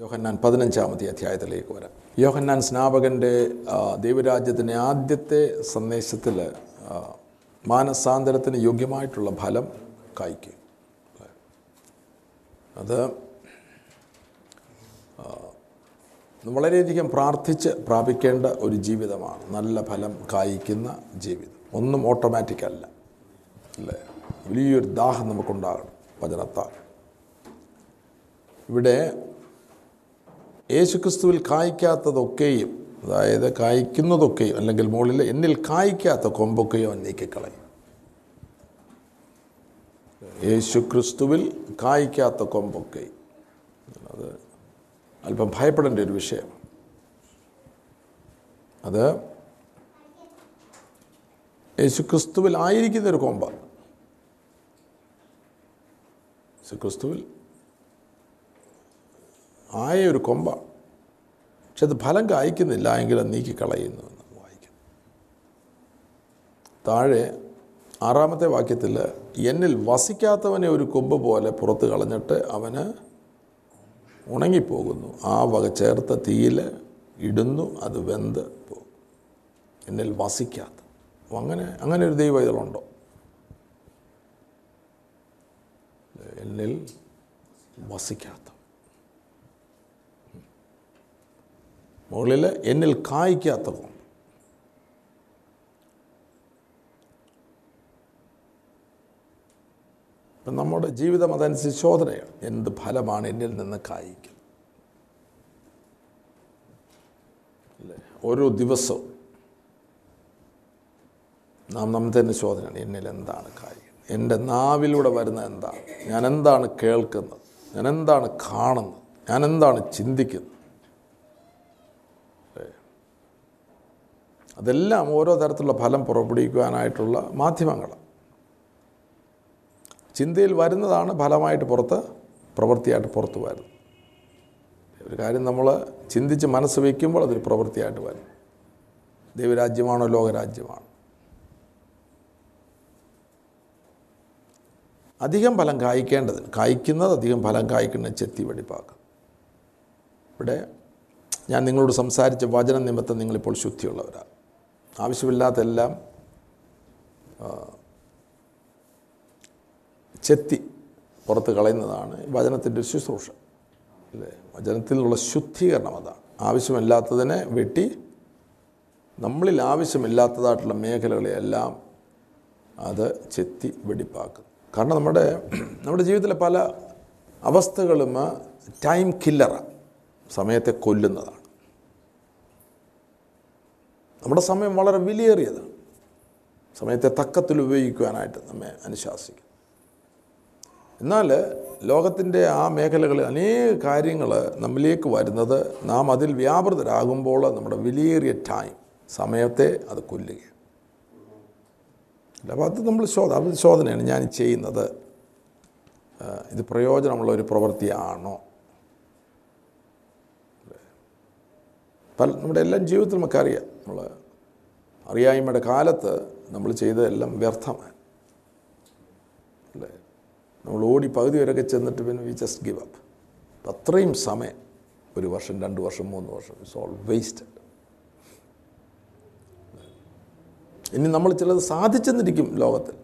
യോഹന്നാൻ പതിനഞ്ചാമത്തെ അധ്യായത്തിലേക്ക് വരാം. യോഹന്നാൻ സ്നാപകന്റെ ദൈവരാജ്യത്തിന്റെ ആദ്യത്തെ സന്ദേശത്തിൽ മാനസാന്തരത്തിന് യോഗ്യമായിട്ടുള്ള ഫലം കായ്ക്കും. അത് വളരെയധികം പ്രാർത്ഥിച്ച് പ്രാപിക്കേണ്ട ഒരു ജീവിതമാണ്. നല്ല ഫലം കായ്ക്കുന്ന ജീവിതം. ഒന്നും ഓട്ടോമാറ്റിക് അല്ല. അല്ലേ? വലിയൊരു ദാഹം നമുക്കുണ്ടാകണം. വചനത്താൽ. ഇവിടെ യേശുക്രിസ്തുവിൽ കായ്ക്കാത്തതൊക്കെയും അതായത് കായ്ക്കുന്നതൊക്കെയും അല്ലെങ്കിൽ മുകളിൽ എന്നിൽ കായ്ക്കാത്ത കൊമ്പൊക്കെയോ നീക്കിക്കളയും. യേശുക്രിസ്തുവിൽ കായ്ക്കാത്ത കൊമ്പൊക്കെ. അത് അല്പം ഭയപ്പെടേണ്ട ഒരു വിഷയം. അത് യേശുക്രിസ്തുവിൽ ആയിരിക്കുന്ന ഒരു കൊമ്പ. യേശുക്രിസ്തുവിൽ ആയ ഒരു കൊമ്പ. പക്ഷെ അത് ഫലം കായ്ക്കുന്നില്ല എങ്കിൽ അത് നീക്കിക്കളയുന്നു എന്ന് വായിക്കും താഴെ ആറാമത്തെ വാക്യത്തിൽ എന്നിൽ വസിക്കാത്തവനെ ഒരു കൊമ്പ് പോലെ പുറത്ത് കളഞ്ഞിട്ട് അവന് ഉണങ്ങിപ്പോകുന്നു. ആ വക ചേർത്ത തീയിൽ ഇടുന്നു അത് വെന്ത് പോകും എന്നിൽ വസിക്കാത്ത. അങ്ങനെ അങ്ങനെ ഒരു ദൈവം ഇതിലുണ്ടോ എന്നിൽ വസിക്കാത്ത. മുകളിൽ എന്നിൽ കായ്ക്കാത്ത കൊമ്പ് ഇപ്പം നമ്മുടെ ജീവിതം അതനുസരിച്ച് ശോധനയാണ്. എന്ത് ഫലമാണ് എന്നിൽ നിന്ന് കായ്ക്കുന്നത് അല്ലേ? ഓരോ ദിവസവും നാം നമ്മൾ തന്നെ ശോധനയാണ്. എന്നിൽ എന്താണ് കായ്ക്കുന്നത് എന്റെ നാവിലൂടെ വരുന്നത് എന്താണ്? ഞാൻ എന്താണ് കേൾക്കുന്നത്? ഞാൻ എന്താണ് കാണുന്നത്? ഞാൻ എന്താണ് ചിന്തിക്കുന്നത്? അതെല്ലാം ഓരോ തരത്തിലുള്ള ഫലം പുറപ്പെടുവിക്കുവാനായിട്ടുള്ള മാധ്യമങ്ങൾ. ചിന്തയിൽ വരുന്നതാണ് ഫലമായിട്ട് പുറത്ത് പ്രവൃത്തിയായിട്ട് പുറത്ത് വരുന്നത്. ഒരു കാര്യം നമ്മൾ ചിന്തിച്ച് മനസ്സ് വയ്ക്കുമ്പോൾ അതൊരു പ്രവൃത്തിയായിട്ട് വരും. ദൈവരാജ്യമാണോ ലോകരാജ്യമാണോ? അധികം ഫലം കായ്ക്കേണ്ടതിന് കായ്ക്കുന്നത് അധികം ഫലം കായ്ക്കുന്ന ചെത്തി വെടിപ്പാക്കുക ഇവിടെ ഞാൻ നിങ്ങളോട് സംസാരിച്ച വചന നിമിത്തം നിങ്ങളിപ്പോൾ ശുദ്ധിയുള്ളവരാണ് ആവശ്യമില്ലാത്തെല്ലാം ചെത്തി പുറത്ത് കളയുന്നതാണ് വചനത്തിന്റെ ശുശ്രൂഷ. അല്ലേ? വചനത്തിലുള്ള ശുദ്ധീകരണം അതാണ്. ആവശ്യമില്ലാത്തതിനെ വെട്ടി നമ്മളിൽ ആവശ്യമില്ലാത്തതായിട്ടുള്ള മേഖലകളെയെല്ലാം അത് ചെത്തി വെടിപ്പാക്കും. കാരണം നമ്മുടെ നമ്മുടെ ജീവിതത്തിലെ പല അവസ്ഥകളും ടൈം കില്ലറാണ്. സമയത്തെ കൊല്ലുന്നതാണ്. നമ്മുടെ സമയം വളരെ വിലയേറിയതാണ്. സമയത്തെ തക്കത്തിൽ ഉപയോഗിക്കുവാനായിട്ട് നമ്മെ അനുശാസിക്കും. എന്നാൽ ലോകത്തിന്റെ ആ മേഖലകളിൽ അനേക കാര്യങ്ങൾ നമ്മിലേക്ക് വരുന്നത് നാം അതിൽ വ്യാപൃതരാകുമ്പോൾ നമ്മുടെ വിലയേറിയ ടൈം സമയത്തെ അത് കൊല്ലുക അപ്പോൾ അത് നമ്മൾ ശോധ അത് ശോധനയാണ് ഞാൻ ചെയ്യുന്നത്. ഇത് പ്രയോജനമുള്ള ഒരു പ്രവൃത്തിയാണോ? പല നമ്മുടെ എല്ലാം ജീവിതത്തിൽ നമുക്കറിയാം. നമ്മൾ അറിയായ്മയുടെ കാലത്ത് നമ്മൾ ചെയ്തതെല്ലാം വ്യർത്ഥമാണ്. അല്ലേ? നമ്മൾ ഓടി പകുതി വരെയൊക്കെ ചെന്നിട്ട് പിന്നെ വി ജസ്റ്റ് ഗിവ് അപ്പ് അത്രയും സമയം ഒരു വർഷം രണ്ട് വർഷം മൂന്ന് വർഷം ഇറ്റ്സ് ഓൾ വേസ്റ്റഡ് ഇനി നമ്മൾ ചിലത് സാധിച്ചെന്നിരിക്കും ലോകത്തിൽ.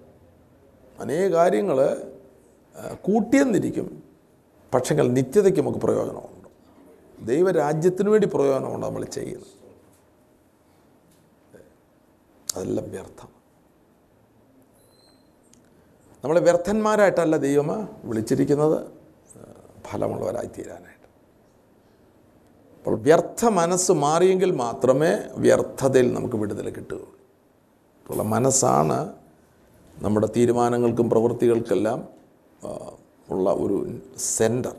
അനേക കാര്യങ്ങൾ കൂട്ടിയെന്നിരിക്കും. പക്ഷെങ്കിൽ നിത്യതയ്ക്ക് നമുക്ക് പ്രയോജനമുണ്ട്. ദൈവരാജ്യത്തിന് വേണ്ടി പ്രയോജനമുണ്ട് നമ്മൾ ചെയ്യുന്നത്. അതെല്ലാം വ്യർത്ഥം. നമ്മളെ വ്യർത്ഥന്മാരായിട്ടല്ല ദൈവം വിളിച്ചിരിക്കുന്നത്. ഫലമുള്ളവരായി തീരാനായിട്ട്. അപ്പോൾ വ്യർത്ഥ മനസ്സ് മാറിയെങ്കിൽ മാത്രമേ വ്യർത്ഥതയിൽ നമുക്ക് വിടുതൽ കിട്ടുകയുള്ളൂ. ഉള്ള മനസ്സാണ് നമ്മുടെ തീരുമാനങ്ങൾക്കും പ്രവൃത്തികൾക്കെല്ലാം ഉള്ള ഒരു സെന്റർ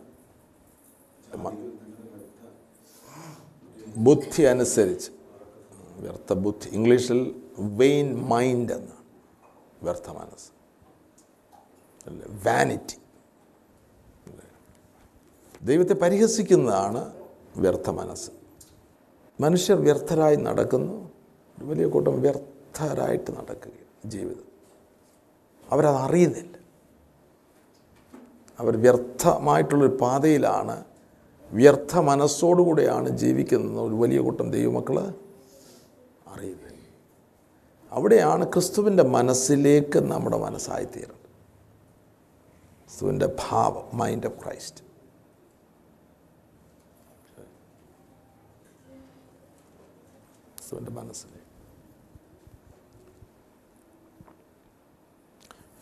ബുദ്ധി അനുസരിച്ച്. വ്യർത്ഥ ബുദ്ധി ഇംഗ്ലീഷിൽ വെയിൻ മൈൻഡ് എന്നാണ് വ്യർത്ഥ മനസ്സ്. അല്ലേ? വാനിറ്റി ദൈവത്തെ പരിഹസിക്കുന്നതാണ് വ്യർത്ഥ മനസ്സ്. മനുഷ്യർ വ്യർത്ഥരായി നടക്കുന്നു. ഒരു വലിയ കൂട്ടം വ്യർത്ഥരായിട്ട് നടക്കുകയാണ് ജീവിതം. അവരതറിയുന്നില്ല അവർ വ്യർത്ഥമായിട്ടുള്ളൊരു പാതയിലാണ് വ്യർത്ഥ മനസ്സോടുകൂടെയാണ് ജീവിക്കുന്നത് ഒരു വലിയ കൂട്ടം ദൈവമക്കൾ അറിയുന്നത് അവിടെയാണ് ക്രിസ്തുവിന്റെ മനസ്സിലേക്ക് നമ്മുടെ മനസ്സായിത്തീരുന്നത് ക്രിസ്തുവിന്റെ ഭാവം മൈൻഡ് ഓഫ് ക്രൈസ്റ്റ് ക്രിസ്തുവിന്റെ മനസ്സിലേക്ക്.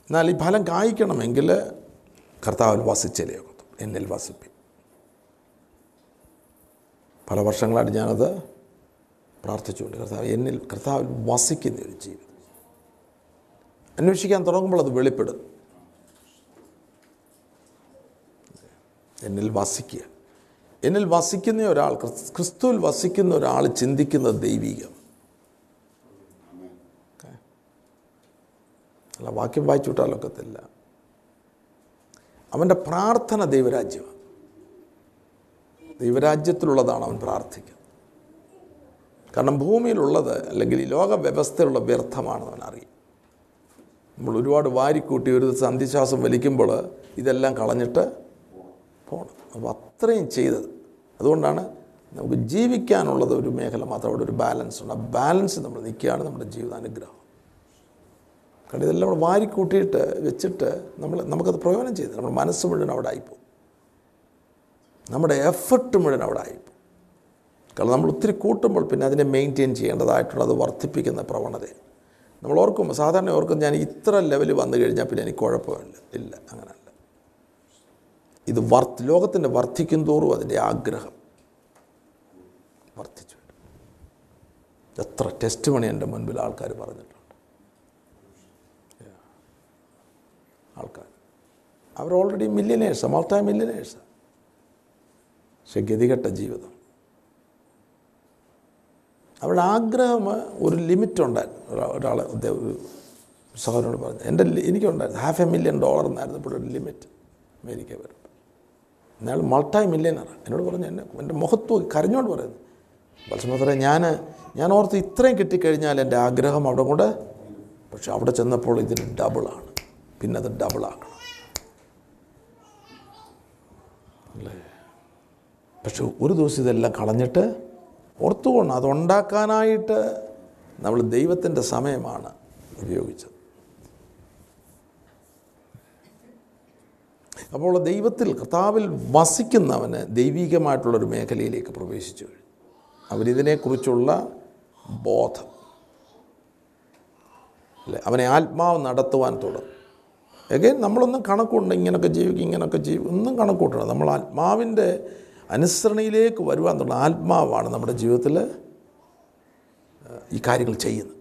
എന്നാൽ ഈ ഫലം കായ്ക്കണമെങ്കിൽ കർത്താവിൽ ഒക്കത്തു എന്നിൽ വസിപ്പി പല വർഷങ്ങളായിട്ട് ഞാനത് പ്രാർത്ഥിച്ചുകൊണ്ട് കർത്താവ് എന്നിൽ കർത്താവിൽ വസിക്കുന്ന ഒരു ജീവിതം അന്വേഷിക്കാൻ തുടങ്ങുമ്പോൾ അത് വെളിപ്പെടും. എന്നിൽ വസിക്കുക. എന്നിൽ വസിക്കുന്ന ഒരാൾ ക്രിസ്- ക്രിസ്തുവിൽ വസിക്കുന്ന ഒരാൾ ചിന്തിക്കുന്നത് ദൈവികം. അല്ല വാക്യം വായിച്ചു വിട്ടാലൊക്കത്തില്ല അവന്റെ പ്രാർത്ഥന ദൈവരാജ്യമാണ്. ദൈവരാജ്യത്തിലുള്ളതാണ് അവൻ പ്രാർത്ഥിക്കുന്നത്. കാരണം ഭൂമിയിലുള്ളത് അല്ലെങ്കിൽ ഈ ലോക വ്യവസ്ഥയുള്ള വ്യർത്ഥമാണെന്ന് അവൻ അറിയും. നമ്മൾ ഒരുപാട് വാരിക്കൂട്ടി ഒരു സന്ധിശ്വാസം വലിക്കുമ്പോൾ ഇതെല്ലാം കളഞ്ഞിട്ട് പോകണം അപ്പോൾ അത്രയും ചെയ്തത്. അതുകൊണ്ടാണ് നമുക്ക് ജീവിക്കാനുള്ളത് ഒരു മേഖല മാത്രം അവിടെ ഒരു ബാലൻസ് ഉണ്ട്. ആ ബാലൻസ് നമ്മൾ നിൽക്കുകയാണ് നമ്മുടെ ജീവിതാനുഗ്രഹം. കാരണം ഇതെല്ലാം നമ്മൾ വാരിക്കൂട്ടിയിട്ട് വെച്ചിട്ട് നമ്മൾ നമുക്കത് പ്രയോജനം ചെയ്ത്. നമ്മുടെ മനസ്സ് മുഴുവൻ അവിടെ ആയിപ്പോവും നമ്മുടെ എഫർട്ട് മുഴുവൻ അവിടെ കാരണം നമ്മൾ ഒത്തിരി കൂട്ടുമ്പോൾ പിന്നെ അതിനെ മെയിന്റെയിൻ ചെയ്യേണ്ടതായിട്ടുള്ള അത് വർദ്ധിപ്പിക്കുന്ന പ്രവണത. നമ്മൾ ഓർക്കും സാധാരണ ഓർക്കും ഞാൻ ഇത്ര ലെവൽ വന്നു കഴിഞ്ഞാൽ പിന്നെ എനിക്ക് കുഴപ്പമില്ല. ഇല്ല അങ്ങനല്ല. ഇത് വർത്ത് ലോകത്തിന്റെ വർദ്ധിക്കും തോറും അതിന്റെ ആഗ്രഹം വർദ്ധിച്ചു. എത്ര ടെസ്റ്റ് മണി എന്റെ മുൻപിൽ ആൾക്കാർ പറഞ്ഞിട്ടുണ്ട്. ആൾക്കാർ. അവർ ഓൾറെഡി മില്യനേഴ്സാണ് മൾട്ടാ മില്യനേഴ്സാണ് പക്ഷെ ഗതികെട്ട ജീവിതം. അവരുടെ ആഗ്രഹം ഒരു ലിമിറ്റ് ഉണ്ടായിരുന്നു. ഒരാ- ഒരാൾ ഒരു സഹോദരനോട് പറഞ്ഞു എന്റെ എനിക്കുണ്ടായിരുന്നു. ഹാഫ് എ മില്യൺ ഡോളർ എന്നായിരുന്നു ഒരു ലിമിറ്റ് അമേരിക്ക വരുമ്പോൾ എന്നാൽ മൾട്ടായി മില്യനറാണ് എന്നോട് പറഞ്ഞു എന്നെ എന്റെ മുഖത്ത് കരഞ്ഞോണ്ട് പറയുന്നു. പക്ഷേ ഞാൻ ഞാൻ ഓർത്ത് ഇത്രയും കിട്ടിക്കഴിഞ്ഞാൽ എന്റെ ആഗ്രഹം അവിടെ കൂടെ പക്ഷെ അവിടെ ചെന്നപ്പോൾ ഇതിന് ഡബിളാണ് പിന്നെ അത് ഡബിളാക്കണം അല്ലേ? പക്ഷെ ഒരു ദിവസം ഇതെല്ലാം കളഞ്ഞിട്ട് ഓർത്തുകൊണ്ട് അതുണ്ടാക്കാനായിട്ട് നമ്മൾ ദൈവത്തിന്റെ സമയമാണ് ഉപയോഗിച്ചത്. അപ്പോൾ ദൈവത്തിൽ കർത്താവിൽ വസിക്കുന്നവന് ദൈവികമായിട്ടുള്ളൊരു മേഖലയിലേക്ക് പ്രവേശിച്ചു അവരിതിനെക്കുറിച്ചുള്ള ബോധം. അല്ലേ? അവനെ ആത്മാവ് നടത്തുവാൻ തുടങ്ങും. എഗൈൻ നമ്മളൊന്നും കണക്കൂട്ടുണ്ട് ഇങ്ങനെയൊക്കെ ജീവിക്കും ഇങ്ങനെയൊക്കെ ജീവിക്കും. ഒന്നും കണക്കൂട്ടണം നമ്മൾ ആത്മാവിന്റെ അനുസരണയിലേക്ക് വരുവാൻ എന്നുള്ള ആത്മാവാണ് നമ്മുടെ ജീവിതത്തിൽ ഈ കാര്യങ്ങൾ ചെയ്യുന്നത്.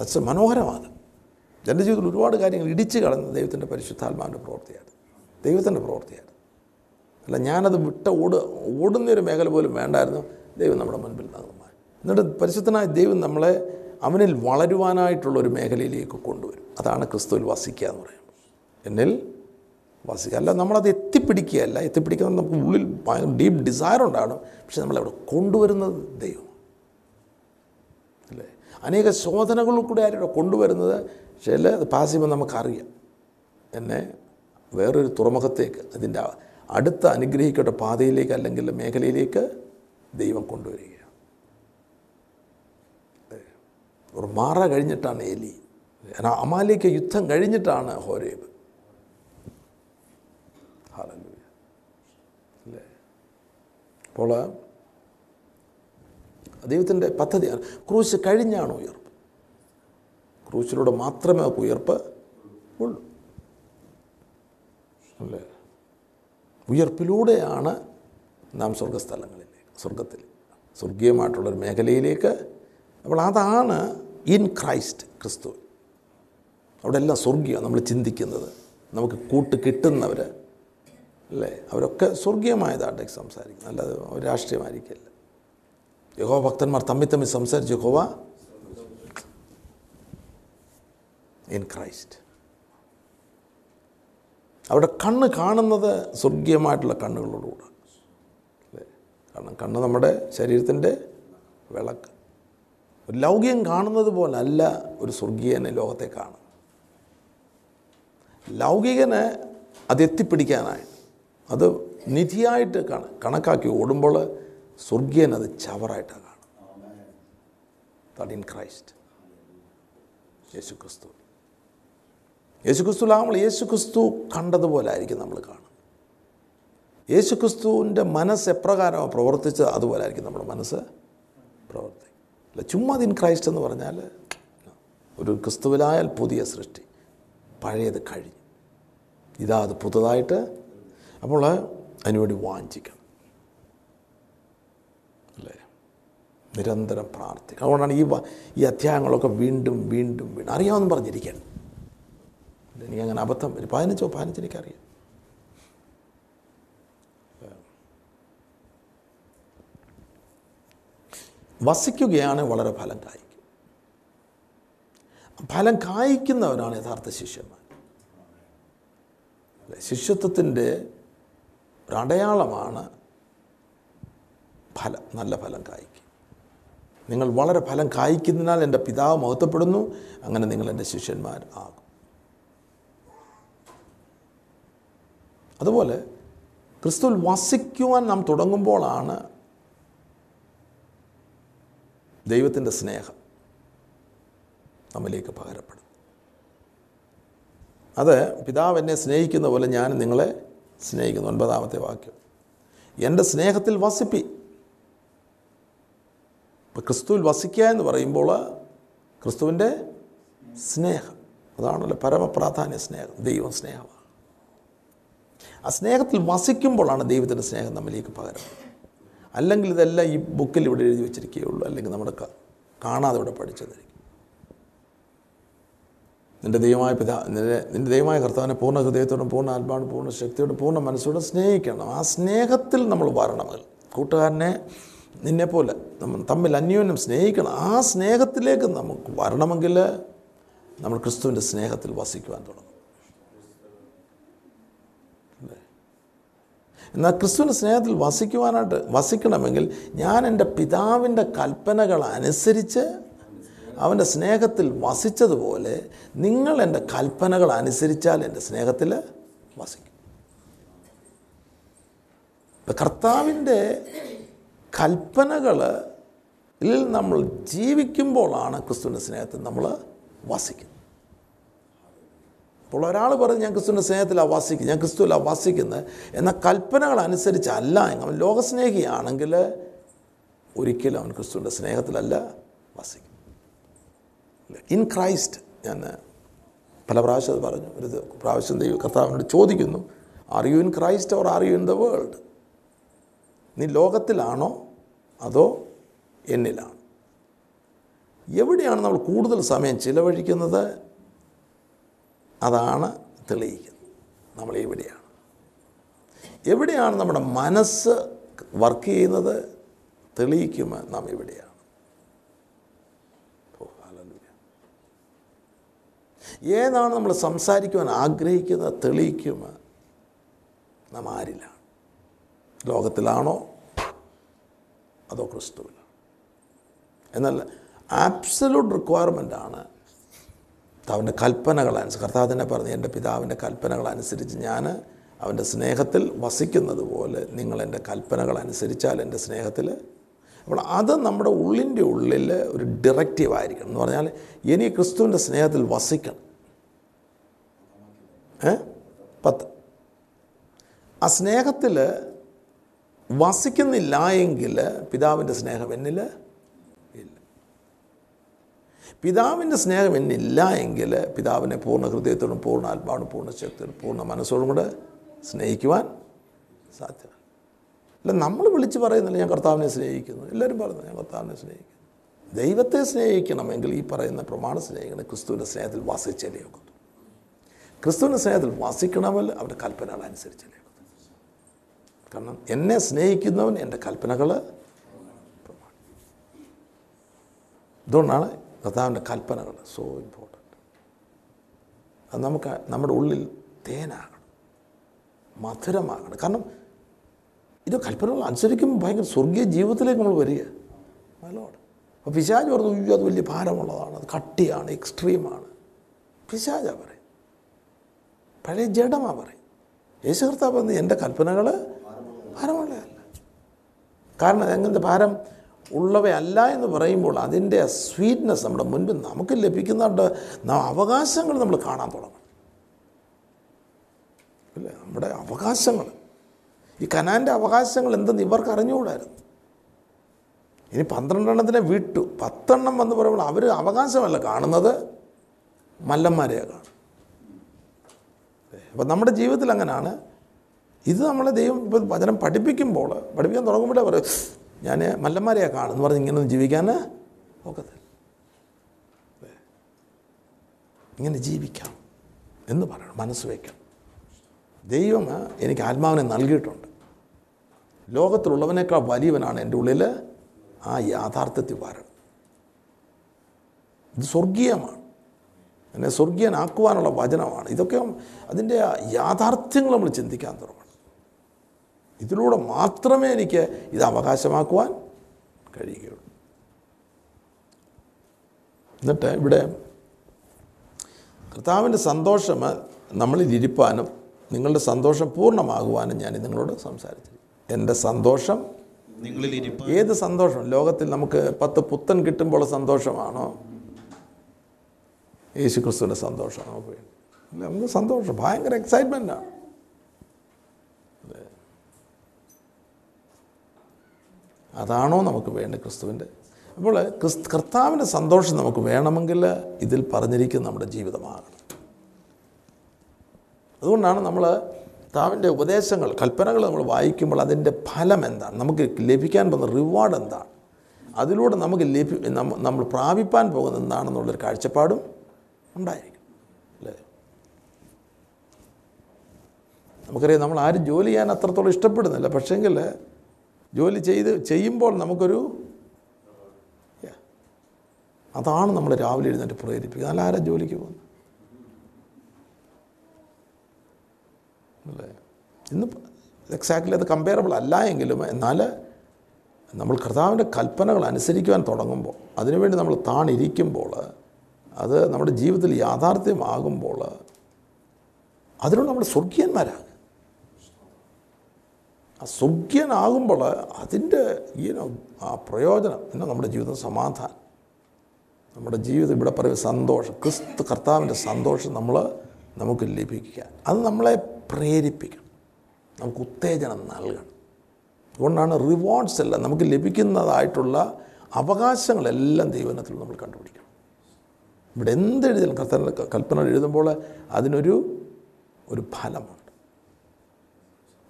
അത് മനോഹരമാണ്. എന്റെ ജീവിതത്തിൽ ഒരുപാട് കാര്യങ്ങൾ ഇടിച്ചു കളഞ്ഞ ദൈവത്തിന്റെ പരിശുദ്ധാത്മാവിന്റെ പ്രവൃത്തിയാണ് ദൈവത്തിന്റെ പ്രവൃത്തിയാണ് അല്ല ഞാനത് വിട്ട ഓട് ഓടുന്നൊരു മേഖല പോലും വേണ്ടായിരുന്നു. ദൈവം നമ്മുടെ മുൻപിൽ നൽകുമായി എന്നിട്ട് പരിശുദ്ധനായ ദൈവം നമ്മളെ അവനിൽ വളരുവാനായിട്ടുള്ള ഒരു മേഖലയിലേക്ക് കൊണ്ടുവരും. അതാണ് ക്രിസ്തുവിൽ വസിക്കുക എന്ന് പറയുന്നത്. എന്നിൽ വസിക്കുക അല്ല നമ്മളത് എത്തിപ്പിടിക്കുകയല്ല. എത്തിപ്പിടിക്കുന്നത് നമുക്ക് ഉള്ളിൽ ഡീപ്പ് ഡിസയർ ഉണ്ടാകണം പക്ഷെ നമ്മളവിടെ കൊണ്ടുവരുന്നത്? ദൈവം. അല്ലേ? അനേക ശോധനകളിൽ കൂടെ ആരും കൊണ്ടുവരുന്നത്. പക്ഷേ പാസ് ചെയ്യുമ്പോൾ നമുക്കറിയാം. എന്നെ വേറൊരു തുറമുഖത്തേക്ക് അതിന്റെ അടുത്ത അനുഗ്രഹിക്കപ്പെട്ട പാതയിലേക്ക് അല്ലെങ്കിൽ മേഖലയിലേക്ക് ദൈവം കൊണ്ടുവരിക ഒരു മാറ കഴിഞ്ഞിട്ടാണ് എലി. അമാലേക്ക് യുദ്ധം കഴിഞ്ഞിട്ടാണ് ഹോരേബ്. ഹല്ലേലൂയ. അല്ലേ? അപ്പോൾ ദൈവത്തിന്റെ പദ്ധതിയാണ്. ക്രൂശ് കഴിഞ്ഞാണ് ഉയർപ്പ്. ക്രൂശിലൂടെ മാത്രമേ ഉയർപ്പ് ഉള്ളൂ. അല്ലേ? ഉയർപ്പിലൂടെയാണ് നാം സ്വർഗസ്ഥലങ്ങളിലേക്ക് സ്വർഗത്തിൽ സ്വർഗീയമായിട്ടുള്ളൊരു മേഖലയിലേക്ക്. അപ്പോൾ അതാണ് ഇൻ ക്രൈസ്റ്റ് ക്രിസ്തു. അവിടെ എല്ലാം സ്വർഗീയം നമ്മൾ ചിന്തിക്കുന്നത്. നമുക്ക് കൂട്ട് കിട്ടുന്നവർ അല്ലേ? അവരൊക്കെ സ്വർഗീയമായതാട്ടേക്ക് സംസാരിക്കും അല്ലാതെ രാഷ്ട്രീയമായിരിക്കില്ല. യഹോവ ഭക്തന്മാർ തമ്മിൽ തമ്മിൽ സംസാരിച്ച് യഹോവ ഇൻ ക്രൈസ്റ്റ് അവരുടെ കണ്ണ് കാണുന്നത് സ്വർഗീയമായിട്ടുള്ള കണ്ണുകളോടുകൂടെ. അല്ലേ? കാരണം കണ്ണ് നമ്മുടെ ശരീരത്തിന്റെ വിളക്ക്. ഒരു ലൗകികം കാണുന്നത് പോലല്ല ഒരു സ്വർഗീയനെ ലോകത്തെ കാണും ലൗകികന് അത് എത്തിപ്പിടിക്കാനായി അത് നിധിയായിട്ട് കണ കണക്കാക്കി ഓടുമ്പോൾ സ്വർഗീയൻ അത് ചവറായിട്ടാണ് കാണുന്നത് ദാറ്റ് ഇൻ ക്രൈസ്റ്റ് യേശു ക്രിസ്തു യേശു ക്രിസ്തുലാകുമ്പോൾ യേശു ക്രിസ്തു കണ്ടതുപോലെ ആയിരിക്കും നമ്മൾ കാണുന്നത് യേശു ക്രിസ്തുവിന്റെ മനസ്സ് എപ്രകാരമാണ് പ്രവർത്തിച്ചത് അതുപോലെ ആയിരിക്കും നമ്മുടെ മനസ്സ് പ്രവർത്തിക്കും. അല്ല ചുമ്മാ ഇൻ ക്രൈസ്റ്റ് എന്ന് പറഞ്ഞാൽ ഒരു ക്രിസ്തുവിലായാൽ പുതിയ സൃഷ്ടി. പഴയത് കഴിഞ്ഞു. ഇതാ അത് പുതുതായിട്ട് അപ്പോൾ അതിനുവേണ്ടി വാഞ്ചിക്കണം. അല്ലേ? നിരന്തരം പ്രാർത്ഥിക്കണം. അതുകൊണ്ടാണ് ഈ ഈ അധ്യായങ്ങളൊക്കെ വീണ്ടും വീണ്ടും വീണ്ടും അറിയാമെന്ന് പറഞ്ഞിരിക്കണം എനിക്കങ്ങനെ അബദ്ധം വരും. പതിനഞ്ചോ പതിനഞ്ച് അറിയാം. വസിക്കുകയാണ് വളരെ ഫലം കായ്ക്കും. ഫലം കായ്ക്കുന്നവരാണ് യഥാർത്ഥ ശിഷ്യന്മാർ? ശിഷ്യത്വത്തിന്റെ ഒരു അടയാളമാണ് ഫലം നല്ല ഫലം കായ്ക്കും. നിങ്ങൾ വളരെ ഫലം കായ്ക്കുന്നതിനാൽ എന്റെ പിതാവ് മഹത്വപ്പെടുന്നു അങ്ങനെ നിങ്ങൾ എന്റെ ശിഷ്യന്മാർ ആകും. അതുപോലെ ക്രിസ്തുവിൽ വസിക്കുവാൻ നാം തുടങ്ങുമ്പോഴാണ് ദൈവത്തിന്റെ സ്നേഹം നമ്മിലേക്ക് പകരപ്പെടും അത് പിതാവ് എന്നെ സ്നേഹിക്കുന്ന പോലെ ഞാൻ നിങ്ങളെ സ്നേഹിക്കുന്നു. ഒൻപതാമത്തെ വാക്യം. എന്റെ സ്നേഹത്തിൽ വസിപ്പി. ഇപ്പം ക്രിസ്തുവിൽ വസിക്കുക എന്ന് പറയുമ്പോൾ ക്രിസ്തുവിന്റെ സ്നേഹം. അതാണല്ലോ പരമപ്രാധാന്യ സ്നേഹം. ദൈവം സ്നേഹമാണ്. ആ സ്നേഹത്തിൽ വസിക്കുമ്പോഴാണ് ദൈവത്തിന്റെ സ്നേഹം നമ്മിലേക്ക് പകരം അല്ലെങ്കിൽ ഇതെല്ലാം ഈ ബുക്കിൽ ഇവിടെ എഴുതി വെച്ചിരിക്കുകയുള്ളൂ. അല്ലെങ്കിൽ നമ്മുടെ കാണാതെ ഇവിടെ പഠിച്ചതായിരിക്കും. നിന്റെ ദൈവമായ പിതാ നിന്റെ നിന്റെ ദൈവമായ കർത്താവിനെ പൂർണ ഹൃദയത്തോടും പൂർണ ആത്മാവോടും പൂർണ ശക്തിയോടും പൂർണ മനസ്സോടും സ്നേഹിക്കണം. ആ സ്നേഹത്തിൽ നമ്മൾ വരണമെങ്കിൽ കൂട്ടുകാരനെ നിന്നെപ്പോലെ നമ്മൾ തമ്മിൽ അന്യോന്യം സ്നേഹിക്കണം. ആ സ്നേഹത്തിലേക്ക് നമുക്ക് വരണമെങ്കിൽ നമ്മൾ ക്രിസ്തുവിന്റെ സ്നേഹത്തിൽ വസിക്കുവാൻ തുടങ്ങും. എന്നാൽ ക്രിസ്തുവിന്റെ സ്നേഹത്തിൽ വസിക്കുവാനായിട്ട് വസിക്കണമെങ്കിൽ ഞാൻ എന്റെ പിതാവിന്റെ കൽപ്പനകൾ അനുസരിച്ച് അവന്റെ സ്നേഹത്തിൽ വസിച്ചതുപോലെ നിങ്ങൾ എന്റെ കൽപ്പനകൾ അനുസരിച്ചാൽ എന്റെ സ്നേഹത്തിൽ വസിക്കും. ഇപ്പം കർത്താവിന്റെ കൽപ്പനകളിൽ നമ്മൾ ജീവിക്കുമ്പോഴാണ് ക്രിസ്തുവിന്റെ സ്നേഹത്തിൽ നമ്മൾ വസിക്കുന്നത്. അപ്പോൾ ഒരാൾ പറഞ്ഞ് ഞാൻ ക്രിസ്തുവിന്റെ സ്നേഹത്തിലാണ് വസിക്കുന്നത് ഞാൻ ക്രിസ്തുവിലാണ് വസിക്കുന്നത് എന്ന കൽപ്പനകൾ അനുസരിച്ചല്ല അവൻ ലോകസ്നേഹിയാണെങ്കിൽ ഒരിക്കലും അവൻ ക്രിസ്തുവിന്റെ സ്നേഹത്തിലല്ല വാസിക്കും. ഇൻ ക്രൈസ്റ്റ് ഞാൻ പല പ്രാവശ്യം അത് പറഞ്ഞു. ഒരു പ്രാവശ്യം ദൈവ കർത്താവിനോട് ചോദിക്കുന്നു are you in Christ or are you in the world നീ ലോകത്തിലാണോ അതോ എന്നിലാണ്? എവിടെയാണ് നമ്മൾ കൂടുതൽ സമയം ചിലവഴിക്കുന്നത്? അതാണ് തെളിയിക്കുന്നത്. നമ്മൾ എവിടെയാണ്? എവിടെയാണ് നമ്മുടെ മനസ്സ് വർക്ക് ചെയ്യുന്നത്? തെളിയിക്കുമ്പോൾ നാം എവിടെയാണ് ഓ, ഹല്ലേലൂയ. ഏതാണ് നമ്മൾ സംസാരിക്കുവാൻ ആഗ്രഹിക്കുന്ന തെളിയിക്കും നാം ആരിലാണ്? ലോകത്തിലാണോ? അതോ ക്രിസ്തുവിലാണ്? എന്നാൽ ആബ്സലൂട്ട് ആണ് അവന്റെ കൽപ്പനകൾ അനുസരിച്ച് കർത്താവ് തന്നെ പറഞ്ഞു എന്റെ പിതാവിന്റെ കൽപ്പനകൾ അനുസരിച്ച് ഞാൻ അവന്റെ സ്നേഹത്തിൽ വസിക്കുന്നത് പോലെ നിങ്ങൾ എന്റെ കൽപ്പനകൾ അനുസരിച്ചാൽ എന്റെ സ്നേഹത്തിൽ അപ്പോൾ അത് നമ്മുടെ ഉള്ളിന്റെ ഉള്ളിൽ ഒരു ഡിറക്റ്റീവ് ആയിരിക്കണം. എന്ന് പറഞ്ഞാൽ ഇനി ക്രിസ്തുവിന്റെ സ്നേഹത്തിൽ വസിക്കണം. ഏ? പത്ത്. ആ സ്നേഹത്തിൽ വസിക്കുന്നില്ല എങ്കിൽ പിതാവിന്റെ സ്നേഹം എന്നിൽ ഇല്ല. പിതാവിന്റെ സ്നേഹം എന്നില്ല എങ്കിൽ പിതാവിനെ പൂർണ ഹൃദയത്തോടും പൂർണ ആത്മാവോടും പൂർണ ശക്തിയോടും പൂർണ മനസ്സോടും കൂടെ സ്നേഹിക്കുവാൻ സാധ്യമല്ല അല്ല നമ്മൾ വിളിച്ച് പറയുന്നില്ല ഞാൻ കർത്താവിനെ സ്നേഹിക്കുന്നു. എല്ലാവരും പറയുന്നു ഞാൻ കർത്താവിനെ സ്നേഹിക്കുന്നു. ദൈവത്തെ സ്നേഹിക്കണമെങ്കിൽ ഈ പറയുന്ന പ്രമാണ സ്നേഹിക്കണം ക്രിസ്തുവിന്റെ സ്നേഹത്തിൽ വസിച്ചല്ലേ ഒക്കത്തു ക്രിസ്തുവിന്റെ സ്നേഹത്തിൽ വസിക്കണമെങ്കിൽ അവരുടെ കൽപ്പനകൾ അനുസരിച്ചല്ലേ കാരണം എന്നെ സ്നേഹിക്കുന്നവൻ എന്റെ കൽപ്പനകൾ ഇതുകൊണ്ടാണ് കർത്താവിന്റെ കൽപ്പനകൾ സോ ഇമ്പോർട്ടന്റ് അത് നമുക്ക് നമ്മുടെ ഉള്ളിൽ തേനാകണം മധുരമാകണം. കാരണം ഇത് കൽപ്പനകൾ അനുസരിക്കും ഭയങ്കര സ്വർഗീയ ജീവിതത്തിലേക്ക് നമ്മൾ വരിക. നല്ലോണം അപ്പോൾ പിശാജ് പറഞ്ഞു അയ്യോ അത് വലിയ ഭാരമുള്ളതാണ്. അത് കട്ടിയാണ് എക്സ്ട്രീമാണ് പിശാജാ പറയും. പഴയ ജഡമാ പറയും. യേശു കർത്താവ് പറഞ്ഞു എന്റെ കൽപ്പനകൾ ഭാരമുള്ളതല്ല. കാരണം എങ്ങനത്തെ ഭാരം ഉള്ളവയല്ല എന്ന് പറയുമ്പോൾ അതിന്റെ സ്വീറ്റ്നെസ് നമ്മുടെ മുൻപിൽ നമുക്ക് ലഭിക്കുന്നുണ്ട്. അവകാശങ്ങൾ നമ്മൾ കാണാൻ തുടങ്ങും അല്ലേ? നമ്മുടെ അവകാശങ്ങൾ. ഈ കനാന്റെ അവകാശങ്ങൾ എന്തെന്ന് ഇവർക്ക് അറിഞ്ഞുകൂടായിരുന്നു. ഇനി പന്ത്രണ്ടെണ്ണത്തിനെ വിട്ടു. പത്തെണ്ണം വന്ന് പറയുമ്പോൾ അവർ അവകാശമല്ല. കാണുന്നത് മല്ലന്മാരെയാണ് കാണും അപ്പം നമ്മുടെ ജീവിതത്തിൽ അങ്ങനെയാണ് ഇത് നമ്മളെ ദൈവം ഇപ്പം വചനം പഠിപ്പിക്കുമ്പോൾ പഠിപ്പിക്കാൻ തുടങ്ങുമ്പോഴേ പറയും ഞാൻ മല്ലന്മാരെയാണ് കാണുന്നു പറഞ്ഞ് ഇങ്ങനെ ജീവിക്കാൻ ഒക്കത്തില്ല? ഇങ്ങനെ ജീവിക്കാം എന്ന് പറയണം. മനസ്സ് വയ്ക്കണം. ദൈവം എനിക്ക് ആത്മാവിനെ നൽകിയിട്ടുണ്ട്. ലോകത്തിലുള്ളവനേക്കാൾ വലിയവനാണ് എന്റെ ഉള്ളിൽ ആ യാഥാർത്ഥ്യത്തിൽ വരണം ഇത് സ്വർഗീയമാണ്. എന്നെ സ്വർഗീയനാക്കുവാനുള്ള വചനമാണ്. ഇതൊക്കെ അതിന്റെ യാഥാർത്ഥ്യങ്ങൾ നമ്മൾ ചിന്തിക്കാൻ തുടങ്ങണം. ഇതിലൂടെ മാത്രമേ എനിക്ക് ഇത് അവകാശമാക്കുവാൻ കഴിയുകയുള്ളൂ. എന്നിട്ട് ഇവിടെ കർത്താവിന്റെ സന്തോഷം നമ്മളിൽ ഇരിപ്പാനും നിങ്ങളുടെ സന്തോഷം പൂർണമാകുവാനും ഞാൻ നിങ്ങളോട് സംസാരിച്ചു എന്റെ സന്തോഷം? ഏത് സന്തോഷം? ലോകത്തിൽ നമുക്ക് പത്ത് പുത്തൻ കിട്ടുമ്പോൾ സന്തോഷമാണോ? യേശു ക്രിസ്തുവിന്റെ സന്തോഷം നമുക്ക് വേണ്ടി. അല്ല നമുക്ക് സന്തോഷം. ഭയങ്കര എക്സൈറ്റ്മെന്റാണ് അതാണോ നമുക്ക് വേണ്ടത് ക്രിസ്തുവിന്റെ അപ്പോൾ ക്രിസ്തു കർത്താവിന്റെ സന്തോഷം നമുക്ക് വേണമെങ്കിൽ ഇതിൽ പറഞ്ഞിരിക്കുന്ന നമ്മുടെ ജീവിതമാകണം അതുകൊണ്ടാണ് നമ്മൾ കർത്താവിന്റെ ഉപദേശങ്ങൾ കൽപ്പനകൾ നമ്മൾ വായിക്കുമ്പോൾ അതിന്റെ ഫലം എന്താണ്? നമുക്ക് ലഭിക്കാൻ പോകുന്ന റിവാർഡ് എന്താണ്? അതിലൂടെ നമുക്ക് ലഭി നമ്മൾ പ്രാപിപ്പാൻ പോകുന്നത് എന്താണെന്നുള്ളൊരു കാഴ്ചപ്പാടും ഉണ്ടായിരിക്കും. അല്ലേ? നമുക്കറിയാം നമ്മൾ ആരും ജോലി ചെയ്യാൻ അത്രത്തോളം ഇഷ്ടപ്പെടുന്നില്ല. പക്ഷേങ്കിൽ ജോലി ചെയ്ത് ചെയ്യുമ്പോൾ നമുക്കൊരു. അതാണ് നമ്മൾ രാവിലെ എഴുന്നേറ്റ് പ്രേരിപ്പിക്കുന്നത് അല്ല ആരാ ജോലിക്ക് പോകുന്നത്? അല്ലേ? ഇന്ന് എക്സാക്ട്ലി അത് കമ്പയറബിൾ അല്ല എങ്കിലും എന്നാൽ നമ്മൾ കർത്താവിന്റെ കൽപ്പനകൾ അനുസരിക്കുവാൻ തുടങ്ങുമ്പോൾ അതിനുവേണ്ടി നമ്മൾ താണിരിക്കുമ്പോൾ അത് നമ്മുടെ ജീവിതത്തിൽ യാഥാർത്ഥ്യമാകുമ്പോൾ അതിനോട് നമ്മൾ സ്വർഗീയന്മാരാകും ആ സ്വർഗീയനാകുമ്പോൾ അതിന്റെ ഈനോ ആ പ്രയോജനം എന്നാ നമ്മുടെ ജീവിതം സമാധാനം. നമ്മുടെ ജീവിതം ഇവിടെ പറയും സന്തോഷം ക്രിസ്തു കർത്താവിന്റെ സന്തോഷം നമ്മൾ നമുക്ക് ലഭിക്കുക. അത് നമ്മളെ പ്രേരിപ്പിക്കണം. നമുക്ക് ഉത്തേജനം നൽകണം. അതുകൊണ്ടാണ് റിവാർഡ്സ് എല്ലാം നമുക്ക് ലഭിക്കുന്നതായിട്ടുള്ള അവകാശങ്ങളെല്ലാം ദൈവനത്തിൽ നമ്മൾ കണ്ടുപിടിക്കണം. ഇവിടെ എന്തെഴുതിയാലും കർത്തന കൽപ്പന എഴുതുമ്പോൾ അതിനൊരു ഒരു ഫലമുണ്ട്.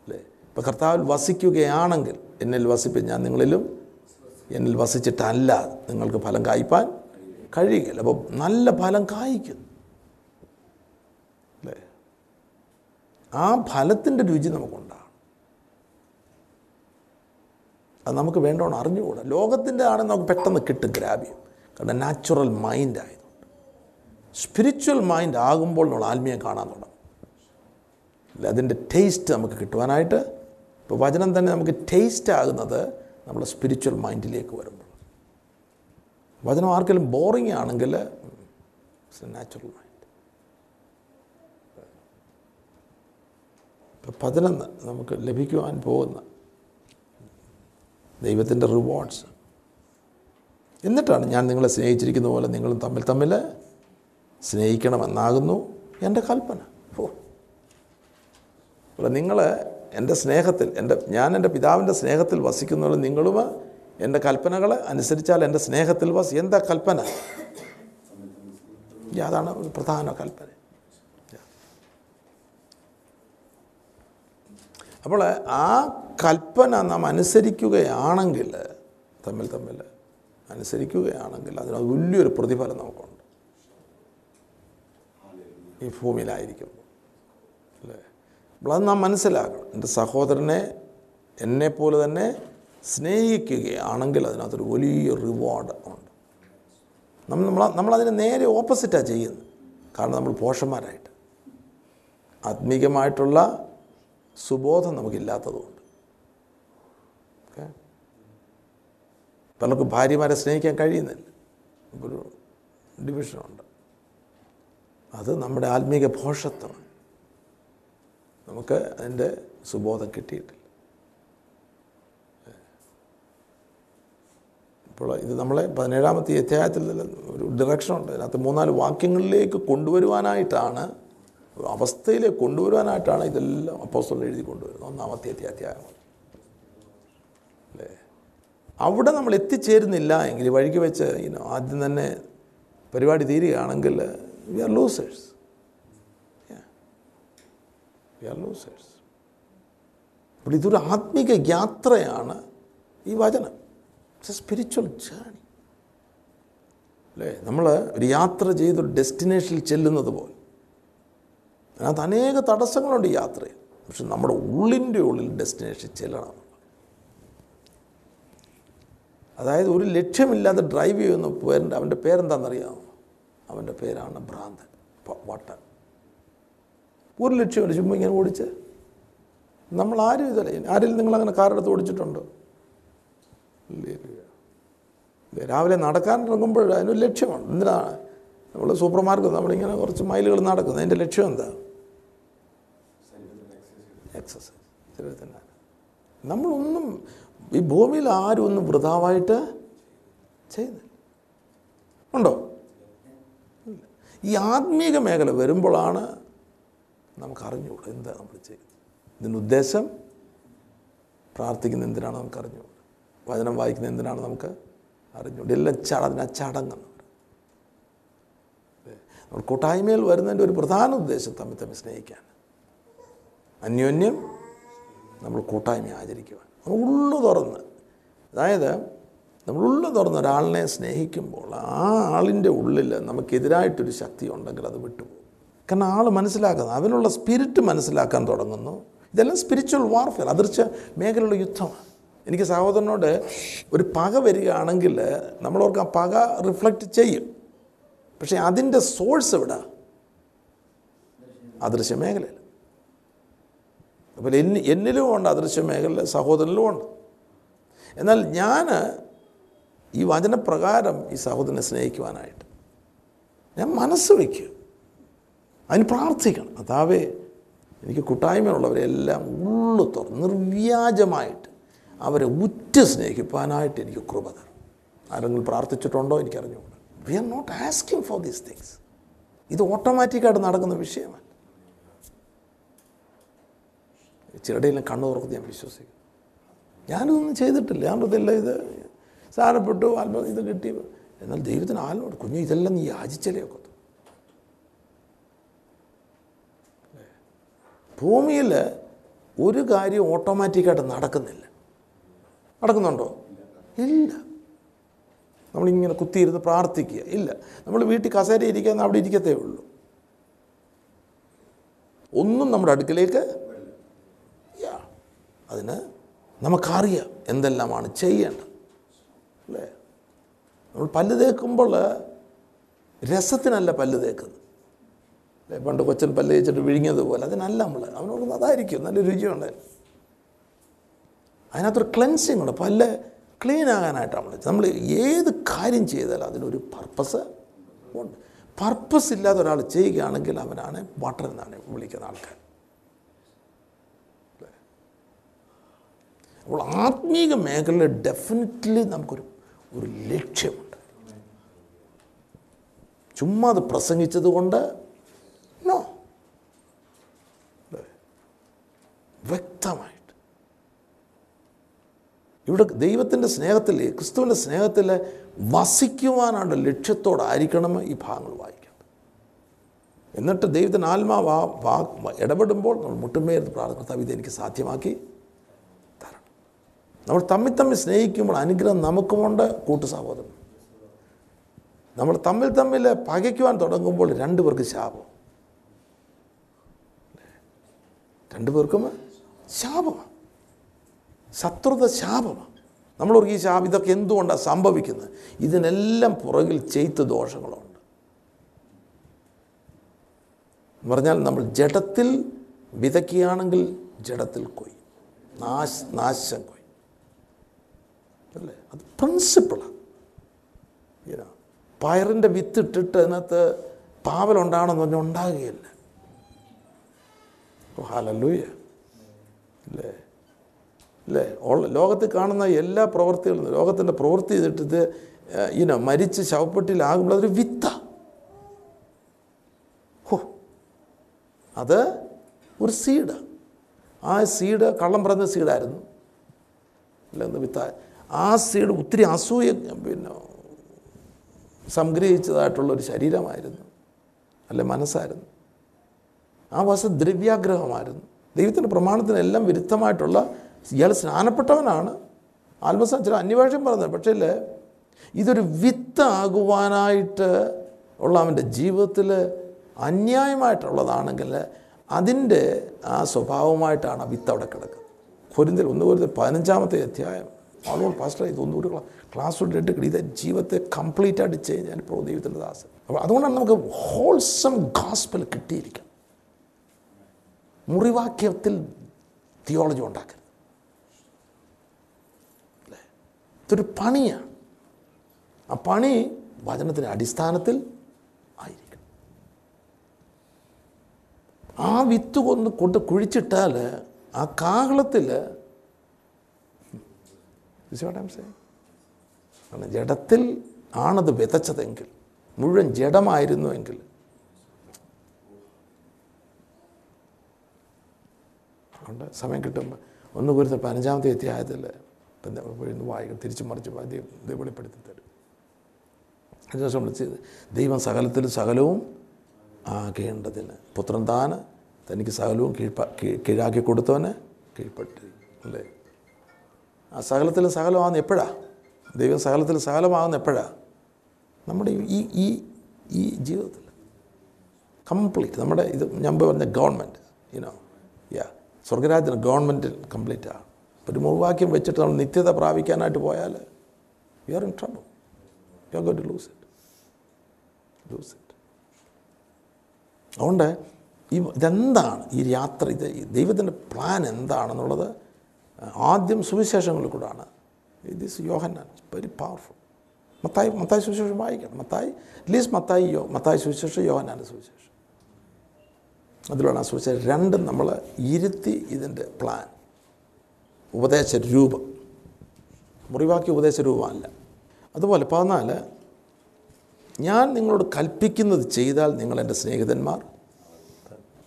അല്ലേ? ഇപ്പം കർത്താവിൽ വസിക്കുകയാണെങ്കിൽ എന്നിൽ വസിപ്പിൻ. ഞാൻ നിങ്ങളിലും എന്നിൽ വസിച്ചിട്ടല്ല. നിങ്ങൾക്ക് ഫലം കായ്പാൻ കഴിയുകയില്ല. അപ്പോൾ നല്ല ഫലം കായ്ക്കുന്നു. ആ ഫലത്തിന്റെ രുചി നമുക്കുണ്ടാകും അത് നമുക്ക് വേണ്ടവണ്ണം അറിഞ്ഞുകൂടാ. ലോകത്തിന്റെ ആണ് നമുക്ക് പെട്ടെന്ന് കിട്ടും ഗ്രാബ്യം. കാരണം നാച്ചുറൽ മൈൻഡ് ആയതുകൊണ്ട്. സ്പിരിച്വൽ മൈൻഡ് ആകുമ്പോൾ നമ്മൾ ആത്മീയം കാണാൻ തുടങ്ങും. അതിന്റെ ടേസ്റ്റ് നമുക്ക് കിട്ടുവാനായിട്ട് ഇപ്പോൾ വചനം തന്നെ നമുക്ക് ടേസ്റ്റ് ആകുന്നത് നമ്മുടെ സ്പിരിച്വൽ മൈൻഡിലേക്ക് വരുമ്പോൾ. വചനം ആർക്കെങ്കിലും ബോറിംഗ് ആണെങ്കിൽ നാച്ചുറൽ മൈൻഡ് പതിനൊന്ന് നമുക്ക് ലഭിക്കുവാൻ പോകുന്ന ദൈവത്തിന്റെ റിവാർഡ്സ് എന്നിട്ടാണ് ഞാൻ നിങ്ങളെ സ്നേഹിച്ചിരിക്കുന്ന പോലെ നിങ്ങളും തമ്മിൽ തമ്മിൽ സ്നേഹിക്കണമെന്നാകുന്നു എന്റെ കൽപ്പന. ഓ അപ്പോൾ നിങ്ങൾ എന്റെ സ്നേഹത്തിൽ എന്റെ ഞാൻ എന്റെ പിതാവിന്റെ സ്നേഹത്തിൽ വസിക്കുന്നവർ നിങ്ങളും എന്റെ കൽപ്പനകൾ അനുസരിച്ചാൽ എന്റെ സ്നേഹത്തിൽ വസ് എന്താ കൽപ്പന? അതാണ് ഒരു പ്രധാന കൽപ്പന. അപ്പോൾ ആ കൽപ്പന നാം അനുസരിക്കുകയാണെങ്കിൽ തമ്മിൽ തമ്മിൽ അനുസരിക്കുകയാണെങ്കിൽ അതിന് വലിയൊരു പ്രതിഫലം നമുക്കുണ്ട്. ഈ ഭൂമിയിലായിരിക്കും അല്ലേ? അപ്പോൾ അത് നാം മനസ്സിലാക്കണം. എന്റെ സഹോദരനെ എന്നെപ്പോലെ തന്നെ സ്നേഹിക്കുകയാണെങ്കിൽ അതിനകത്തൊരു വലിയ റിവാർഡ് ഉണ്ട്. നമ്മൾ നമ്മൾ നമ്മളതിന് നേരെ ഓപ്പോസിറ്റാണ് ചെയ്യുന്നത്. കാരണം നമ്മൾ പോഷന്മാരായിട്ട്. ആത്മീകമായിട്ടുള്ള സുബോധം നമുക്കില്ലാത്തതുകൊണ്ട്. ഓക്കെ? പലർക്കും ഭാര്യമാരെ സ്നേഹിക്കാൻ കഴിയുന്നില്ല. ഒരു ഡിവിഷനുണ്ട്. അത് നമ്മുടെ ആത്മീക ഭോഷത്വമാണ്. നമുക്ക് അതിന്റെ സുബോധം കിട്ടിയിട്ടില്ല. ഇപ്പോൾ ഇത് നമ്മളെ പതിനേഴാമത്തെ അധ്യായത്തിൽ ഒരു ഡിറക്ഷനുണ്ട് അതിനകത്ത് മൂന്നാൽ വാക്യങ്ങളിലേക്ക് കൊണ്ടുവരുവാനായിട്ടാണ് ഒരു അവസ്ഥയിലേക്ക് കൊണ്ടുവരുവാനായിട്ടാണ് ഇതെല്ലാം അപ്പോസ്റ്റൽ എഴുതി കൊണ്ടുവരുന്നത്. ഒന്നാമത്തെ അധ്യായം. അല്ലേ? അവിടെ നമ്മൾ എത്തിച്ചേരുന്നില്ല എങ്കിൽ വഴിക്ക് വെച്ച് ആദ്യം തന്നെ പരിപാടി തീരുകയാണെങ്കിൽ we are losers we are losers അപ്പോൾ ഇതൊരു ആത്മീക യാത്രയാണ് ഈ വചനം. ഇറ്റ്സ് എ സ്പിരിച്വൽ ജേണി അല്ലേ? നമ്മൾ ഒരു യാത്ര ചെയ്തൊരു ഡെസ്റ്റിനേഷനിൽ ചെല്ലുന്നത് പോലെ. അതിനകത്ത് അനേക തടസ്സങ്ങളുണ്ട് ഈ യാത്രയിൽ. പക്ഷെ നമ്മുടെ ഉള്ളിന്റെ ഉള്ളിൽ ഡെസ്റ്റിനേഷൻ ചെല്ലണം. അതായത് ഒരു ലക്ഷ്യമില്ലാതെ ഡ്രൈവ് ചെയ്യുന്ന പേരന്റെ അവന്റെ പേരെന്താണെന്നറിയാമോ? അവന്റെ പേരാണ് ഭ്രാന്തൻ വട്ടൻ. ഒരു ലക്ഷ്യമില്ല ചുമ്മാ ഇങ്ങനെ ഓടിച്ച്. നമ്മൾ ആരും ഇതല്ല ആരെങ്കിലും നിങ്ങളങ്ങനെ കാറെടുത്ത് ഓടിച്ചിട്ടുണ്ടോ. രാവിലെ നടക്കാൻ ഇറങ്ങുമ്പോൾ അതിനൊരു ലക്ഷ്യമാണ് എന്തിനാണ് നമ്മൾ സൂപ്പർ മാർക്കറ്റ് നമ്മളിങ്ങനെ കുറച്ച് മൈലുകൾ നടക്കുന്നത് അതിന്റെ ലക്ഷ്യം എന്താ? എക്സസൈസ് ശരീരത്തിന്റെ നമ്മളൊന്നും ഈ ഭൂമിയിൽ ആരും ഒന്നും വൃതാവായിട്ട് ചെയ്യുന്നില്ല. ഉണ്ടോ. ഈ ആത്മീക മേഖല വരുമ്പോഴാണ് നമുക്ക് അറിഞ്ഞുകൂടാ എന്താ നമ്മൾ ചെയ്യുന്നത്. ഇതിന്റെ ഉദ്ദേശം പ്രാർത്ഥിക്കുന്ന എന്തിനാണ് നമുക്ക് അറിഞ്ഞുകൂടാ വചനം വായിക്കുന്ന എന്തിനാണ് നമുക്ക് അറിഞ്ഞുകൂടാ? എല്ലാം ചട അതിനാ ചടങ്ങെന്ന്? നമ്മൾ കൂട്ടായ്മയിൽ വരുന്നതിന്റെ ഒരു പ്രധാന ഉദ്ദേശം തമ്മിൽ തമ്മിൽ സ്നേഹിക്കാൻ. അന്യോന്യം നമ്മൾ കൂട്ടായ്മ ആചരിക്കുവാൻ. നമ്മൾ ഉള്ളു തുറന്ന്. അതായത് നമ്മൾ ഉള്ളു തുറന്ന് ഒരാളിനെ സ്നേഹിക്കുമ്പോൾ ആ ആളിന്റെ ഉള്ളിൽ നമുക്കെതിരായിട്ടൊരു ശക്തി ഉണ്ടെങ്കിൽ അത് വിട്ടുപോകും. കാരണം ആൾ മനസ്സിലാക്കുന്നത് അവനുള്ള സ്പിരിറ്റ് മനസ്സിലാക്കാൻ തുടങ്ങുന്നു. ഇതെല്ലാം സ്പിരിച്വൽ വാർഫെയർ അതിർച്ച മേഖലയുള്ള യുദ്ധമാണ്. എനിക്ക് സഹോദരനോട് ഒരു പക വരികയാണെങ്കിൽ നമ്മളോർക്ക് ആ പക റിഫ്ലക്റ്റ് ചെയ്യും. പക്ഷേ അതിന്റെ സോഴ്സ് എവിടെ? അദൃശ്യ മേഖലയിൽ അപ്പോൾ എന്നി എന്നിലും ഉണ്ട് അദൃശ്യ മേഖല സഹോദരനിലും ഉണ്ട്. എന്നാൽ ഞാൻ ഈ വചനപ്രകാരം ഈ സഹോദരനെ സ്നേഹിക്കുവാനായിട്ട് ഞാൻ മനസ്സ് വയ്ക്കുക. അതിന് പ്രാർത്ഥിക്കണം. അതാവേ എനിക്ക് കൂട്ടായ്മയുള്ളവരെല്ലാം ഉള്ളു തുറന്ന് നിർവ്യാജമായിട്ട് അവരെ ഉറ്റ സ്നേഹിപ്പാനായിട്ട് എനിക്ക് കൃപ തരണം ആരെങ്കിലും പ്രാർത്ഥിച്ചിട്ടുണ്ടോ എനിക്കറിഞ്ഞുകൂടാ. We are not asking for these things ഇത് ഓട്ടോമാറ്റിക്കായിട്ട് നടക്കുന്ന വിഷയമാണ് ചിലടെയെല്ലാം കണ്ണു തുറക്കുന്നത് ഞാൻ വിശ്വസിക്കും. ഞാനിതൊന്നും ചെയ്തിട്ടില്ല. ഞാൻ ഇതെല്ലാം ഇത് സാധനപ്പെട്ടു ആത്മ ഇത് കിട്ടി. എന്നാൽ ദൈവത്തിന് ആലോട് കുഞ്ഞു ഇതെല്ലാം നീ യാചിച്ചല്ലേ ഒക്കെ. ഭൂമിയിൽ ഒരു കാര്യം ഓട്ടോമാറ്റിക്കായിട്ട് നടക്കുന്നില്ല. നടക്കുന്നുണ്ടോ? ഇല്ല. നമ്മളിങ്ങനെ കുത്തിയിരുന്ന് പ്രാർത്ഥിക്കുക. ഇല്ല. നമ്മൾ വീട്ടിൽ കസേര ഇരിക്കാൻ അവിടെ ഇരിക്കത്തേ ഉള്ളൂ. ഒന്നും നമ്മുടെ അടുക്കിലേക്ക്. അതിന് നമുക്കറിയാം എന്തെല്ലാമാണ് ചെയ്യേണ്ടത്. അല്ലേ? നമ്മൾ പല്ല് തേക്കുമ്പോൾ രസത്തിനല്ല പല്ല് തേക്കുന്നത്. അല്ലേ? പണ്ട് കൊച്ചൻ പല്ല് തേച്ചിട്ട് വിഴിഞ്ഞതുപോലെ അതിനല്ല നമ്മൾ. അവനോട് അതായിരിക്കും നല്ല രുചിയുണ്ട് അതിനകത്തൊരു ക്ലെൻസിങ് ഉണ്ട്. പല്ല് ക്ലീൻ ആകാനായിട്ടാണ് നമ്മൾ നമ്മൾ ഏത് കാര്യം ചെയ്താലും അതിനൊരു പർപ്പസ് ഉണ്ട്. പർപ്പസ് ഇല്ലാതെ ഒരാൾ ചെയ്യുകയാണെങ്കിൽ അവനാണ് വാട്ടർ എന്നാണ് വിളിക്കുന്ന ആൾക്കാർ. അപ്പോൾ ആത്മീക മേഖലയിൽ ഡെഫിനറ്റ്ലി നമുക്കൊരു ഒരു ലക്ഷ്യമുണ്ട്. ചുമ്മാ അത് പ്രസംഗിച്ചത് കൊണ്ട് നോ വ്യക്തമായിട്ട്. ഇവിടെ ദൈവത്തിന്റെ സ്നേഹത്തിൽ ക്രിസ്തുവിന്റെ സ്നേഹത്തിൽ വസിക്കുവാനാണ് ലക്ഷ്യത്തോടായിരിക്കണം ഈ ഭാഗങ്ങൾ വായിക്കുന്നത് എന്നിട്ട് ദൈവത്തിന്റെ ആത്മാവ് ഇടപെടുമ്പോൾ നമ്മൾ മുട്ടുമേർന്ന് പ്രാർത്ഥന ഇത് എനിക്ക് സാധ്യമാക്കി. നമ്മൾ തമ്മിൽ തമ്മിൽ സ്നേഹിക്കുമ്പോൾ അനുഗ്രഹം നമുക്കുമുണ്ട് കൂട്ടു സഹോദരൻ. നമ്മൾ തമ്മിൽ തമ്മിൽ പകയ്ക്കുവാൻ തുടങ്ങുമ്പോൾ രണ്ടു പേർക്ക് ശാപം. രണ്ടു പേർക്കും ശാപമാണ്. ശത്രുത ശാപമാണ്. നമ്മളൊരു ഈ ശാപം ഇതൊക്കെ എന്തുകൊണ്ടാണ് സംഭവിക്കുന്നത്? ഇതിനെല്ലാം പുറകിൽ ചെയ്ത്ത് ദോഷങ്ങളുണ്ട്. എന്ന് പറഞ്ഞാൽ നമ്മൾ ജഡത്തിൽ വിതയ്ക്കുകയാണെങ്കിൽ ജഡത്തിൽ കൊയ്യും. നാശ നാശം കൊയ്യും. അല്ലേ? അത് പ്രിൻസിപ്പിളാണ് പയറിന്റെ വിത്ത് ഇട്ടിട്ട് അതിനകത്ത് പാവലുണ്ടാകണമെന്ന് പറഞ്ഞാൽ ഉണ്ടാകുകയില്ല. ഹാലല്ലൂയ അല്ലേ? അല്ലേ? ഉള്ള ലോകത്തിൽ കാണുന്ന എല്ലാ പ്രവൃത്തികളും ലോകത്തിന്റെ പ്രവൃത്തി ചെയ്തിട്ട് ഇത് ഇനോ മരിച്ച് ശവപ്പെട്ടിലാകുമ്പോൾ അതൊരു വിത്ത. ഹോ. അത് ഒരു സീഡ് ആ. സീഡ് കള്ളം പറഞ്ഞ സീഡായിരുന്നു അല്ല? എന്ന് വിത്ത. ആ സീഡ് ഒത്തിരി അസൂയ പിന്നെ സംഗ്രഹിച്ചതായിട്ടുള്ളൊരു ശരീരമായിരുന്നു. അല്ലെ മനസ്സായിരുന്നു. ആ വശ ദ്രവ്യാഗ്രഹമായിരുന്നു. ദൈവത്തിന്റെ പ്രമാണത്തിനെല്ലാം വിരുദ്ധമായിട്ടുള്ള ഇയാൾ സ്നാനപ്പെട്ടവനാണ്. ആത്മസഞ്ചരം അന്വേഷണം പറഞ്ഞത്. പക്ഷേ ഇതൊരു വിത്താകുവാനായിട്ട് ഉള്ള അവന്റെ ജീവിതത്തിൽ അന്യായമായിട്ടുള്ളതാണെങ്കിൽ അതിന്റെ ആ സ്വഭാവമായിട്ടാണ് ആ വിത്ത് അവിടെ കിടക്കുന്നത്. കൊരിന്തൽ ഒന്ന് കൊരിന്തിൽ പതിനഞ്ചാമത്തെ അധ്യായം ആളുകൾ പാസ്റ്റർ ഇത് ഒരു ക്ലാ- ക്ലാസ് എടുക്കണം ഇത് ജീവിതത്തെ കംപ്ലീറ്റ് ആയിട്ട് ചേഞ്ച് ഞാൻ പ്രോ ദൈവത്തിന്റെ ദാസ് അപ്പോൾ അതുകൊണ്ടാണ് നമുക്ക് ഹോൾസം ഗാസ്പൽ കിട്ടിയിരിക്കുക മുറിവാക്യത്തിൽ തിയോളജി ഉണ്ടാക്കരുത്. അല്ലേ? ഇതൊരു പണിയാണ്. ആ പണി വചനത്തിന്റെ അടിസ്ഥാനത്തിൽ ആയിരിക്കണം. ആ വിത്ത് കൊന്ന് കൊണ്ട് കുഴിച്ചിട്ടാൽ ആ കാഹളത്തിൽ കാരണം ജഡത്തിൽ ആണത് വിതച്ചതെങ്കിൽ മുഴുവൻ ജഡമായിരുന്നുവെങ്കിൽ അതുകൊണ്ട് സമയം കിട്ടുമ്പോൾ ഒന്ന് കുരുത്ത പതിനഞ്ചാമത്തെ അധ്യായത്തിൽ ഇന്ന് വായിക്കും തിരിച്ചു മറിച്ച് ദൈവം വെളിപ്പെടുത്തി തരും. അതിനുശേഷം വിളിച്ചത് ദൈവം സകലത്തിലും സകലവും ആകേണ്ടതിന് പുത്രൻ താൻ തനിക്ക് സകലവും കീഴ്പ കീഴാക്കി കൊടുത്തവന് കീഴ്പ്പെട്ട്. അല്ലേ? ആ സകലത്തിലും സകലമാകുന്ന എപ്പോഴാണ് ദൈവം സകലത്തിൽ സകലമാകുന്ന എപ്പോഴാണ് നമ്മുടെ ഈ ഈ ഈ ജീവിതത്തിൽ. കംപ്ലീറ്റ് നമ്മുടെ ഇത് ഞാൻ പറഞ്ഞ ഗവൺമെന്റ് യുനോ യാ സ്വർഗരാജ്യത്തിന് ഗവൺമെന്റ് കംപ്ലീറ്റാണ് ഒരു മുഴുവാക്യം വെച്ചിട്ട് നമ്മൾ നിത്യത പ്രാപിക്കാനായിട്ട് പോയാൽ you are in trouble you are go to lose it lose it അതുകൊണ്ട് ഈ ഇതെന്താണ്? ഈ യാത്ര ഇത് ദൈവത്തിന്റെ പ്ലാൻ എന്താണെന്നുള്ളത് ആദ്യം സുവിശേഷങ്ങളിൽ കൂടാണ്. ഇത് is Yohannan very powerful Mathai Mathai സുവിശേഷം വായിക്കണം. മത്തായി അറ്റ്ലീസ്റ്റ് മത്തായി യോ മത്തായി സുവിശേഷം യോഹന്നാന്റെ സുവിശേഷം. അതിലാണ് ആ സുവിശേഷം രണ്ടും നമ്മൾ ഇരുത്തി ഇതിന്റെ പ്ലാൻ ഉപദേശ രൂപം. മുറിവാക്കി ഉപദേശ രൂപമല്ല. അതുപോലെ പതിനാല് ഞാൻ നിങ്ങളോട് കൽപ്പിക്കുന്നത് ചെയ്താൽ നിങ്ങൾ എന്റെ സ്നേഹിതന്മാർ.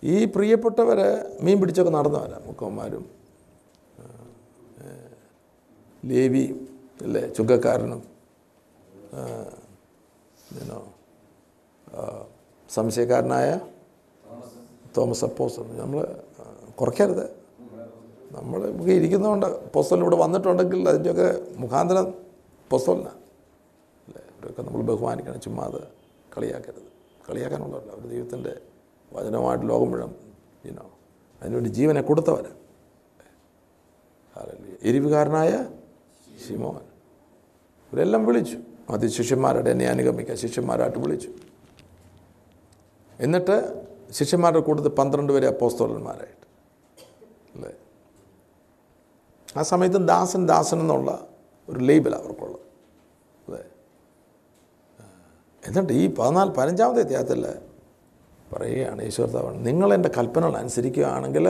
ഈ പ്രിയപ്പെട്ടവരെ മീൻ പിടിച്ചൊക്കെ നടന്നവരാണ് മുക്കന്മാരും ലേവി അല്ലേ? ചുങ്കക്കാരനും. പിന്നോ സംശയക്കാരനായ തോമസ് അപ്പോസ്. നമ്മൾ കുറയ്ക്കരുത്. നമ്മൾ ഇവിടെ ഇരിക്കുന്നതുകൊണ്ട് പൊസ്തൽ ഇവിടെ വന്നിട്ടുണ്ടെങ്കിൽ അതിന്റെയൊക്കെ മുഖാന്തരം പൊസ്തലിന് അല്ലേ? ഇവരൊക്കെ നമ്മൾ ബഹുമാനിക്കണം. ചുമ്മാ അത് കളിയാക്കരുത്. കളിയാക്കാനുള്ളതല്ല. അവർ ദൈവത്തിന്റെ വചനമായിട്ട് ലോകം മുഴുവൻ ഇനോ അതിനുവേണ്ടി ജീവനെ ഹല്ലേലൂയ. എരിവുകാരനായ ശിമോൻ. ഇവരെല്ലാം വിളിച്ചു. അത് ശിഷ്യന്മാരുടെ എന്നെ അനുഗമിക്കുക ശിഷ്യന്മാരായിട്ട് വിളിച്ചു. എന്നിട്ട് ശിഷ്യന്മാരുടെ കൂട്ടത്തിൽ പന്ത്രണ്ട് പേരെ അപ്പോസ്തോലന്മാരായിട്ട്. അല്ലേ? ആ സമയത്ത് ദാസൻ ദാസൻ എന്നുള്ള ഒരു ലേബൽ അവർക്കുള്ളത്. അല്ലേ? എന്നിട്ട് ഈ പതിനാല് പതിനഞ്ചാമത്തെ അധ്യായത്തിൽ പറയുകയാണ് ഈശ്വർത്താവാണ് നിങ്ങൾ എന്റെ കൽപ്പനകൾ അനുസരിക്കുകയാണെങ്കിൽ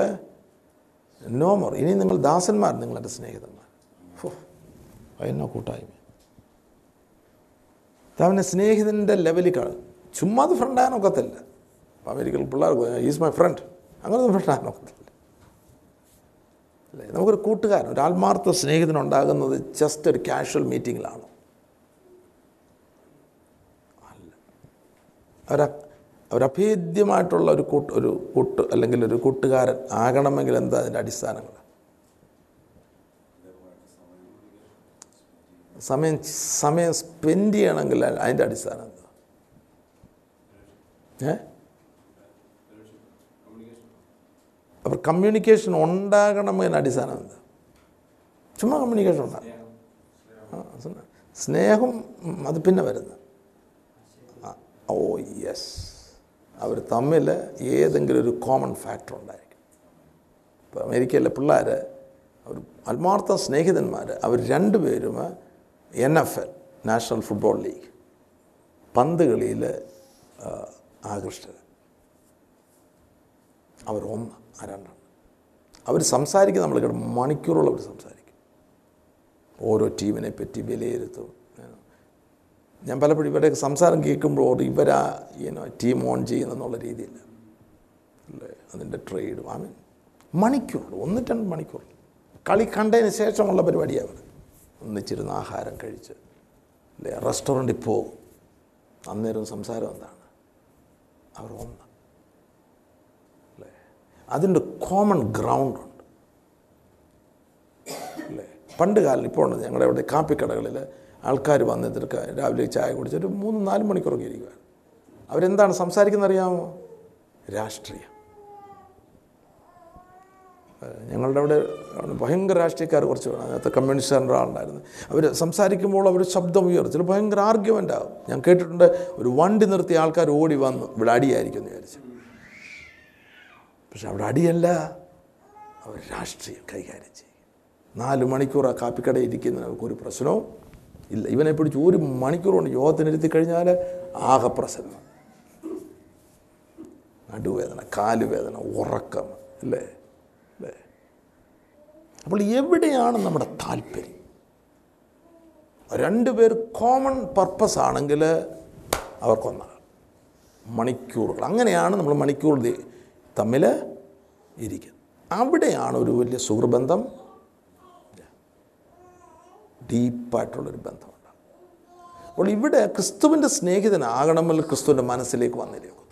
നോ മോർ ഇനി നിങ്ങൾ ദാസന്മാർ നിങ്ങളെന്റെ സ്നേഹിതന്മാർ. അതിനോ കൂട്ടായ്മ. അവന്റെ സ്നേഹിതന്റെ ലെവലിൽ കാണും. ചുമ്മാ ഫ്രണ്ടാകാനൊക്കത്തില്ല അമേരിക്കയിൽ പിള്ളേർക്ക് ഈസ് മൈ ഫ്രണ്ട് അങ്ങനെയൊന്നും ഫ്രണ്ടാകാനൊക്കത്തില്ല അല്ലേ? നമുക്കൊരു കൂട്ടുകാരൻ ഒരു ആത്മാർത്ഥ സ്നേഹിതനുണ്ടാകുന്നത് ജസ്റ്റ് ഒരു കാഷ്വൽ മീറ്റിങ്ങിലാണോ അല്ല. അവർ അവരഭേദ്യമായിട്ടുള്ള ഒരു കൂട്ട് ഒരു കൂട്ട് അല്ലെങ്കിൽ ഒരു കൂട്ടുകാരൻ ആകണമെങ്കിൽ എന്താ അതിന്റെ അടിസ്ഥാനങ്ങൾ സമയം സമയം സ്പെൻഡ് ചെയ്യണമെങ്കിൽ അതിന്റെ അടിസ്ഥാനം എന്താ? ഏ? അവർ കമ്മ്യൂണിക്കേഷൻ ഉണ്ടാകണം എന്ന അടിസ്ഥാനം എന്താ? ചുമ്മാ കമ്മ്യൂണിക്കേഷൻ ഉണ്ടാകും സ്നേഹം അത് പിന്നെ വരുന്നത്. ഓ യെസ് അവർ തമ്മിൽ ഏതെങ്കിലും ഒരു കോമൺ ഫാക്ടർ ഉണ്ടായിരിക്കും. ഇപ്പോൾ അമേരിക്കയിലെ പിള്ളേർ അവർ ആത്മാർത്ഥ സ്നേഹിതന്മാർ അവർ രണ്ടുപേരും N F L national football league പന്ത് കളിയിൽ ആകൃഷ്ടർ അവർ ഒന്ന് ആ രണ്ടാണ് അവർ സംസാരിക്കും നമ്മൾ ഇവിടെ മണിക്കൂറോളം അവർ സംസാരിക്കും. ഓരോ ടീമിനെ പറ്റി വിലയിരുത്തും. ഞാൻ പലപ്പോഴും ഇവരുടെയൊക്കെ സംസാരം കേൾക്കുമ്പോൾ ഇവരാ ഈനോ ടീം ഓൺ ചെയ്യുന്നെന്നുള്ള രീതിയില്ല. അല്ലേ? അതിന്റെ ട്രേഡും ഐ മീൻ മണിക്കൂർ ഒന്നിട്ട് രണ്ട് മണിക്കൂർ കളി കണ്ടതിന് ശേഷമുള്ള പരിപാടിയാണ് ഒന്നിച്ചിരുന്ന് ആഹാരം കഴിച്ച്. അല്ലേ റെസ്റ്റോറന്റിൽ പോകും. അന്നേരം സംസാരം എന്താണ്? അവർ ഒന്ന്. അല്ലേ? അതിന്റെ കോമൺ ഗ്രൗണ്ട് ഉണ്ട്. അല്ലേ? പണ്ട് കാലം ഇപ്പോൾ ഉണ്ട്. ഞങ്ങളുടെ ഇവിടെ കാപ്പിക്കടകളിൽ ആൾക്കാർ വന്നിട്ട് രാവിലെ ചായ കുടിച്ചിട്ട് മൂന്ന് നാല് മണിക്കൂറൊക്കെ ഇരിക്കുകയാണ് അവരെന്താണ് സംസാരിക്കുന്നത് അറിയാമോ? രാഷ്ട്രീയം. ഞങ്ങളുടെ അവിടെ ഭയങ്കര രാഷ്ട്രീയക്കാർ കുറച്ച് വേണം. അതിനകത്ത് കമ്മ്യൂണിസ്റ്റുകാരുടെ ആളുണ്ടായിരുന്നു അവർ സംസാരിക്കുമ്പോൾ അവർ ശബ്ദം ഉയർന്നു ചില ഭയങ്കര ആർഗ്യുമെന്റ് ആകും. ഞാൻ കേട്ടിട്ടുണ്ട് ഒരു വണ്ടി നിർത്തിയ ആൾക്കാർ ഓടി വന്നു. ഇവിടെ അടിയായിരിക്കും എന്ന് വിചാരിച്ചു. പക്ഷെ അവിടെ അടിയല്ല. അവർ രാഷ്ട്രീയം കൈകാര്യം ചെയ്യും. നാല് മണിക്കൂർ ആ കാപ്പിക്കടയിൽ ഇരിക്കുന്നവർക്ക് ഒരു പ്രശ്നവും ഇല്ല. ഇവനെ പിടിച്ച് ഒരു മണിക്കൂർ കൊണ്ട് യോഗത്തിനിരുത്തി കഴിഞ്ഞാൽ ആകെ പ്രശ്നം. നടുവേദന കാലുവേദന ഉറക്കം അല്ലേ? അപ്പോൾ എവിടെയാണ് നമ്മുടെ താല്പര്യം? രണ്ടുപേർ കോമൺ പർപ്പസ് ആണെങ്കിൽ അവർക്കൊന്നാണ്. മണിക്കൂറുകൾ. അങ്ങനെയാണ് നമ്മൾ മണിക്കൂർ തമ്മിൽ ഇരിക്കുന്നത്. അവിടെയാണ് ഒരു വലിയ സുഹൃബന്ധം. ഡീപ്പായിട്ടുള്ളൊരു ബന്ധമുണ്ട് അപ്പോൾ ഇവിടെ ക്രിസ്തുവിന്റെ സ്നേഹിതനാകണമെങ്കിൽ ക്രിസ്തുവിന്റെ മനസ്സിലേക്ക് വന്നിരിക്കും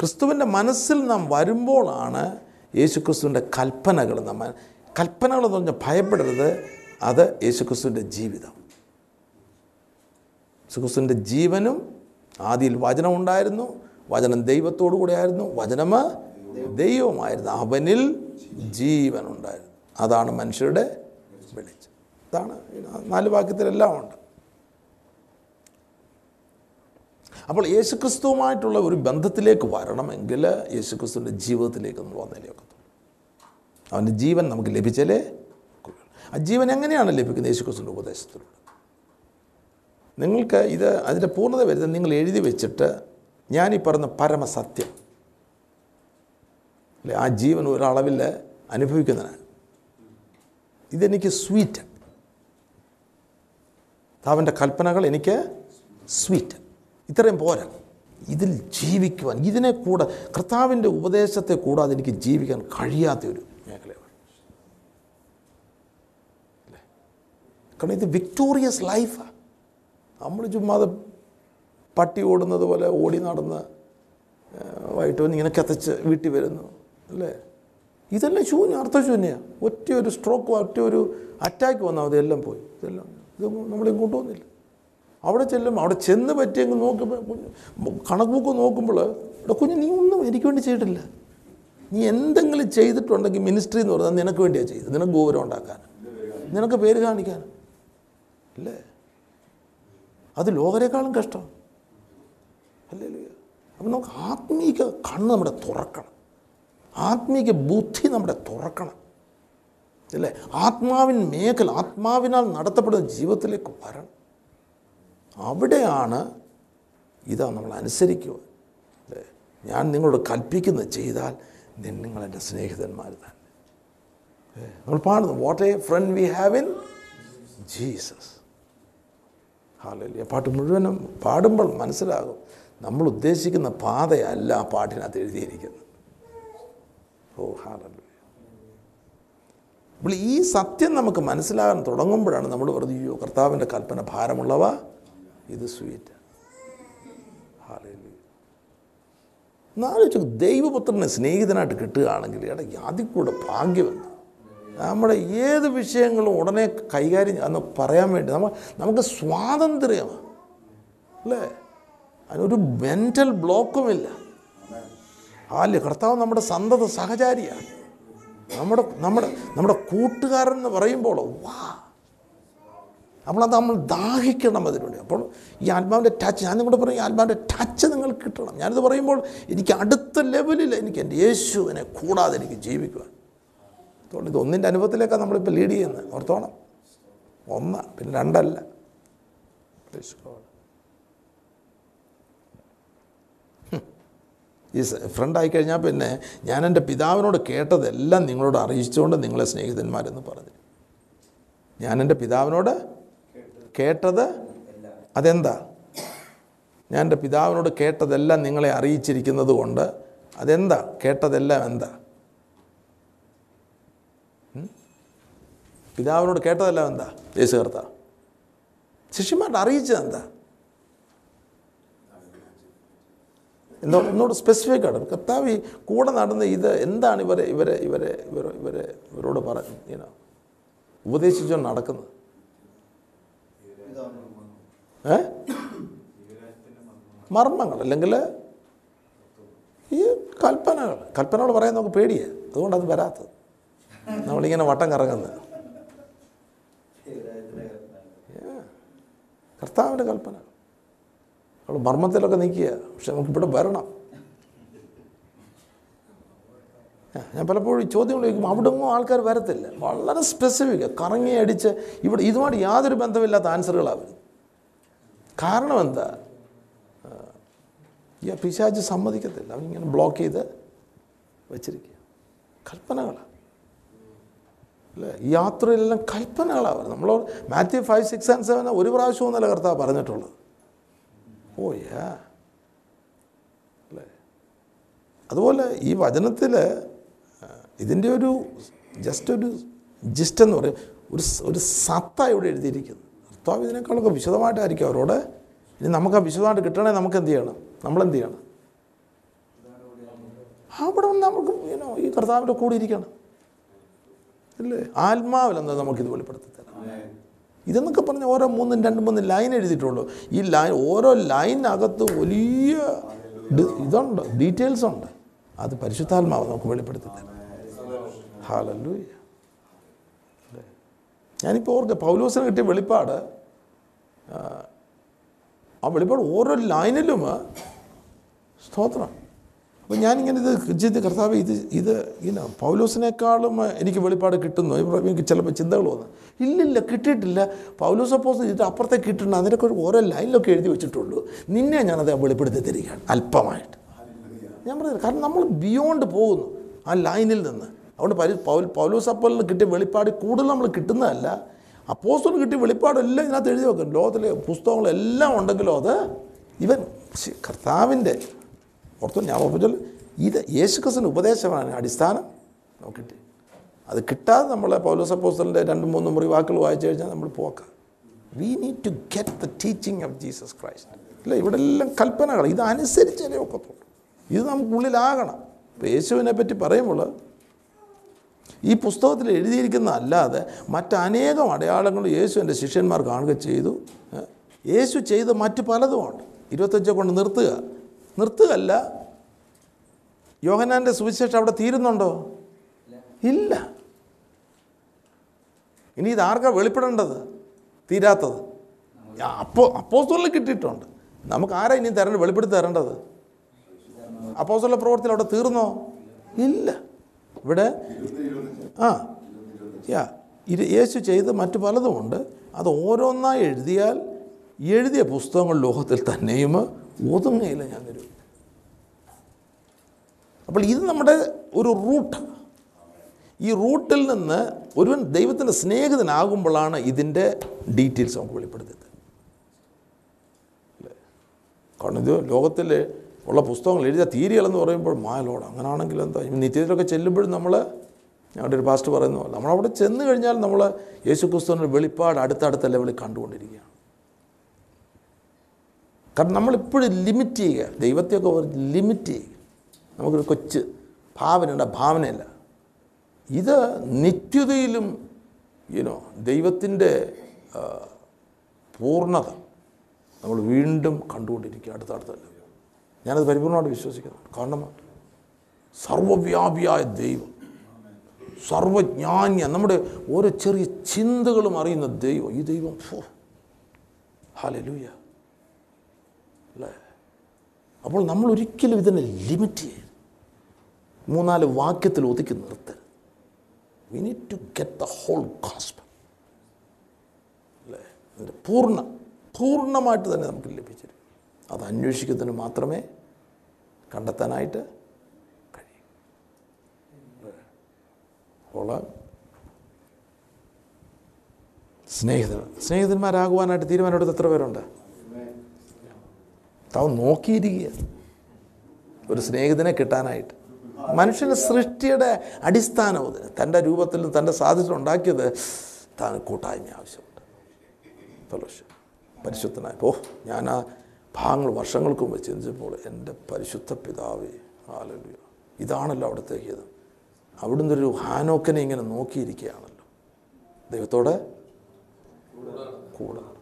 ക്രിസ്തുവിന്റെ മനസ്സിൽ നാം വരുമ്പോഴാണ് യേശുക്രിസ്തുവിന്റെ കൽപ്പനകൾ നമ്മൾ കൽപ്പനകൾ എന്ന് പറഞ്ഞാൽ ഭയപ്പെടരുത്. അത് യേശുക്രിസ്തുവിന്റെ ജീവിതം. യേശുക്രിസ്തുവിന്റെ ജീവനും ആദിയിൽ വചനം ഉണ്ടായിരുന്നു. വചനം ദൈവത്തോടു കൂടെ വചനം ദൈവമായിരുന്നു അവനിൽ ജീവനുണ്ടായിരുന്നു അതാണ് മനുഷ്യരുടെ വെളിച്ചം. അതാണ് നാല് വാക്യത്തിലെല്ലാം ഉണ്ട്. അപ്പോൾ യേശുക്രിസ്തുവുമായിട്ടുള്ള ഒരു ബന്ധത്തിലേക്ക് വരണമെങ്കിൽ യേശുക്രിസ്തുവിന്റെ ജീവിതത്തിലേക്ക് നമ്മൾ വന്നേലേ ഒക്കത്തുള്ളൂ. അവന്റെ ജീവൻ നമുക്ക് ലഭിച്ചാലേ ആ ജീവൻ എങ്ങനെയാണ് ലഭിക്കുന്നത്? യേശുക്രിസ്തുവിന്റെ ഉപദേശത്തിലൂടെ. നിങ്ങൾക്ക് ഇത് അതിന്റെ പൂർണത വരുന്നത് നിങ്ങൾ എഴുതി വെച്ചിട്ട് ഞാനീ പറഞ്ഞ പരമസത്യം. അല്ലെ? ആ ജീവൻ ഒരളവിൽ അനുഭവിക്കുന്നതിനാണ് ഇതെനിക്ക് സ്വീറ്റ്. അവന്റെ കൽപ്പനകൾ എനിക്ക് സ്വീറ്റ്. ഇത്രയും പോരാ. ഇതിൽ ജീവിക്കുവാൻ ഇതിനെ കൂടെ കർത്താവിന്റെ ഉപദേശത്തെ കൂടാതെ എനിക്ക് ജീവിക്കാൻ കഴിയാത്ത ഒരു മേഖലയാണ്. അല്ലേ? കാരണം ഇത് വിക്ടോറിയസ് ലൈഫാണ് നമ്മൾ ചുമ്മാതെ പട്ടി ഓടുന്നത് പോലെ ഓടി നടന്ന് വൈകിട്ട് വന്ന് ഇങ്ങനെ കത്തിച്ച് വീട്ടിൽ വരുന്നു. അല്ലേ? ഇതെല്ലാം ശൂന്യം അർത്ഥശൂന്യമാണ് ഒറ്റ ഒരു സ്ട്രോക്ക് ഒറ്റ ഒരു അറ്റാക്ക് വന്നാൽ മതി എല്ലാം പോയി. ഇതെല്ലാം ഇത് നമ്മളിങ്ങോട്ട് കൊണ്ടുപോകുന്നില്ല അവിടെ ചെല്ലും അവിടെ ചെന്ന് പറ്റിയെങ്കിൽ നോക്കുമ്പോൾ കുഞ്ഞ് കണക്ക് ബുക്ക് നോക്കുമ്പോൾ ഇവിടെ കുഞ്ഞ് നീ ഒന്നും എനിക്ക് വേണ്ടി ചെയ്തിട്ടില്ല. നീ എന്തെങ്കിലും ചെയ്തിട്ടുണ്ടെങ്കിൽ മിനിസ്ട്രി എന്ന് പറഞ്ഞാൽ നിനക്ക് വേണ്ടിയാണ് ചെയ്തത്. നിനക്ക് ഗൗരവം ഉണ്ടാക്കാൻ. നിനക്ക് പേര് കാണിക്കാൻ. അല്ലേ? അത് ലോകരെക്കാളും കഷ്ടം. അല്ലേ അപ്പം നമുക്ക് ആത്മീക കണ്ണ് നമ്മുടെ തുറക്കണം. ആത്മീക ബുദ്ധി നമ്മുടെ തുറക്കണം. അല്ലേ? ആത്മാവിൻ മേഖല ആത്മാവിനാൽ നടത്തപ്പെടുന്ന ജീവിതത്തിലേക്ക് വരണം. അവിടെയാണ് ഇതാ നമ്മൾ അനുസരിക്കുക. അല്ലേ? ഞാൻ നിങ്ങളോട് കൽപ്പിക്കുന്നത് ചെയ്താൽ നിങ്ങളെന്റെ സ്നേഹിതന്മാർ തന്നെ. നമ്മൾ പാടുന്നു what a friend we have in Jesus ഹാലല്ലേ പാട്ട് മുഴുവനും പാടുമ്പോൾ മനസ്സിലാകും നമ്മൾ ഉദ്ദേശിക്കുന്ന പാതയല്ല ആ പാട്ടിനകത്ത് എഴുതിയിരിക്കുന്നത്. ഓ ഹാലല്ലേ അപ്പോൾ ഈ സത്യം നമുക്ക് മനസ്സിലാകാൻ തുടങ്ങുമ്പോഴാണ് നമ്മൾ പറഞ്ഞു കർത്താവിന്റെ കൽപ്പന ഭാരമുള്ളവ ഇത് സ്വീറ്റ്. എന്നാലോചിച്ചു ദൈവപുത്രനെ സ്നേഹിതനായിട്ട് കിട്ടുകയാണെങ്കിൽ എടാ അതിൽ കൂടെ ഭാഗ്യമെന്ന് നമ്മുടെ ഏത് വിഷയങ്ങളും ഉടനെ കൈകാര്യം അന്ന് പറയാൻ വേണ്ടി നമ്മൾ നമുക്ക് സ്വാതന്ത്ര്യമാണ് അല്ലേ? അതിനൊരു മെന്റൽ ബ്ലോക്കുമില്ല അല്ലേ കർത്താവ് നമ്മുടെ സന്തത സഹചാരിയാണ്. നമ്മുടെ നമ്മുടെ നമ്മുടെ കൂട്ടുകാരൻ എന്ന് പറയുമ്പോൾ വാ നമ്മളത് നമ്മൾ ദാഹിക്കണം അതിനുവേണ്ടി അപ്പോൾ ഈ ആത്മാവിന്റെ ടച്ച് ഞാൻ നിങ്ങളോട് പറയും ഈ ആത്മാവിന്റെ ടച്ച് നിങ്ങൾക്ക് കിട്ടണം. ഞാനിത് പറയുമ്പോൾ എനിക്ക് അടുത്ത ലെവലിൽ എനിക്ക് എന്റെ യേശുവിനെ കൂടാതെ എനിക്ക് ജീവിക്കുവാൻ. അതുകൊണ്ട് ഇത് ഒന്നിന്റെ അനുഭവത്തിലേക്കാണ് നമ്മളിപ്പോൾ ലീഡ് ചെയ്യുന്നത്. ഓർത്തോണം? ഒന്ന് പിന്നെ രണ്ടല്ല. ഈ ഫ്രണ്ട് ആയിക്കഴിഞ്ഞാൽ പിന്നെ ഞാൻ എന്റെ പിതാവിനോട് കേട്ടതെല്ലാം നിങ്ങളോട് അറിയിച്ചുകൊണ്ട് നിങ്ങളെ സ്നേഹിതന്മാരെന്ന് പറഞ്ഞു. ഞാൻ എന്റെ പിതാവിനോട് കേട്ടത് അതെന്താ? ഞാൻ എന്റെ പിതാവിനോട് കേട്ടതെല്ലാം നിങ്ങളെ അറിയിച്ചിരിക്കുന്നത് കൊണ്ട് അതെന്താ? കേട്ടതെല്ലാം എന്താ? പിതാവിനോട് കേട്ടതെല്ലാം എന്താ? യേശു കർത്ത. ശിഷ്യന്മാരുടെ അറിയിച്ചത് എന്താ? എന്തോ ഒന്നുകൂടെ സ്പെസിഫിക് ആണ്. കർത്താവ് ഈ കൂടെ നടന്ന് ഇത് എന്താണ് ഇവരെ ഇവരെ ഇവരെ ഇവരെ ഇവരെ ഇവരോട് പറ ഉപദേശിച്ചോണ്ട് നടക്കുന്നത്? മർമ്മങ്ങൾ അല്ലെങ്കിൽ ഈ കൽപ്പനകൾ. കൽപ്പനകൾ പറയാൻ നമുക്ക് പേടിയേ. അതുകൊണ്ട് അത് വരാത്തത്. നമ്മളിങ്ങനെ വട്ടം കറങ്ങുന്നത്. കർത്താവിന്റെ കൽപ്പന. നമ്മൾ മർമ്മത്തിലൊക്കെ നിൽക്കുക. പക്ഷെ നമുക്ക് ഇവിടെ വരണം. ഞാൻ പലപ്പോഴും ഈ ചോദ്യങ്ങൾ ചോദിക്കും അവിടെ ഒന്നും ആൾക്കാർ വരത്തില്ല. വളരെ സ്പെസിഫിക് കറങ്ങി അടിച്ച് ഇവിടെ ഇതുമായിട്ട് യാതൊരു ബന്ധമില്ലാത്ത ആൻസറുകളാണ് വരുന്നത്. കാരണം എന്താ ഈ പിശാജ് സമ്മതിക്കത്തില്ല. അവനിങ്ങനെ ബ്ലോക്ക് ചെയ്ത് വെച്ചിരിക്കുക കൽപ്പനകളാണ് അല്ലേ? ഈ യാത്രയിലെല്ലാം കൽപ്പനകളാണ്. നമ്മൾ Matthew five six and seven ഒരു പ്രാവശ്യം ഒന്നല്ല കർത്താവ് പറഞ്ഞിട്ടുള്ളത്? ഓ യാ. അല്ലേ? അതുപോലെ ഈ വചനത്തിൽ ഇതിന്റെ ഒരു ജസ്റ്റ് ഒരു ജിസ്റ്റ് എന്ന് പറയും. ഒരു ഒരു സത്ത ഇവിടെ എഴുതിയിരിക്കുന്നു. കർത്താവ് ഇതിനേക്കാളൊക്കെ വിശദമായിട്ടായിരിക്കും അവരോട്. ഇനി നമുക്ക് ആ വിശദമായിട്ട് കിട്ടണേ നമുക്ക് എന്ത് ചെയ്യണം? നമ്മളെന്ത് ചെയ്യണം? അവിടെ നമുക്ക് ഇനോ ഈ കർത്താവിന്റെ കൂടെ ഇരിക്കണം. അല്ലേ? ആത്മാവിലെന്താ നമുക്കിത് വെളിപ്പെടുത്തി തരാം ഇതെന്നൊക്കെ പറഞ്ഞ് ഓരോ മൂന്നും രണ്ട് മൂന്ന് ലൈൻ എഴുതിയിട്ടുള്ളൂ. ഈ ലൈൻ ഓരോ ലൈനകത്ത് വലിയ ഇതുണ്ട് ഡീറ്റെയിൽസ് ഉണ്ട്. അത് പരിശുദ്ധാത്മാവ് നമുക്ക് വെളിപ്പെടുത്തി തരാം. ഹാലല്ലൂയ ഞാനിപ്പോൾ ഓർക്കുക പൗലോസിന് കിട്ടിയ വെളിപ്പാട് ആ, വെളിപ്പാട് ഓരോ ലൈനിലും സ്തോത്രം. അപ്പം ഞാനിങ്ങനെ ഇത് ചെയ്ത് കർത്താവ് ഇത് ഇത് ഇങ്ങനെ പൗലോസിനേക്കാളും എനിക്ക് വെളിപ്പാട് കിട്ടുന്നു. എനിക്ക് ചിലപ്പോൾ ചിന്തകൾ വന്നു. ഇല്ലില്ല കിട്ടിയിട്ടില്ല. പൗലോസ് അപ്പോസ് ഇതിന്റെ അപ്പുറത്തേക്ക് കിട്ടുന്നു അതിനൊക്കെ ഓരോ ലൈനിലൊക്കെ എഴുതി വെച്ചിട്ടുള്ളൂ. നിന്നെ ഞാനത് വെളിപ്പെടുത്തി തരികയാണ് അല്പമായിട്ട്. ഞാൻ പറഞ്ഞത് കാരണം നമ്മൾ ബിയോണ്ട് പോകുന്നു ആ ലൈനിൽ നിന്ന്. അതുകൊണ്ട് പൗലോസ് അപ്പോലിന് കിട്ടിയ വെളിപ്പാട് കൂടുതൽ നമ്മൾ കിട്ടുന്നതല്ല. അപ്പോസ്റ്റലിന് കിട്ടിയ വെളിപ്പാടെല്ലാം ഇതിനകത്ത് എഴുതി വെക്കും. ലോകത്തിലെ പുസ്തകങ്ങളെല്ലാം ഉണ്ടെങ്കിലും അത് ഇവൻ കർത്താവിന്റെ ഓർത്തു ഞാൻ ഓർപ്പിച്ചാൽ ഇത് യേശുക്രിസ്തുവിന്റെ ഉപദേശമാണ്. അടിസ്ഥാനം നോക്കിയിട്ട്. അത് കിട്ടാതെ നമ്മളെ പൗലോസ് അപ്പോസ്റ്റലിന്റെ രണ്ട് മൂന്ന് മുറി വാക്കുകൾ വായിച്ചു കഴിഞ്ഞാൽ നമ്മൾ പോക്കാം. We need to get the teaching of Jesus Christ അല്ല? ഇവിടെ എല്ലാം കൽപ്പനകൾ ഇതനുസരിച്ചേ ഒക്കത്തുള്ളൂ. ഇത് നമുക്കുള്ളിലാകണം ഇപ്പോൾ യേശുവിനെ പറ്റി പറയുമ്പോൾ ഈ പുസ്തകത്തിൽ എഴുതിയിരിക്കുന്ന അല്ലാതെ മറ്റനേകം അടയാളങ്ങൾ യേശു എന്റെ ശിഷ്യന്മാർ കാണുക ചെയ്തു. യേശു ചെയ്ത മറ്റ് പലതുമുണ്ട്. ഇരുപത്തഞ്ചെ കൊണ്ട് നിർത്തുക. നിർത്തുകയല്ല. യോഹനാന്റെ സുവിശേഷം അവിടെ തീരുന്നുണ്ടോ? ഇല്ല. ഇനി ഇത് ആർക്കാ വെളിപ്പെടേണ്ടത്? തീരാത്തത്. അപ്പോ അപ്പോസ്തലിൽ കിട്ടിയിട്ടുണ്ട്. നമുക്ക് ആരാ ഇനി തരേണ്ടത്? വെളിപ്പെടുത്തി തരേണ്ടത്? അപ്പോസ്തല പ്രവർത്തനം അവിടെ തീർന്നോ? ഇല്ല. ഇവിടെ? ആ യാ യേശു ചെയ്ത് മറ്റു പലതുമുണ്ട് അത് ഓരോന്നായി എഴുതിയാൽ എഴുതിയ പുസ്തകങ്ങൾ ലോകത്തിൽ തന്നെയും ഒതുങ്ങയില്ല ഞാൻ തരും അപ്പോൾ ഇത് നമ്മുടെ ഒരു റൂട്ട്. ഈ റൂട്ടിൽ നിന്ന് ഒരുവൻ ദൈവത്തിന്റെ സ്നേഹിതനാകുമ്പോഴാണ് ഇതിന്റെ ഡീറ്റെയിൽസ് നമുക്ക് വെളിപ്പെടുത്തിയത്? കാരണം ഇത് ലോകത്തിൽ ഉള്ള പുസ്തകങ്ങൾ എഴുതിയ തീരികളെന്ന് പറയുമ്പോൾ മാലോട് അങ്ങനാണെങ്കിൽ എന്താ? നിത്യത്തിലൊക്കെ ചെല്ലുമ്പോഴും നമ്മൾ ഞങ്ങളുടെ ഒരു പാസ്റ്റ് പറയുന്നു നമ്മളവിടെ ചെന്ന് കഴിഞ്ഞാൽ നമ്മൾ യേശു ക്രിസ്തുവിന്റെ വെളിപ്പാട് അടുത്തടുത്ത ലെവലിൽ കണ്ടുകൊണ്ടിരിക്കുകയാണ്. കാരണം നമ്മളിപ്പോഴും ലിമിറ്റ് ചെയ്യുക ദൈവത്തെയൊക്കെ ലിമിറ്റ് ചെയ്യുക. നമുക്കൊരു കൊച്ച് ഭാവനയുണ്ട് ഭാവനയല്ല. ഇത് നിത്യതയിലും യുനോ ദൈവത്തിന്റെ പൂർണത നമ്മൾ വീണ്ടും കണ്ടുകൊണ്ടിരിക്കുക അടുത്തടുത്തല്ല ഞാനത് പരിപൂർണമായിട്ട് വിശ്വസിക്കുന്നു. കാരണം സർവവ്യാപിയായ ദൈവം സർവജ്ഞാന്യ നമ്മുടെ ഓരോ ചെറിയ ചിന്തകളും അറിയുന്ന ദൈവം. ഈ ദൈവം ഹാലലൂയ അല്ലേ? അപ്പോൾ നമ്മൾ ഒരിക്കലും ഇതിനെ ലിമിറ്റ് ചെയ്യരുത്. മൂന്നാൽ വാക്യത്തിൽ ഒതുക്കി നിർത്തരുത്. We need to get the whole gospel അല്ലേ? പൂർണ പൂർണമായിട്ട് തന്നെ നമുക്ക് ലഭിച്ചിരിക്കും അത് അന്വേഷിക്കുന്നതിന് മാത്രമേ കണ്ടെത്താനായിട്ട് കഴിയും. അപ്പോൾ സ്നേഹിതൻ സ്നേഹിതന്മാരാകുവാനായിട്ട് തീരുമാനമെടുത്ത് എത്ര പേരുണ്ട്? താവ് നോക്കിയിരിക്കുക. ഒരു സ്നേഹിതനെ കിട്ടാനായിട്ട്. മനുഷ്യന്റെ സൃഷ്ടിയുടെ അടിസ്ഥാനം അതിന്. തന്റെ രൂപത്തിലും തന്റെ സാധ്യത ഉണ്ടാക്കിയത് താൻ കൂട്ടായ്മ ആവശ്യമുണ്ട്. ഫെലോഷിപ്പ്. പരിശുദ്ധനായി ഓ ഞാൻ ആ ഭാഗങ്ങൾ വർഷങ്ങൾക്ക് മുമ്പ് ചിന്തിച്ചപ്പോൾ എന്റെ പരിശുദ്ധ പിതാവേ ആലല്ലോ ഇതാണല്ലോ അവിടുത്തെ ഹിതം. അവിടുന്ന് ഒരു ഹാനോക്കനെ ഇങ്ങനെ നോക്കിയിരിക്കുകയാണല്ലോ. ദൈവത്തോടെ? കൂടാണ്.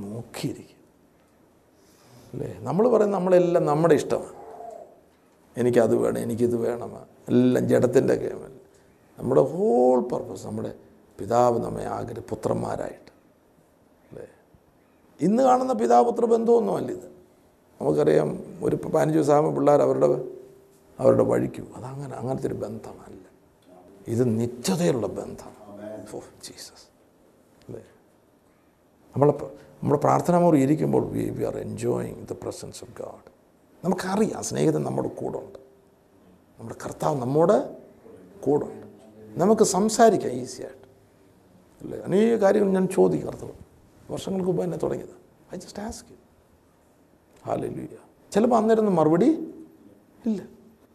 നോക്കിയിരിക്കുക. അല്ലേ? നമ്മൾ പറയുന്നത് നമ്മളെല്ലാം നമ്മുടെ ഇഷ്ടമാണ്. എനിക്കത് വേണം എനിക്കിത് വേണം. എല്ലാം ജഡത്തിന്റെ ഗെയിമല്ല. നമ്മുടെ ഹോൾ പർപ്പസ് നമ്മുടെ പിതാവ് നമ്മെ ആഗ്രഹ പുത്രന്മാരായിട്ട്. ഇന്ന് കാണുന്ന പിതാപുത്ര ബന്ധമൊന്നുമല്ല ഇത്. നമുക്കറിയാം ഒരു പതിനഞ്ച് ദിവസമാകുമ്പോൾ പിള്ളേർ അവരുടെ അവരുടെ വഴിക്കും അതങ്ങനെ അങ്ങനത്തെ ഒരു ബന്ധമല്ല. ഇത് നിത്യതയുള്ള ബന്ധമാണ് ഓ ജീസസ്. അല്ലേ? നമ്മളെ നമ്മുടെ പ്രാർത്ഥനാ മുറി ഇരിക്കുമ്പോൾ we we are enjoying the presence of God. നമുക്കറിയാം സ്നേഹിതൻ നമ്മുടെ കൂടെ ഉണ്ട് നമ്മുടെ കർത്താവ് നമ്മുടെ കൂടെ ഉണ്ട് നമുക്ക് സംസാരിക്കാം ഈസിയായിട്ട്. അല്ലേ? അനേക കാര്യങ്ങൾ ഞാൻ ചോദിക്കും കർത്താവ്. വർഷങ്ങൾക്ക് മുമ്പ് തന്നെ തുടങ്ങിയത്. ഐ ജസ്റ്റ് ആസ്ക് യു ഹാലൂയ ചിലപ്പോൾ അന്നേരം മറുപടി ഇല്ല.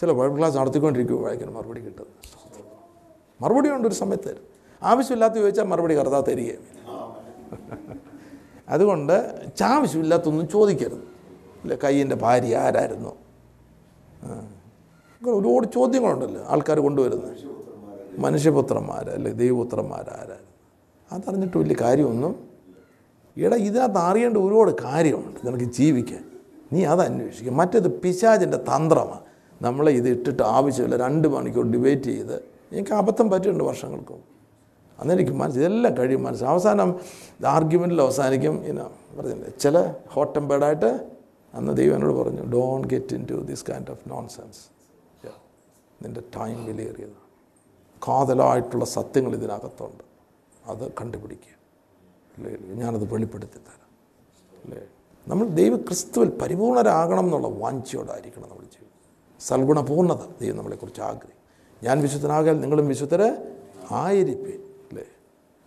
ചില ബൈബിൾ ക്ലാസ് നടത്തിക്കൊണ്ടിരിക്കുമ്പോൾ വായിക്കാൻ മറുപടി കിട്ടുന്നത് മറുപടി ഉണ്ട് ഒരു സമയത്ത്. ആവശ്യമില്ലാത്ത ചോദിച്ചാൽ മറുപടി കർത്താവ് തരികയും അതുകൊണ്ട് ആവശ്യമില്ലാത്തൊന്നും ചോദിക്കരുത്. ഇല്ല കയ്യന്റെ ഭാര്യ ആരായിരുന്നു? ഒരുപാട് ചോദ്യങ്ങളുണ്ടല്ലോ ആൾക്കാർ കൊണ്ടുവരുന്നത്. മനുഷ്യപുത്രന്മാർ അല്ലെ ദൈവപുത്രന്മാരാരായിരുന്നു അതറിഞ്ഞിട്ട് വലിയ കാര്യമൊന്നും എടാ ഇതിനകത്ത് അറിയേണ്ട ഒരുപാട് കാര്യമുണ്ട് നിനക്ക് ജീവിക്കാൻ. നീ അത് അന്വേഷിക്കുക മറ്റേത് പിശാചിന്റെ തന്ത്രമാണ് നമ്മളെ ഇത് ഇട്ടിട്ട് ആവശ്യമില്ല. രണ്ട് മണിക്കൂർ ഡിബേറ്റ് ചെയ്ത് എനിക്ക് അബദ്ധം പറ്റിയിട്ടുണ്ട് വർഷങ്ങൾക്ക്. അന്ന് എനിക്ക് മനസ്സ് ഇതെല്ലാം കഴിയും മനസ്സ്. അവസാനം ആർഗ്യുമെന്റിൽ അവസാനിക്കും. ഇങ്ങനെ പറഞ്ഞില്ലേ? ചില ഹോട്ട് ടെമ്പേർഡായിട്ട് അന്ന് ദൈവം എന്നോട് പറഞ്ഞു don't get into this kind of nonsense നിന്റെ ടൈം വിലയേറിയത് കാതലായിട്ടുള്ള സത്യങ്ങൾ ഇതിനകത്തുണ്ട്. അത് കണ്ടുപിടിക്കുക അല്ലേ? ഞാനത് വെളിപ്പെടുത്തി തരാം അല്ലേ? നമ്മൾ ദൈവ ക്രിസ്തുവിൽ പരിപൂർണരാകണം എന്നുള്ള വാഞ്ചയോടായിരിക്കണം നമ്മൾ ജീവിതം സൽഗുണപൂർണത ദൈവം നമ്മളെക്കുറിച്ച് ആഗ്രഹിക്കും. ഞാൻ വിശുദ്ധനാകാൻ നിങ്ങളും വിശുദ്ധരെ ആയിരിപ്പേ. അല്ലേ?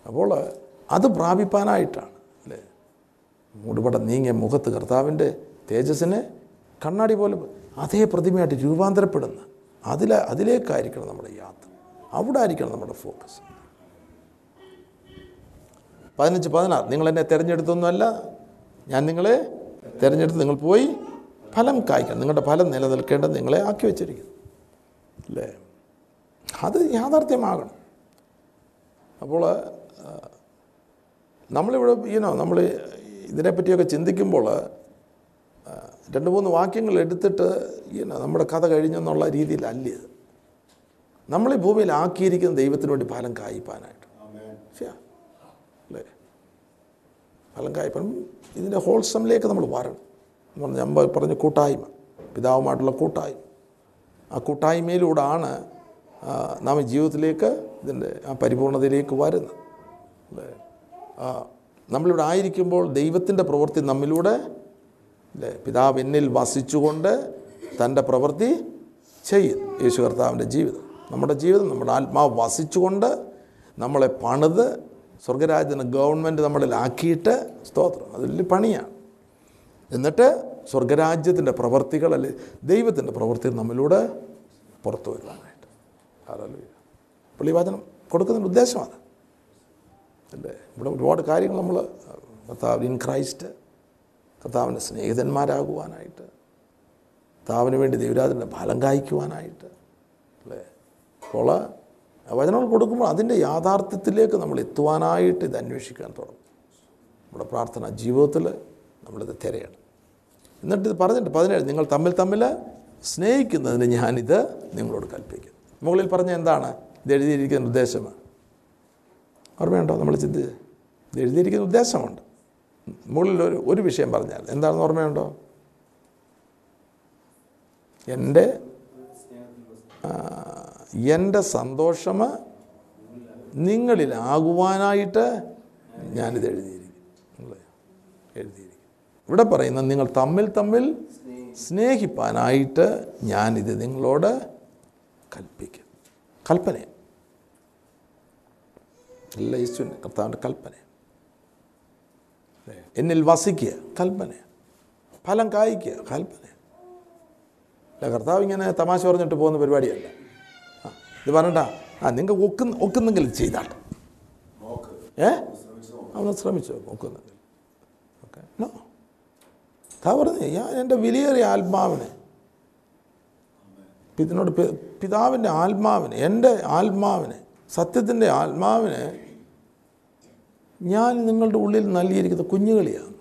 അപ്പോൾ അത് പ്രാപിപ്പാനായിട്ടാണ്. അല്ലേ? മൂടുപടം നീങ്ങിയ മുഖത്ത് കർത്താവിന്റെ തേജസ്സിനെ കണ്ണാടി പോലെ അതേ പ്രതിമയായിട്ട് രൂപാന്തരപ്പെടുന്ന അതിൽ അതിലേക്കായിരിക്കണം നമ്മുടെ യാത്ര. അവിടെ ആയിരിക്കണം നമ്മുടെ ഫോക്കസ്. പതിനഞ്ച് പതിനാറ്. നിങ്ങൾ എന്നെ തിരഞ്ഞെടുത്തൊന്നുമല്ല. ഞാൻ നിങ്ങളെ തിരഞ്ഞെടുത്ത് നിങ്ങൾ പോയി ഫലം കായ്ക്കണം. നിങ്ങളുടെ ഫലം നിലനിൽക്കേണ്ടത് നിങ്ങളെ ആക്കി വെച്ചിരിക്കുന്നു. അല്ലേ? അത് യാഥാർത്ഥ്യമാകണം. അപ്പോൾ നമ്മളിവിടെ ഈനോ നമ്മൾ ഇതിനെപ്പറ്റിയൊക്കെ ചിന്തിക്കുമ്പോൾ രണ്ട് മൂന്ന് വാക്യങ്ങൾ എടുത്തിട്ട് ഈനോ നമ്മുടെ കഥ കഴിഞ്ഞെന്നുള്ള രീതിയിലല്ല ഇത്. നമ്മൾ ഈ ഭൂമിയിൽ ആക്കിയിരിക്കുന്ന ദൈവത്തിന് വേണ്ടി ഫലം കായ്പാനായിട്ട്. ശരിയാ? ഫലം കായ്പാൻ ഇതിന്റെ ഹോൾസമിലേക്ക് നമ്മൾ എന്ന് പറഞ്ഞാൽ ഞാൻ പറഞ്ഞ കൂട്ടായ്മ പിതാവുമായിട്ടുള്ള കൂട്ടായ്മ. ആ കൂട്ടായ്മയിലൂടാണ് നാം ജീവിതത്തിലേക്ക് ഇതിന്റെ ആ പരിപൂർണതയിലേക്ക് വരുന്നത്. അല്ലേ? നമ്മളിവിടെ ആയിരിക്കുമ്പോൾ ദൈവത്തിന്റെ പ്രവൃത്തി നമ്മിലൂടെ അല്ലേ? പിതാവ് എന്നിൽ വസിച്ചുകൊണ്ട് തന്റെ പ്രവൃത്തി ചെയ്യും യേശു കർത്താവിന്റെ ജീവിതം. നമ്മുടെ ജീവിതം നമ്മുടെ ആത്മാവ് വസിച്ചുകൊണ്ട് നമ്മളെ പണിത് സ്വർഗരാജ്യത്തിന് ഗവൺമെന്റ് നമ്മളിലാക്കിയിട്ട് സ്തോത്രം. അത് വലിയ പണിയാണ്. എന്നിട്ട് സ്വർഗരാജ്യത്തിന്റെ പ്രവർത്തികൾ അല്ലെ ദൈവത്തിന്റെ പ്രവർത്തികൾ നമ്മളിലൂടെ പുറത്തു വരുവാനായിട്ട്. ഹല്ലേലൂയ. അപ്പോൾ ഈ കൊടുക്കുന്നതിന്റെ ഉദ്ദേശമാണ്. അല്ലേ? ഇവിടെ ഒരുപാട് കാര്യങ്ങൾ നമ്മൾ കർത്താവ് ഇൻ ക്രൈസ്റ്റ് കർത്താവിന്റെ സ്നേഹിതന്മാരാകുവാനായിട്ട് കർത്താവിന് വേണ്ടി ദൈവരാജന്റെ ഫലം കായ്ക്കുവാനായിട്ട് അല്ലേ? അപ്പോൾ വചനങ്ങൾ കൊടുക്കുമ്പോൾ അതിന്റെ യാഥാർത്ഥ്യത്തിലേക്ക് നമ്മൾ എത്തുവാനായിട്ട് ഇത് അന്വേഷിക്കാൻ തുടങ്ങും. നമ്മുടെ പ്രാർത്ഥന ജീവിതത്തിൽ നമ്മളിത് തിരയണം. എന്നിട്ട് ഇത് പറഞ്ഞിട്ട് പതിനേഴ് നിങ്ങൾ തമ്മിൽ തമ്മിൽ സ്നേഹിക്കുന്നതിന് ഞാനിത് നിങ്ങളോട് കൽപ്പിക്കുന്നു മുകളിൽ പറഞ്ഞ എന്താണ്? ഇത് എഴുതിയിരിക്കുന്ന ഉദ്ദേശമാണ് ഓർമ്മയുണ്ടോ? നമ്മൾ ചിന്തി ഇത് എഴുതിയിരിക്കുന്ന ഉദ്ദേശമുണ്ട്. മുകളിൽ ഒരു ഒരു വിഷയം പറഞ്ഞാൽ എന്താണെന്ന് ഓർമ്മയുണ്ടോ? എന്റെ എന്റെ സന്തോഷം നിങ്ങളിലാകുവാനായിട്ട് ഞാനിത് എഴുതിയിരിക്കും? എഴുതിയിരിക്കും ഇവിടെ പറയുന്നത് നിങ്ങൾ തമ്മിൽ തമ്മിൽ സ്നേഹിപ്പാനായിട്ട് ഞാനിത് നിങ്ങളോട് കൽപ്പിക്കും. കൽപ്പന. എല്ലാ യേശുവിന്റെ കർത്താവിന്റെ കൽപ്പന. എന്നിൽ വസിക്കുക കൽപ്പന. ഫലം കായ്ക്കുക കൽപ്പന. അല്ല കർത്താവ് ഇങ്ങനെ തമാശ പറഞ്ഞിട്ട് പോകുന്ന പരിപാടിയല്ല. ഇത് പറഞ്ഞിട്ടാ ആ നിങ്ങൾക്ക് ഒക്കുന്ന ഒക്കുന്നെങ്കിൽ ചെയ്താട്ട്. ഏ? അവനെ ശ്രമിച്ചു ഒക്കുന്നെങ്കിൽ ഓക്കെ. നോ. താ പറഞ്ഞു ഞാൻ എന്റെ വിലയേറിയ ആത്മാവിനെ ഇതിനോട് പിതാവിന്റെ ആത്മാവിനെ എന്റെ ആത്മാവിനെ സത്യത്തിന്റെ ആത്മാവിനെ ഞാൻ നിങ്ങളുടെ ഉള്ളിൽ നൽകിയിരിക്കുന്ന കുഞ്ഞുകളിയാണ്.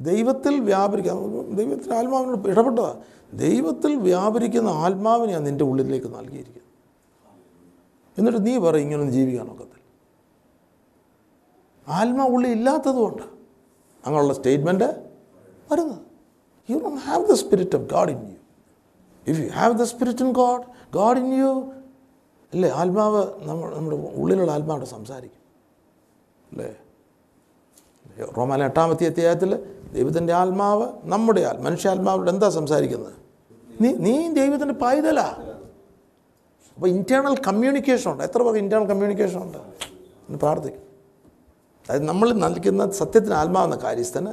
ദൈവത്തിൽ വ്യാപരിക്കുക ദൈവത്തിന്റെ ആത്മാവിനോട് ഇടപെട്ടതാ. ദൈവത്തിൽ വ്യാപരിക്കുന്ന ആത്മാവിനെയാണ് നിന്റെ ഉള്ളിലേക്ക് നൽകിയിരിക്കുന്നത് എന്നിട്ട് നീ പറയും ഇങ്ങനൊന്നും ജീവിക്കാൻ ഒക്കത്തില്ല. ആത്മാ ഉള്ളിൽ ഇല്ലാത്തതുകൊണ്ട് അങ്ങനെയുള്ള സ്റ്റേറ്റ്മെന്റ് വരുന്നത്. You don't have the spirit of God in you if you have the spirit in God God in you അല്ലേ? ആത്മാവ് നമ്മൾ നമ്മുടെ ഉള്ളിലുള്ള ആത്മാവിടെ സംസാരിക്കും. അല്ലേ? റോമാല എട്ടാമത്തെ അധ്യായത്തിൽ ദൈവത്തിന്റെ ആത്മാവ് നമ്മുടെ ആത്മ മനുഷ്യാത്മാവോട് എന്താ സംസാരിക്കുന്നത്? നീ നീ ദൈവത്തിന്റെ പൈതല. അപ്പോൾ ഇന്റേർണൽ കമ്മ്യൂണിക്കേഷൻ ഉണ്ട്. എത്ര പേർക്ക് ഇന്റേർണൽ കമ്മ്യൂണിക്കേഷൻ ഉണ്ട്? എന്ന് പ്രാർത്ഥിക്കും. അതായത് നമ്മൾ നൽകുന്ന സത്യത്തിന് ആത്മാവെന്ന കാര്യസ്ഥന്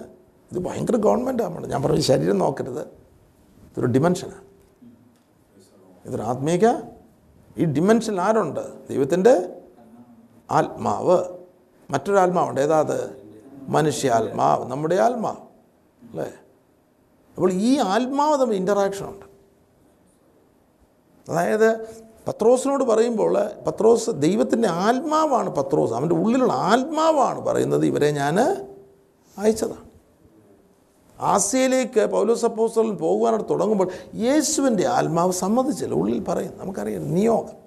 ഇത് ഭയങ്കര ഗവൺമെന്റാണ് ഞാൻ പറഞ്ഞ ശരീരം നോക്കരുത്. ഇതൊരു ഡിമെൻഷനാണ് ഇതൊരു ആത്മീക ഈ ഡിമെൻഷൻ ആരുണ്ട്? ദൈവത്തിന്റെ ആത്മാവ്. മറ്റൊരാത്മാവുണ്ട്. ഏതാത് മനുഷ്യാത്മാവ്. നമ്മുടെ ആത്മാവ്. അല്ലേ? അപ്പോൾ ഈ ആത്മാവ് തമ്മിൽ ഇന്ററാക്ഷൻ ഉണ്ട്. അതായത് പത്രോസിനോട് പറയുമ്പോൾ പത്രോസ് ദൈവത്തിന്റെ ആത്മാവാണ് പത്രോസ്. അവന്റെ ഉള്ളിലുള്ള ആത്മാവാണ് പറയുന്നത്. ഇവരെ ഞാൻ അയച്ചതാണ്. ആസിയയിലേക്ക് പൗലോസ് അപ്പോസ്റ്റലിൽ പോകുവാനായിട്ട് തുടങ്ങുമ്പോൾ യേശുവിന്റെ ആത്മാവ് സമ്മതിച്ചില്ല? ഉള്ളിൽ പറയും നമുക്കറിയാം നിയോഗം.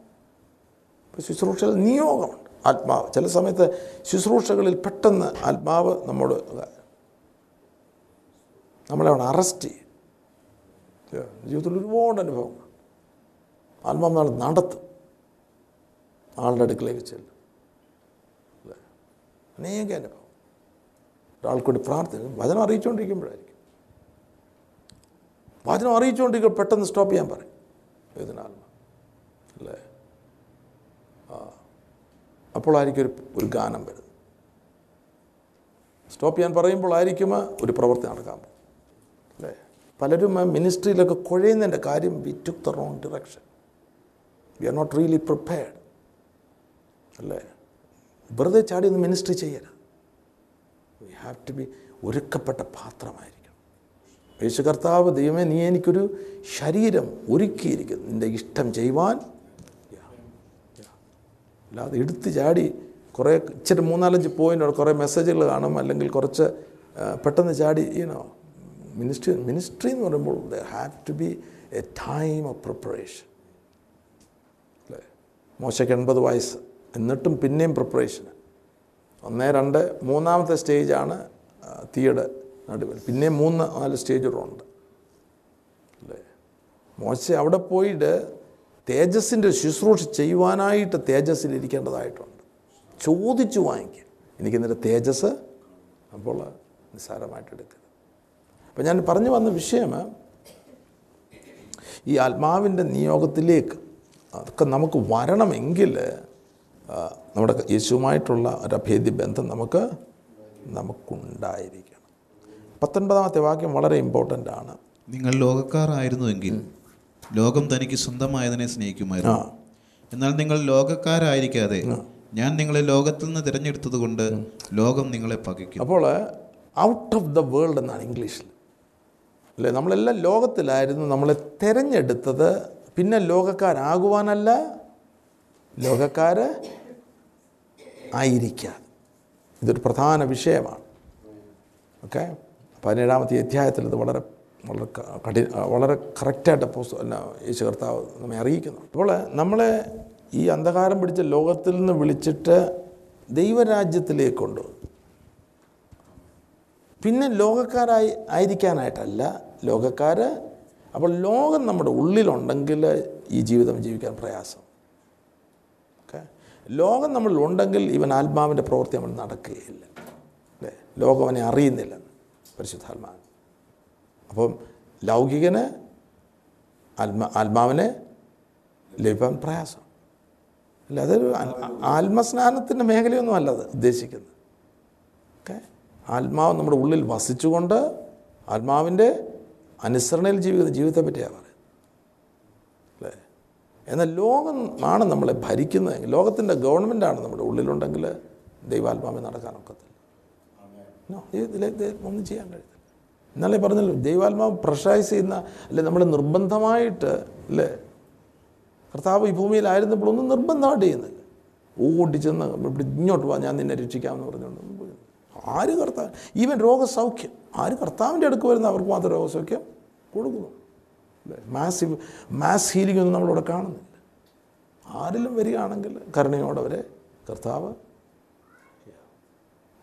ഇപ്പോൾ ശുശ്രൂഷയിൽ നിയോഗമുണ്ട്. ആത്മാവ്. ചില സമയത്ത് ശുശ്രൂഷകളിൽ പെട്ടെന്ന് ആത്മാവ് നമ്മോട് നമ്മളെ അവിടെ അറസ്റ്റ് ചെയ്യും. ജീവിതത്തിൽ ഒരുപാട് അനുഭവങ്ങൾ. ആത്മാവ് നാളെ നടത്തും. ആളുടെ അടുക്കളയിൽ ചെല്ലും. അല്ലേ? അനേക അനുഭവം ഒരാൾക്കൂടി പ്രാർത്ഥന വചനം അറിയിച്ചുകൊണ്ടിരിക്കുമ്പോഴായിരിക്കും. വചനം അറിയിച്ചുകൊണ്ടിരിക്കുമ്പോൾ പെട്ടെന്ന് സ്റ്റോപ്പ് ചെയ്യാൻ പറയും. ഇതിനാത്മ അല്ലേ? ആ അപ്പോഴായിരിക്കും ഒരു ഒരു ഗാനം വരുന്നത്. സ്റ്റോപ്പ് ചെയ്യാൻ പറയുമ്പോഴായിരിക്കും ഒരു പ്രവൃത്തി നടക്കാൻ പോകും അല്ലേ ആ മിനിസ്ട്രിയിലൊക്കെ കുഴയുന്നതിന്റെ കാര്യം we took the wrong direction we are not really prepared അല്ലേ? വെറുതെ ചാടി ഒന്ന് മിനിസ്ട്രി ചെയ്യരുത് വി ഹാവ് ടു ബി ഒരുക്കപ്പെട്ട പാത്രമായിരിക്കണം. യേശു കർത്താവ് ദൈവമേ നീ എനിക്കൊരു ശരീരം ഒരുക്കിയിരിക്കുന്നു. നിന്റെ ഇഷ്ടം ചെയ്യുവാൻ. അല്ലാതെ എടുത്ത് ചാടി കുറേ ഇച്ചിരി മൂന്നാലഞ്ച് പോയിന്റ് കുറേ മെസ്സേജുകൾ കാണും. അല്ലെങ്കിൽ കുറച്ച് പെട്ടെന്ന് ചാടി ഈനോ മിനിസ്ട്രി മിനിസ്ട്രി എന്ന് പറയുമ്പോൾ they have to be a time of preparation അല്ലേ? മോശയ്ക്ക് എൺപത് വയസ്സ്. എന്നിട്ടും പിന്നെയും പ്രിപ്പറേഷൻ ഒന്ന് രണ്ട് മൂന്നാമത്തെ സ്റ്റേജാണ് തീയുടെ നടുവിൽ. പിന്നെയും മൂന്ന് നാല് സ്റ്റേജുകളുണ്ട് അല്ലേ? മോശ അവിടെ പോയിട്ട് തേജസ്സിന്റെ ശുശ്രൂഷ ചെയ്യുവാനായിട്ട് തേജസ്സിൽ ഇരിക്കേണ്ടതായിട്ടുണ്ട്. ചോദിച്ചു വാങ്ങിക്കുക എനിക്കിന്നിട്ട് തേജസ് അപ്പോൾ നിസ്സാരമായിട്ട് എടുക്കരുത് അപ്പം ഞാൻ പറഞ്ഞു വന്ന വിഷയം ഈ ആത്മാവിന്റെ നിയോഗത്തിലേക്ക് അതൊക്കെ നമുക്ക് വരണമെങ്കിൽ നമ്മുടെ യേശുവുമായിട്ടുള്ള ഒരു അഭേദ്യ ബന്ധം നമുക്ക് നമുക്കുണ്ടായിരിക്കണം. പത്തൊൻപതാമത്തെ വാക്യം വളരെ ഇമ്പോർട്ടന്റ് ആണ്. നിങ്ങൾ ലോകക്കാരായിരുന്നുവെങ്കിൽ ലോകം തനിക്ക് സ്വന്തമായതിനെ സ്നേഹിക്കുമായിരുന്നു. എന്നാൽ നിങ്ങൾ ലോകക്കാരായിരിക്കാതെ ഞാൻ നിങ്ങളെ ലോകത്തിൽ നിന്ന് തിരഞ്ഞെടുത്തത് കൊണ്ട് ലോകം നിങ്ങളെ പകയ്ക്കും. അപ്പോൾ ഔട്ട് ഓഫ് ദ വേൾഡ് എന്നാണ് ഇംഗ്ലീഷിൽ. അല്ലേ? നമ്മളെല്ലാം ലോകത്തിലായിരുന്നു നമ്മളെ തിരഞ്ഞെടുത്തത്. പിന്നെ ലോകക്കാരാകുവാനല്ല ലോകക്കാർ ആയിരിക്കാൻ ഇതൊരു പ്രധാന വിഷയമാണ്. ഓക്കെ? പതിനേഴാമത്തെ അധ്യായത്തിൽ ഇത് വളരെ വളരെ കഠിന വളരെ കറക്റ്റായിട്ട് അല്ല യേശു കർത്താവ് നമ്മെ അറിയിക്കുന്നു. അപ്പോൾ നമ്മളെ ഈ അന്ധകാരം പിടിച്ച ലോകത്തിൽ നിന്ന് വിളിച്ചിട്ട് ദൈവരാജ്യത്തിലേക്ക് കൊണ്ടുപോകും പിന്നെ ലോകക്കാരായി ആയിരിക്കാനായിട്ടല്ല ലോകക്കാർ അപ്പോൾ ലോകം നമ്മുടെ ഉള്ളിലുണ്ടെങ്കിൽ ഈ ജീവിതം ജീവിക്കാൻ പ്രയാസം. ഓക്കെ? ലോകം നമ്മൾ ഉണ്ടെങ്കിൽ ഇവൻ ആത്മാവിന്റെ പ്രവൃത്തി നമ്മൾ നടക്കുകയില്ല. അല്ലേ? ലോകം അവനെ അറിയുന്നില്ല പരിശുദ്ധാത്മാവ്. അപ്പം ലൗകികന് ആത്മാ ആത്മാവിനെ ലഭിക്കാൻ പ്രയാസം. അല്ല അതൊരു ആത്മസ്നാനത്തിന്റെ മേഖലയൊന്നും അല്ല അത് ഉദ്ദേശിക്കുന്നത്. ഓക്കെ? ആത്മാവ് നമ്മുടെ ഉള്ളിൽ വസിച്ചുകൊണ്ട് ആത്മാവിന്റെ അനുസരണയിൽ ജീവിക്കുന്ന ജീവിതത്തെ പറ്റിയാണ് പറയുന്നത്. അല്ലേ? എന്നാൽ ലോകം ആണ് നമ്മളെ ഭരിക്കുന്നതെങ്കിൽ ലോകത്തിന്റെ ഗവൺമെന്റാണ് നമ്മുടെ ഉള്ളിലുണ്ടെങ്കിൽ ദൈവാത്മാവിൽ നടക്കാനൊക്കത്തില്ല ഒന്നും ചെയ്യാൻ കഴിയത്തില്ല. എന്നാലേ പറഞ്ഞല്ലോ ദൈവാത്മാവ് പ്രഷറൈസ് ചെയ്യുന്ന അല്ലെ നമ്മൾ നിർബന്ധമായിട്ട് അല്ലേ? കർത്താവ് ഈ ഭൂമിയിലായിരുന്നപ്പോൾ ഒന്നും നിർബന്ധമായിട്ട് ചെയ്യുന്നില്ല. ഓടിച്ചെന്ന് ഇവിടെ ഇങ്ങോട്ട് വാ ഞാൻ നിന്നെ രക്ഷിക്കാമെന്ന് പറഞ്ഞുകൊണ്ട്. ആര് കർത്താവ്? ഈവൻ രോഗസൗഖ്യം. ആര് കർത്താവിന്റെ അടുക്ക് വരുന്ന അവർക്ക് മാത്രം രോഗസൗഖ്യം കൊടുക്കുന്നു. മാസീവ് മാസ് ഹീലിംഗ് ഒന്നും നമ്മളിവിടെ കാണുന്നില്ല. ആരിലും വരികയാണെങ്കിൽ കരുണയോടെ അവരെ കർത്താവ്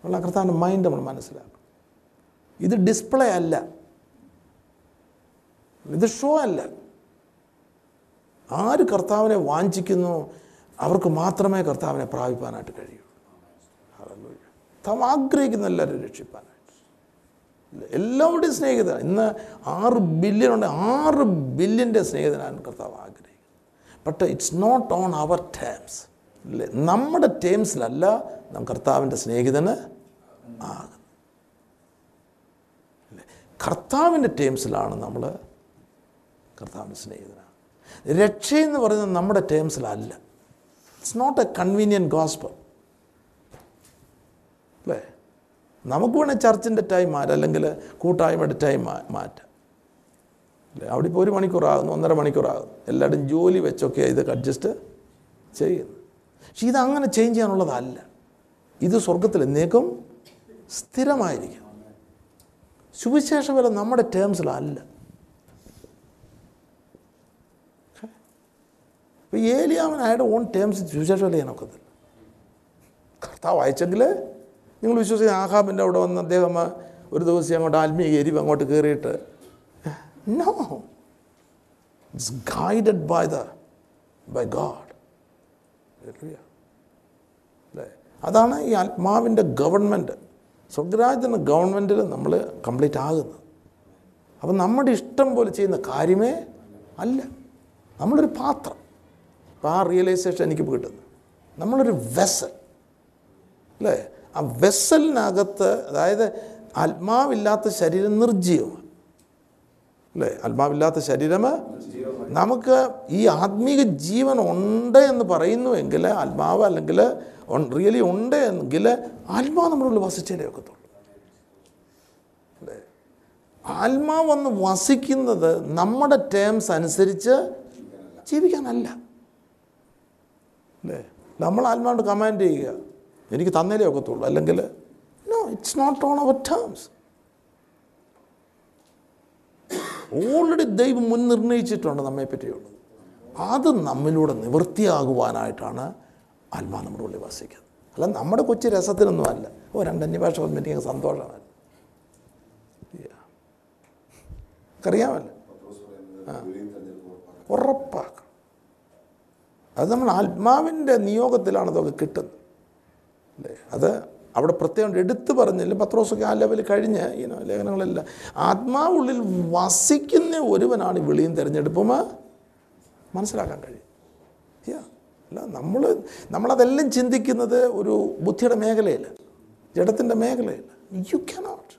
ഉള്ള കർത്താവിന്റെ മൈൻഡ് നമ്മൾ മനസ്സിലാക്കും ഇത് ഡിസ്പ്ലേ അല്ല. ഇത് ഷോ അല്ല. ആര് കർത്താവിനെ വാഞ്ചിക്കുന്നു? അവർക്ക് മാത്രമേ കർത്താവിനെ പ്രാപിപ്പാനായിട്ട് കഴിയൂ. ഹല്ലേലൂയ. താൻ ആഗ്രഹിക്കുന്ന എല്ലാവരും രക്ഷിപ്പാനായിട്ട് എല്ലാവരുടെയും സ്നേഹിത ഇന്ന് ആറ് ബില്യൺ ഉണ്ട്. ആറ് ബില്യന്റെ സ്നേഹിതനാണ് കർത്താവ് ആഗ്രഹിക്കുന്നത്. But it's not on our terms അല്ലേ നമ്മുടെ ടേംസിലല്ല നാം കർത്താവിന്റെ സ്നേഹിതന് ആകുന്നത്. അല്ലേ? കർത്താവിന്റെ ടേംസിലാണ് നമ്മൾ കർത്താവിന്റെ സ്നേഹിതനാണ്. രക്ഷയെന്ന് പറയുന്നത് നമ്മുടെ ടേംസിലല്ല it's not a convenient gospel അല്ലേ നമുക്ക് വേണേൽ ചർച്ചിന്റെ ടൈം മാറ്റാം അല്ലെങ്കിൽ കൂട്ടായ്മയുടെ ടൈം മാറ്റാം. അല്ലേ? അവിടെ ഇപ്പോൾ ഒരു മണിക്കൂറാകുന്നു ഒന്നര മണിക്കൂറാകുന്നു. എല്ലാവരും ജോലി വെച്ചൊക്കെ ഇതൊക്കെ അഡ്ജസ്റ്റ് ചെയ്യുന്നു. പക്ഷെ അങ്ങനെ ചേഞ്ച് ചെയ്യാനുള്ളതല്ല. ഇത് സ്വർഗത്തിൽ എന്നേക്കും സ്ഥിരമായിരിക്കും. സുവിശേഷ വില നമ്മുടെ ടേംസിലല്ല ഇപ്പോൾ ഏലിയാവൻ അയാളുടെ ഓൺ ടേംസ് സുവിശേഷ വില ചെയ്യാനൊക്കത്തില്ല കർത്താവ് അയച്ചെങ്കിൽ നിങ്ങൾ വിശ്വസിക്കുന്ന ആഹാബിന്റെ അവിടെ വന്ന് അദ്ദേഹം ഒരു ദിവസം അങ്ങോട്ട് ആത്മീയ എരിവ് അങ്ങോട്ട് കയറിയിട്ട് no it's guided by the by God അല്ലേ? അതാണ് ഈ ആത്മാവിന്റെ ഗവൺമെന്റ്. സ്വർഗരാജ്യത്തിന്റെ ഗവൺമെന്റിൽ നമ്മൾ കംപ്ലീറ്റ് ആകുന്നത്. അപ്പം നമ്മുടെ ഇഷ്ടം പോലെ ചെയ്യുന്ന കാര്യമേ അല്ല. നമ്മളൊരു പാത്രം. അപ്പോൾ ആ റിയലൈസേഷൻ എനിക്ക് കിട്ടുന്നു. നമ്മളൊരു വെസൽ അല്ലേ? ആ വെസലിനകത്ത് അതായത് ആത്മാവില്ലാത്ത ശരീരം നിർജീവമാണ് അല്ലേ? ആത്മാവില്ലാത്ത ശരീരം നമുക്ക് ഈ ആത്മീക ജീവൻ ഉണ്ട് എന്ന് പറയുന്നുവെങ്കിൽ ആത്മാവ് അല്ലെങ്കിൽ റിയലി ഉണ്ട് എങ്കിൽ ആത്മാവ് നമ്മുടെ വസിച്ചേ ഒക്കത്തുള്ളൂ. അല്ലേ? ആത്മാവ് വന്ന് വസിക്കുന്നത് നമ്മുടെ ടേംസ് അനുസരിച്ച് ജീവിക്കാനല്ല. അല്ലേ? നമ്മൾ ആത്മാവിനോട് കമാൻഡ് ചെയ്യുക. എനിക്ക് തന്നേലേ ഒക്കത്തുള്ളൂ. അല്ലെങ്കിൽ no it's not on our terms already ദൈവം മുൻ നമ്മെ പറ്റിയുള്ളത് അത് നമ്മിലൂടെ നിവൃത്തിയാകുവാനായിട്ടാണ് ആത്മാ നമ്മുടെ ഉള്ളിൽ വസിക്കുന്നത്. അല്ല നമ്മുടെ കൊച്ചു രസത്തിനൊന്നും അല്ല. ഓ രണ്ട് അന്യഭാഷ വന്നിട്ട് സന്തോഷമാണ്. അറിയാമല്ലോ? ഉറപ്പാക്കണം. അത് നമ്മൾ ആത്മാവിന്റെ നിയോഗത്തിലാണ് അതൊക്കെ കിട്ടുന്നത്. അത് അവിടെ പ്രത്യേകം എടുത്തു പറഞ്ഞില്ല പത്രോസൊക്കെ ആ ലെവലിൽ കഴിഞ്ഞ് ഈ ലേഖനങ്ങളെല്ലാം. ആത്മാവുള്ളിൽ വസിക്കുന്ന ഒരുവനാണ് വിളിയും തിരഞ്ഞെടുപ്പും. മനസ്സിലാക്കാൻ കഴിയും. യാ അല്ല നമ്മൾ നമ്മളതെല്ലാം ചിന്തിക്കുന്നത് ഒരു ബുദ്ധിയുടെ മേഖലയിൽ ജഡത്തിന്റെ മേഖലയിൽ യു കനോട്ട്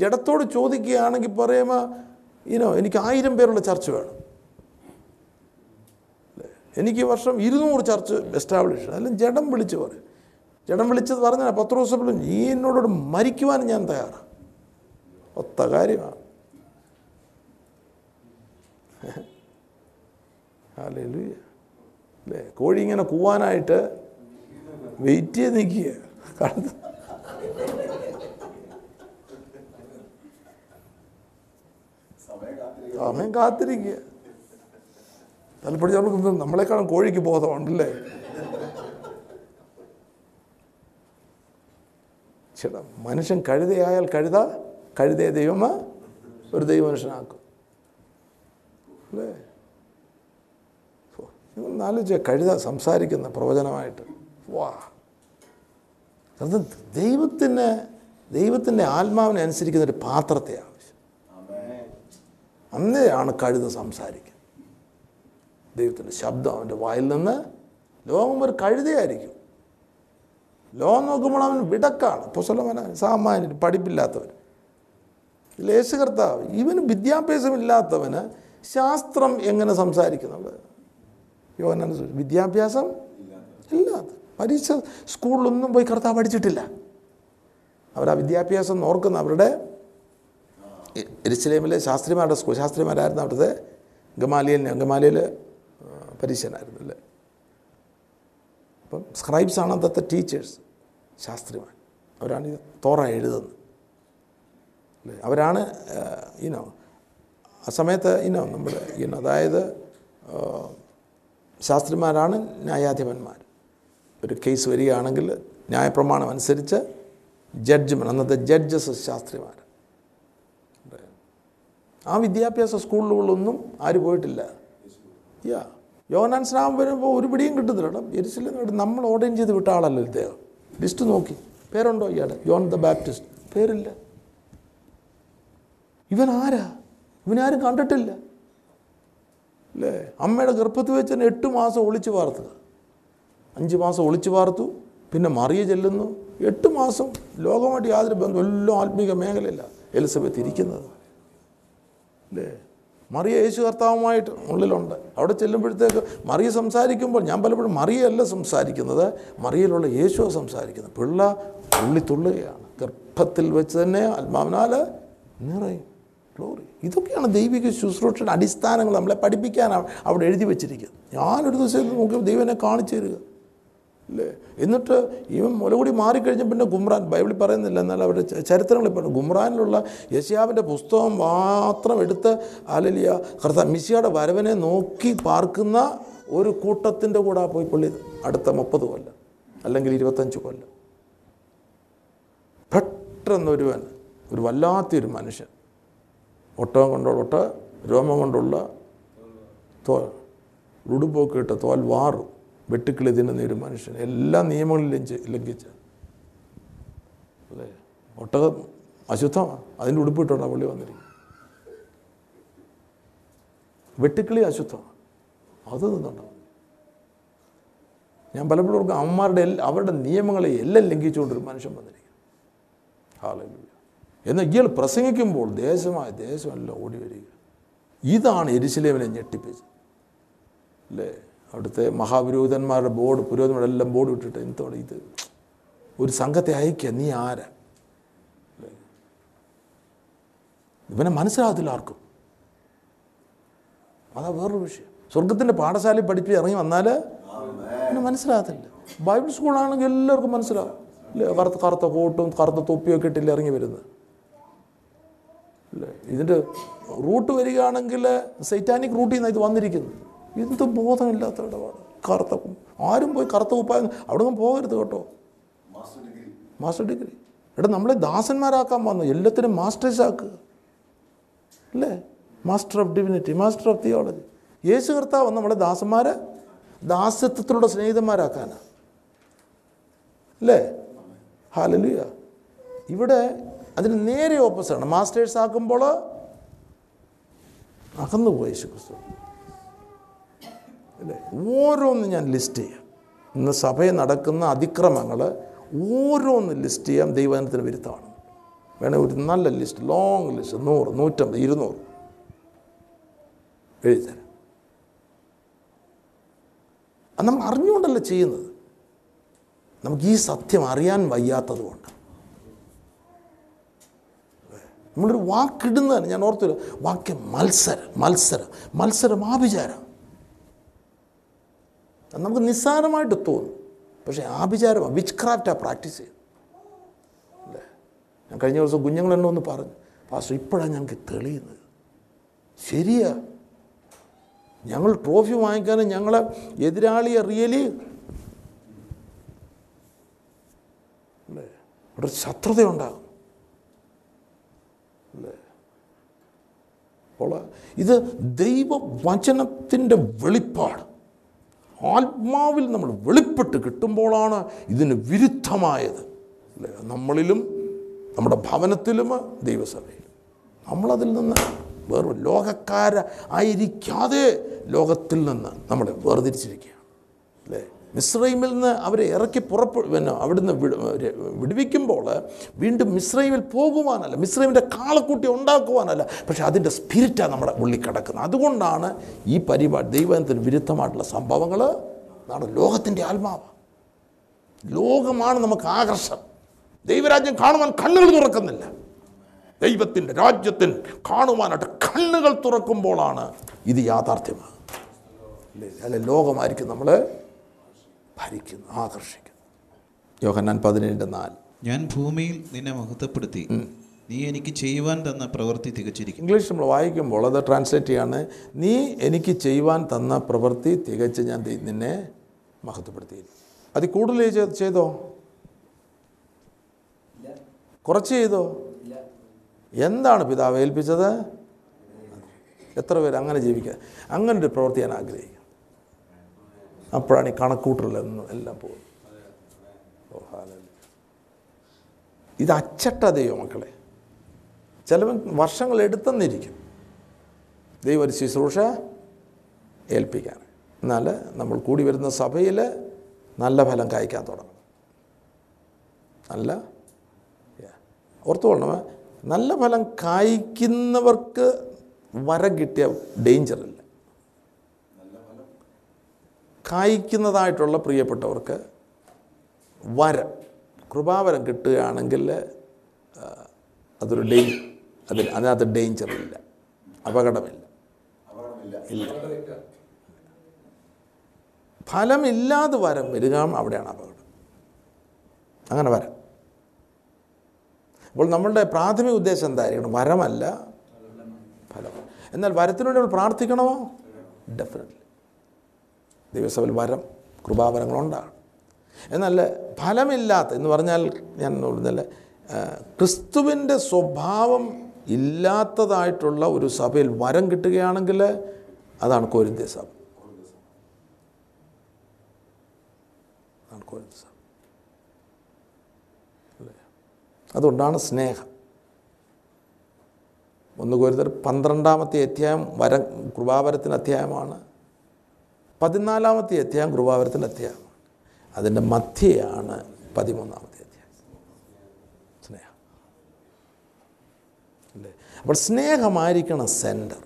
ജഡത്തോട് ചോദിക്കുകയാണെങ്കിൽ പറയുമ്പോൾ ഇനോ എനിക്ക് ആയിരം പേരുള്ള ചർച്ച വേണം? എനിക്ക് വർഷം ഇരുന്നൂറ് ചർച്ച് എസ്റ്റാബ്ലിഷ് അതെല്ലാം ജഡം വിളിച്ച് പറയും. ജഡം വിളിച്ചത് പറഞ്ഞാൽ ദിവസം പോലും നീ എന്നോടോട് മരിക്കുവാൻ ഞാൻ തയ്യാറാണ് ഒത്ത കാര്യമാണ്. അല്ലേ? കോഴി ഇങ്ങനെ കൂവാനായിട്ട് വെയിറ്റ് ചെയ്ത് നിൽക്കുക കടന്ന്. സമയം കാത്തിരിക്കുക. തലപ്പടി നമുക്ക് നമ്മളെക്കാളും കോഴിക്ക് ബോധമുണ്ടല്ലേ? ചേട്ടാ മനുഷ്യൻ കഴുതയായാൽ കഴുത കഴുതയെ ദൈവമ ഒരു ദൈവമനുഷ്യനാക്കും. അല്ലേ? ആലോചിച്ച കഴുത സംസാരിക്കുന്ന പ്രവചനമായിട്ട്. വാ. അത് ദൈവത്തിന് ദൈവത്തിന്റെ ആത്മാവിനെ അനുസരിക്കുന്ന ഒരു പാത്രത്തെ ആവശ്യം. അന്നേയാണ് കഴുത സംസാരിക്കുക ദൈവത്തിന്റെ ശബ്ദം അവന്റെ വായിൽ നിന്ന് ലോകം ഒരു കഴുതയായിരിക്കും. ലോകം നോക്കുമ്പോൾ അവൻ വിടക്കാണ്. പുസലമന സാമാന്യൻ പഠിപ്പില്ലാത്തവൻ. ലേശ കർത്താവ് ഇവന് വിദ്യാഭ്യാസമില്ലാത്തവന് ശാസ്ത്രം എങ്ങനെ സംസാരിക്കുന്നുണ്ട്? യോന വിദ്യാഭ്യാസം ഇല്ലാത്ത. പരീക്ഷ സ്കൂളിലൊന്നും പോയി കർത്താവ് പഠിച്ചിട്ടില്ല. അവർ ആ വിദ്യാഭ്യാസം ഓർക്കുന്ന അവരുടെ എരിശിലേമിലെ ശാസ്ത്രിമാരുടെ സ്കൂൾ ശാസ്ത്രിമാരായിരുന്നു അവിടുത്തെ ഗമാലിയലിന് ഗമാലിയൽ പരീക്ഷനായിരുന്നു അല്ലേ അപ്പം സ്ക്രൈബ്സ് ആണ് അന്നത്തെ ടീച്ചേഴ്സ് ശാസ്ത്രിമാർ. അവരാണ് തോറ എഴുതുന്നത്. അവരാണ് ഇനോ ആ സമയത്ത് ഇനോ നമ്മൾ ഇനോ അതായത് ശാസ്ത്രിമാരാണ് ന്യായാധിപന്മാർ. ഒരു കേസ് വരികയാണെങ്കിൽ ന്യായപ്രമാണം അനുസരിച്ച് ജഡ്ജ്മെന്റ് അന്നത്തെ ജഡ്ജസ് ശാസ്ത്രിമാർ. ആ വിദ്യാഭ്യാസ സ്കൂളുകളിലൊന്നും ആര് പോയിട്ടില്ല? യാ യോനാൻ സ്നാമം വരുമ്പോൾ ഒരു പിടിയും കിട്ടുന്നില്ല എരിശില്ല നമ്മൾ ഓർഡർ ചെയ്ത് വിട്ട ആളല്ലോ ഇദ്ദേഹം. ലിസ്റ്റ് നോക്കി. പേരുണ്ടോ ഇയാൾ യോൺ ദ ബാപ്റ്റിസ്റ്റ്. പേരില്ല. ഇവൻ ആരാ? ഇവനാരും കണ്ടിട്ടില്ല. അല്ലേ അമ്മയുടെ ഗർഭത്തിൽ വെച്ച് തന്നെ എട്ട് മാസം ഒളിച്ചു വാർത്തു. അഞ്ച് മാസം ഒളിച്ചു വാർത്തു. പിന്നെ മറിയ ചെല്ലുന്നു. എട്ട് മാസം ലോകമായിട്ട് യാതൊരു ബന്ധം എല്ലാം ആത്മീക മേഖലയില്ല. എലിസബത്ത് ഇരിക്കുന്നത്. അല്ലേ മറിയ യേശു കർത്താവുമായിട്ട് ഉള്ളിലുണ്ട്. അവിടെ ചെല്ലുമ്പോഴത്തേക്ക് മറിയ സംസാരിക്കുമ്പോൾ ഞാൻ പലപ്പോഴും മറിയല്ല സംസാരിക്കുന്നത് മറിയയിലുള്ള യേശുവാണ് സംസാരിക്കുന്നത്. പിള്ള തുള്ളി തുള്ളുകയാണ്. ഗർഭത്തിൽ വെച്ച് തന്നെ ആത്മാവിനാൽ നിറയും. ഗ്ലോറി ഇതൊക്കെയാണ് ദൈവിക ശുശ്രൂഷയുടെ അടിസ്ഥാനങ്ങൾ നമ്മളെ പഠിപ്പിക്കാനാണ് അവിടെ എഴുതി വെച്ചിരിക്കുന്നത്. ഞാനൊരു ദിവസം നോക്കി ദൈവനെ കാണിച്ചു തരിക. അല്ലേ എന്നിട്ട് ഇവൻ മുലകുടി മാറിക്കഴിഞ്ഞ പിന്നെ ഗുമ്രാൻ ബൈബിളിൽ പറയുന്നില്ല എന്നാൽ അവരുടെ ചരിത്രങ്ങളിൽ പറഞ്ഞു ഗുമ്രാനിലുള്ള യശ്യാവിന്റെ പുസ്തകം മാത്രം എടുത്ത് അലലിയ കർത്ത മിശിയുടെ വരവനെ നോക്കി പാർക്കുന്ന ഒരു കൂട്ടത്തിന്റെ കൂടെ പോയി പുള്ളി അടുത്ത മുപ്പത് കൊല്ലം അല്ലെങ്കിൽ ഇരുപത്തഞ്ച് കൊല്ലം. പെട്ടെന്നൊരുവൻ ഒരു വല്ലാത്തൊരു മനുഷ്യൻ ഒട്ടകം കൊണ്ടുള്ള ഒട്ട രോമം കൊണ്ടുള്ള തോൽ ഉടുപ്പൊക്കെ ഇട്ട് തോൽ വാറും. വെട്ടുക്കിളി തിന്നുന്ന ഒരു മനുഷ്യൻ. എല്ലാ നിയമങ്ങളും ലംഘി ലംഘിച്ച്. അല്ലേ? ഒട്ടകം അശുദ്ധമാണ് അതിന്റെ ഉടുപ്പിട്ടുണ്ടാണ് പുള്ളി വന്നിരിക്കുന്നത്. വെട്ടുക്കിളി അശുദ്ധമാണ് അത് നിന്നുണ്ടാവും ഞാൻ പലപ്പോഴും ഓർക്കും അമ്മമാരുടെ അവരുടെ നിയമങ്ങളെ എല്ലാം ലംഘിച്ചുകൊണ്ടൊരു മനുഷ്യൻ വന്നിരിക്കുന്നു. ഹാലൂയ എന്നാൽ ഇയാൾ പ്രസംഗിക്കുമ്പോൾ ദേശമായ ദേശമല്ല ഓടി വരിക ഇതാണ് എരിശിലേമിനെ ഞെട്ടിപ്പിച്ചത്. അല്ലേ? അവിടുത്തെ മഹാപുരോഹിതന്മാരുടെ ബോർഡ് പുരോഹിതന്മാരെല്ലാം ബോർഡ് വിട്ടിട്ട് എന്തോടെ ഇത്? ഒരു സംഘത്തെ അയക്കുക നീ ആരാ? ഇവനെ മനസ്സിലാകത്തില്ല ആർക്കും. അതാ വേറൊരു വിഷയം. സ്വർഗത്തിന്റെ പാഠശാലയിൽ പഠിപ്പിച്ച് ഇറങ്ങി വന്നാൽ ഇവനെ മനസ്സിലാകത്തില്ല. ബൈബിൾ സ്കൂളാണെങ്കിൽ എല്ലാവർക്കും മനസ്സിലാവും. അല്ലേ കറുത്ത കറുത്ത കോട്ടും കറുത്ത തൊപ്പിയൊക്കെ ഇട്ടില്ല ഇറങ്ങി വരുന്നത്? അല്ലേ ഇതിന്റെ റൂട്ട് വരികയാണെങ്കിൽ സൈറ്റാനിക് റൂട്ടിൽ നിന്നാണ് ഇത് വന്നിരിക്കുന്നത്. എന്ത് ബോധമില്ലാത്ത ഇടപാട് കറുത്ത ആരും പോയി കറുത്ത കുപ്പായം അവിടെ ഒന്നും പോകരുത് കേട്ടോ. മാസ്റ്റർ ഡിഗ്രി എടാ നമ്മളെ ദാസന്മാരാക്കാൻ വന്നു. എല്ലാത്തിനും മാസ്റ്റേഴ്സ് ആക്കുക അല്ലേ? Master of divinity master of theology Yesu കർത്താവ് നമ്മളെ ദാസന്മാരെ ദാസത്വത്തിലൂടെ സ്നേഹിതന്മാരാക്കാനാണ് അല്ലേ? ഹാലലുയ ഇവിടെ അതിന് നേരെ ഓപ്പോസിറ്റാണ് മാസ്റ്റേഴ്സ് ആക്കുമ്പോൾ അകന്നു പോയി യേശു ക്രിസ്തു. അല്ലേ ഓരോന്നും ഞാൻ ലിസ്റ്റ് ചെയ്യാം. ഇന്ന് സഭയിൽ നടക്കുന്ന അതിക്രമങ്ങൾ ഓരോന്ന് ലിസ്റ്റ് ചെയ്യാം. ദൈവജനത്തിന് വിരുദ്ധമാണ്. വേണേൽ ഒരു നല്ല ലിസ്റ്റ് ലോങ് ലിസ്റ്റ് നൂറ് നൂറ്റമ്പത് ഇരുന്നൂറ്. എഴുതിത്തരാം. അത് നമ്മൾ അറിഞ്ഞുകൊണ്ടല്ല ചെയ്യുന്നത്. നമുക്ക് ഈ സത്യം അറിയാൻ വയ്യാത്തത് കൊണ്ട്. നമ്മളൊരു വാക്കിടുന്നതാണ് ഞാൻ ഓർത്തില്ല. വാക്യം മത്സരം മത്സരം മത്സരം ആഭിചാരം. നമുക്ക് നിസ്സാരമായിട്ട് തോന്നും. പക്ഷേ ആഭിചാരമാണ്. വിച്ച് ക്രാഫ്റ്റാണ് പ്രാക്ടീസ് ചെയ്യുന്നത്. അല്ലേ? ഞാൻ കഴിഞ്ഞ ദിവസം കുഞ്ഞുങ്ങളെന്നെ ഒന്ന് പറഞ്ഞു പാസ്റ്റർ ഇപ്പോഴാണ് ഞങ്ങൾക്ക് തെളിയുന്നത്. ശരിയാ. ഞങ്ങൾ ട്രോഫി വാങ്ങിക്കാനും ഞങ്ങളെ എതിരാളിയെ റിയലി അല്ലേ? ഇവിടെ ശത്രുതയുണ്ടാകും. അല്ലേ? അപ്പോൾ ഇത് ദൈവവചനത്തിന്റെ വെളിപ്പാട്. ആത്മാവിൽ നമ്മൾ വെളിപ്പെട്ട് കിട്ടുമ്പോഴാണ് ഇതിന് വിരുദ്ധമായത്. നമ്മളിലും നമ്മുടെ ഭവനത്തിലും ദൈവസഭയിലും. നമ്മളതിൽ നിന്ന് വേറെ ലോകക്കാര ആയിരിക്കാതെ ലോകത്തിൽ നിന്ന് നമ്മളെ വേർതിരിച്ചിരിക്കുകയാണ്. അല്ലേ? മിശ്രൈമിൽ നിന്ന് അവരെ ഇറക്കി പുറപ്പെ പിന്നെ അവിടുന്ന് വിടുവിക്കുമ്പോൾ വീണ്ടും മിസ്രൈമിൽ പോകുവാനല്ല മിസ്രൈമിന്റെ കാളക്കൂട്ടി ഉണ്ടാക്കുവാനല്ല പക്ഷേ അതിന്റെ സ്പിരിറ്റാണ് നമ്മുടെ ഉള്ളിൽ കിടക്കുന്നത്. അതുകൊണ്ടാണ് ഈ പരിപാടി ദൈവത്തിന് വിരുദ്ധമായിട്ടുള്ള സംഭവങ്ങൾ നമ്മുടെ ലോകത്തിന്റെ ആത്മാവ്. ലോകമാണ് നമുക്ക് ആകർഷം ദൈവരാജ്യം കാണുവാൻ കണ്ണുകൾ തുറക്കുന്നില്ല. ദൈവത്തിന്റെ രാജ്യത്തിന് കാണുവാനായിട്ട് കണ്ണുകൾ തുറക്കുമ്പോഴാണ് ഇത് യാഥാർത്ഥ്യമാണ് അല്ലേ? ലോകമായിരിക്കും നമ്മളെ ഭരിക്കുന്നു ആകർഷിക്കുന്നു യോഹന്നാൻ പതിനേഴിന്റെ നാല്. ഞാൻ ഭൂമിയിൽ നിന്നെ മഹത്വപ്പെടുത്തി. നീ എനിക്ക് ചെയ്യുവാൻ തന്ന പ്രവൃത്തി തികച്ചിരിക്കും. ഇംഗ്ലീഷ് നമ്മൾ വായിക്കുമ്പോൾ അത് ട്രാൻസ്ലേറ്റ് ചെയ്യാണ് നീ എനിക്ക് ചെയ്യുവാൻ തന്ന പ്രവൃത്തി തികച്ച് ഞാൻ നിന്നെ മഹത്വപ്പെടുത്തി അത് കൂടുതൽ ചെയ്- ചെയ്തോ? കുറച്ച് ചെയ്തോ? എന്താണ് പിതാവ് ഏൽപ്പിച്ചത്? എത്ര പേര് അങ്ങനെ ജീവിക്കുക അങ്ങനെ ഒരു പ്രവൃത്തി ഞാൻ ആഗ്രഹിക്കുന്നു. അപ്പോഴാണ് ഈ കണക്കൂട്ടറിലൊന്നും എല്ലാം പോകുന്നത്. ഇത് അച്ചട്ട ദൈവം മക്കളെ. ചിലവൻ വർഷങ്ങൾ എടുത്തെന്നിരിക്കും ദൈവം ഒരു ശുശ്രൂഷ ഏൽപ്പിക്കാൻ. എന്നാൽ നമ്മൾ കൂടി വരുന്ന സഭയിൽ നല്ല ഫലം കായ്ക്കാൻ തുടങ്ങും. നല്ല ഓർത്തുകൊള്ളണമേ ഓർത്തുകൊള്ളണം നല്ല ഫലം കായ്ക്കുന്നവർക്ക് വരം കിട്ടിയ ഡേഞ്ചറില്ല. കായ്ക്കുന്നതായിട്ടുള്ള പ്രിയപ്പെട്ടവർക്ക് വരം കൃപാവരം കിട്ടുകയാണെങ്കിൽ അതൊരു ഡേ അതിൽ അതിനകത്ത് ഡേഞ്ചറില്ല അപകടമില്ല. ഇല്ല. ഫലമില്ലാതെ വരം വരിക അവിടെയാണ് അപകടം. അങ്ങനെ വരം. അപ്പോൾ നമ്മളുടെ പ്രാഥമിക ഉദ്ദേശം എന്തായിരിക്കണം? വരമല്ല ഫലം. എന്നാൽ വരത്തിനുവേണ്ടി നമ്മൾ പ്രാർത്ഥിക്കണമോ? ഡെഫിനറ്റ്ലി ദൈവസഭയിൽ വരം കൃപാവരങ്ങളുണ്ടാണ് എന്നല്ല ഫലമില്ലാത്ത എന്ന് പറഞ്ഞാൽ ഞാൻ പറഞ്ഞാൽ ക്രിസ്തുവിന്റെ സ്വഭാവം ഇല്ലാത്തതായിട്ടുള്ള ഒരു സഭയിൽ വരം കിട്ടുകയാണെങ്കിൽ അതാണ് കോരിന്ത്യ സഭ? അതുകൊണ്ടാണ് സ്നേഹം. ഒന്ന് കോരിന്തർ പന്ത്രണ്ടാമത്തെ അധ്യായം വരം കൃപാവരത്തിന് അധ്യായമാണ് പതിനാലാമത്തെ അധ്യായം കൃപാവരത്തിന്റെ അധ്യായം അതിന്റെ മധ്യയാണ് പതിമൂന്നാമത്തെ അധ്യായം. സ്നേഹം. അല്ലേ? അപ്പോൾ സ്നേഹമായിരിക്കണം സെന്റർ.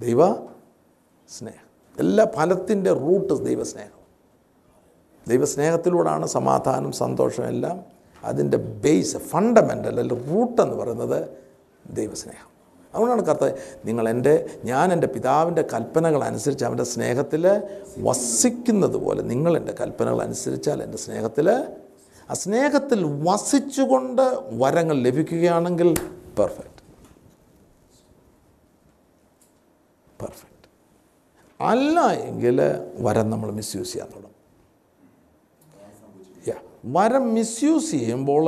ദൈവ സ്നേഹം. എല്ലാ ഫലത്തിന്റെ റൂട്ട് ദൈവസ്നേഹം ദൈവസ്നേഹത്തിലൂടെയാണ് സമാധാനം സന്തോഷം എല്ലാം അതിന്റെ ബേസ് ഫണ്ടമെന്റൽ അല്ലെങ്കിൽ റൂട്ട് എന്ന് പറയുന്നത് ദൈവസ്നേഹം അതുകൊണ്ടാണ് കർത്ത നിങ്ങൾ എന്റെ ഞാൻ എന്റെ പിതാവിന്റെ കൽപ്പനകൾ അനുസരിച്ച് അവന്റെ സ്നേഹത്തിൽ വസിക്കുന്നത് പോലെ നിങ്ങൾ എന്റെ കൽപ്പനകൾ അനുസരിച്ചാൽ എന്റെ സ്നേഹത്തിൽ ആ സ്നേഹത്തിൽ വസിച്ചുകൊണ്ട് വരങ്ങൾ ലഭിക്കുകയാണെങ്കിൽ പെർഫെക്റ്റ് പെർഫെക്റ്റ് അല്ല എങ്കിൽ വരം നമ്മൾ മിസ്യൂസ് ചെയ്യാൻ തുടങ്ങും. വരം മിസ്യൂസ് ചെയ്യുമ്പോൾ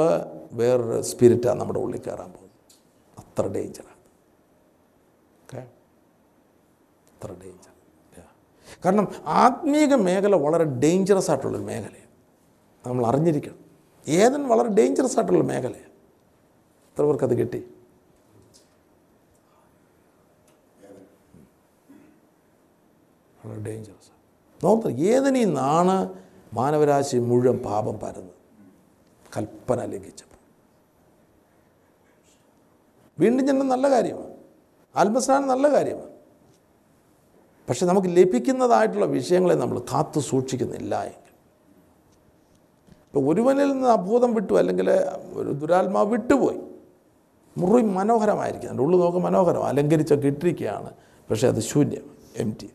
വേറൊരു സ്പിരിറ്റാണ് നമ്മുടെ ഉള്ളിൽ കയറാൻ പോകുന്നത് അത്ര ഡേഞ്ചറാണ് ഓക്കെ അത്ര ഡേഞ്ചർ കാരണം ആത്മീക മേഖല വളരെ ഡേഞ്ചറസ് ആയിട്ടുള്ളൊരു മേഖലയാണ്. നമ്മൾ അറിഞ്ഞിരിക്കണം. ഏതൻ വളരെ ഡേഞ്ചറസ് ആയിട്ടുള്ള മേഖലയാണ് എത്ര പേർക്കത് കിട്ടി? വളരെ ഡേഞ്ചറസ് നോക്കുക ഏതിനീ നാണ് മാനവരാശി മുഴുവൻ പാപം പരന്നത് കൽപ്പന ലംഘിച്ചപ്പോൾ. വീണ്ടും ചെന്ന നല്ല കാര്യമാണ്. ആത്മസ്നാനം നല്ല കാര്യമാണ്. പക്ഷെ നമുക്ക് ലഭിക്കുന്നതായിട്ടുള്ള വിഷയങ്ങളെ നമ്മൾ കാത്തു സൂക്ഷിക്കുന്നില്ല എങ്കിൽ. ഇപ്പോൾ ഒരുവനിൽ നിന്ന് അഭൂതം വിട്ടു അല്ലെങ്കിൽ ഒരു ദുരാത്മാവ് വിട്ടുപോയി. മുറി മനോഹരമായിരിക്കും. അതിന്റെ ഉള്ളു നോക്ക് മനോഹരം. അലങ്കരിച്ചൊക്കെ ഇട്ടിരിക്കുകയാണ് പക്ഷേ അത് ശൂന്യം എം ടി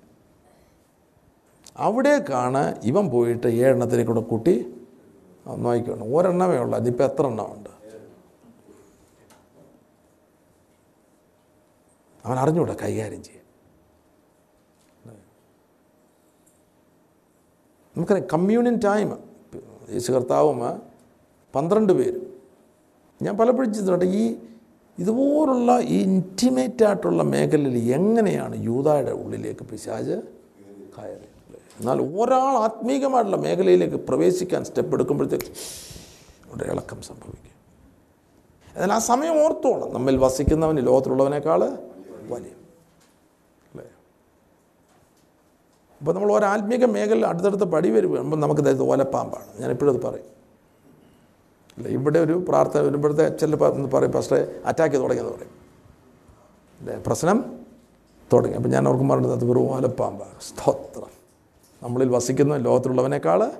അവിടേക്കാണ് ഇവൻ പോയിട്ട് ഏഴെണ്ണത്തിനെ കൂടെ കൂട്ടി നോക്കിക്കണം ഒരെണ്ണമേ ഉള്ളൂ. അതിപ്പോൾ എത്ര എണ്ണമുണ്ട് അവൻ അറിഞ്ഞൂടെ കൈകാര്യം ചെയ്യാൻ. നമുക്കറിയാം കമ്മ്യൂണിയൻ ടൈം യേശു കർത്താവും പന്ത്രണ്ട് പേര്. ഞാൻ പലപ്പോഴും ചിന്തിട്ടുണ്ട് ഈ ഇതുപോലുള്ള ഈ ഇന്റിമേറ്റ് ആയിട്ടുള്ള മേഖലയിൽ എങ്ങനെയാണ് യൂതായുടെ ഉള്ളിലേക്ക് പിശാജ് കയറി എന്നാൽ ഒരാൾ ആത്മീകമായിട്ടുള്ള മേഖലയിലേക്ക് പ്രവേശിക്കാൻ സ്റ്റെപ്പ് എടുക്കുമ്പോഴത്തേക്ക് അവിടെ ഇളക്കം സംഭവിക്കും. എന്നാൽ ആ സമയം ഓർത്തോളം നമ്മിൽ വസിക്കുന്നവന് ലോകത്തിലുള്ളവനേക്കാൾ വലിയ അല്ലേ അപ്പോൾ നമ്മൾ ഒരാത്മീക മേഖല അടുത്തടുത്ത് പടി വരുമ്പോൾ നമുക്ക് ഇത് ഓലപ്പാമ്പാണ്. ഞാൻ എപ്പോഴും അത് പറയും. അല്ല ഇവിടെ ഒരു പ്രാർത്ഥന വരുമ്പോഴത്തെ ചില പറയും ഫസ്റ്റ് അറ്റാക്ക് തുടങ്ങിയെന്ന് പറയും. അല്ലേ? പ്രശ്നം? തുടങ്ങി. അപ്പം ഞാൻ ഓർക്കും പറഞ്ഞത് അത് വെറും ഓലപ്പാമ്പാണ് സ്തോത്രം. നമ്മളിൽ വസിക്കുന്ന ലോകത്തിലുള്ളവനേക്കാൾ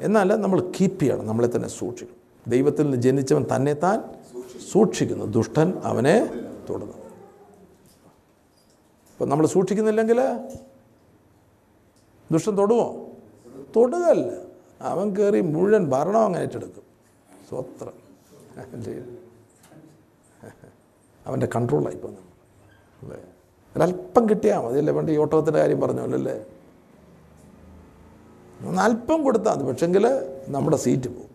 എന്നാൽ നമ്മൾ കീപ്പ് ചെയ്യണം. നമ്മളെ തന്നെ സൂക്ഷിക്കും ദൈവത്തിൽ നിന്ന് ജനിച്ചവൻ തന്നെ താൻ സൂക്ഷിക്കുന്നു. ദുഷ്ടൻ അവനെ തുടർന്നു അപ്പം നമ്മൾ സൂക്ഷിക്കുന്നില്ലെങ്കിൽ ദുഷ്ടൻ തൊടുമോ തൊടുകല്ല അവൻ കയറി മുഴുവൻ ഭരണം അങ്ങനെ ഏറ്റെടുക്കും. സ്വത്രം? അവന്റെ കൺട്രോളായിപ്പോൾ നമ്മൾ അല്ലേ? ഒരല്പം കിട്ടിയാൽ മതി അല്ലേ? പണ്ട് ഈ ഓട്ടത്തിന്റെ കാര്യം പറഞ്ഞല്ലോ അല്ലേ? ഒന്ന് അല്പം കൊടുത്താൽ മതി. പക്ഷെങ്കിൽ നമ്മുടെ സീറ്റ് പോകും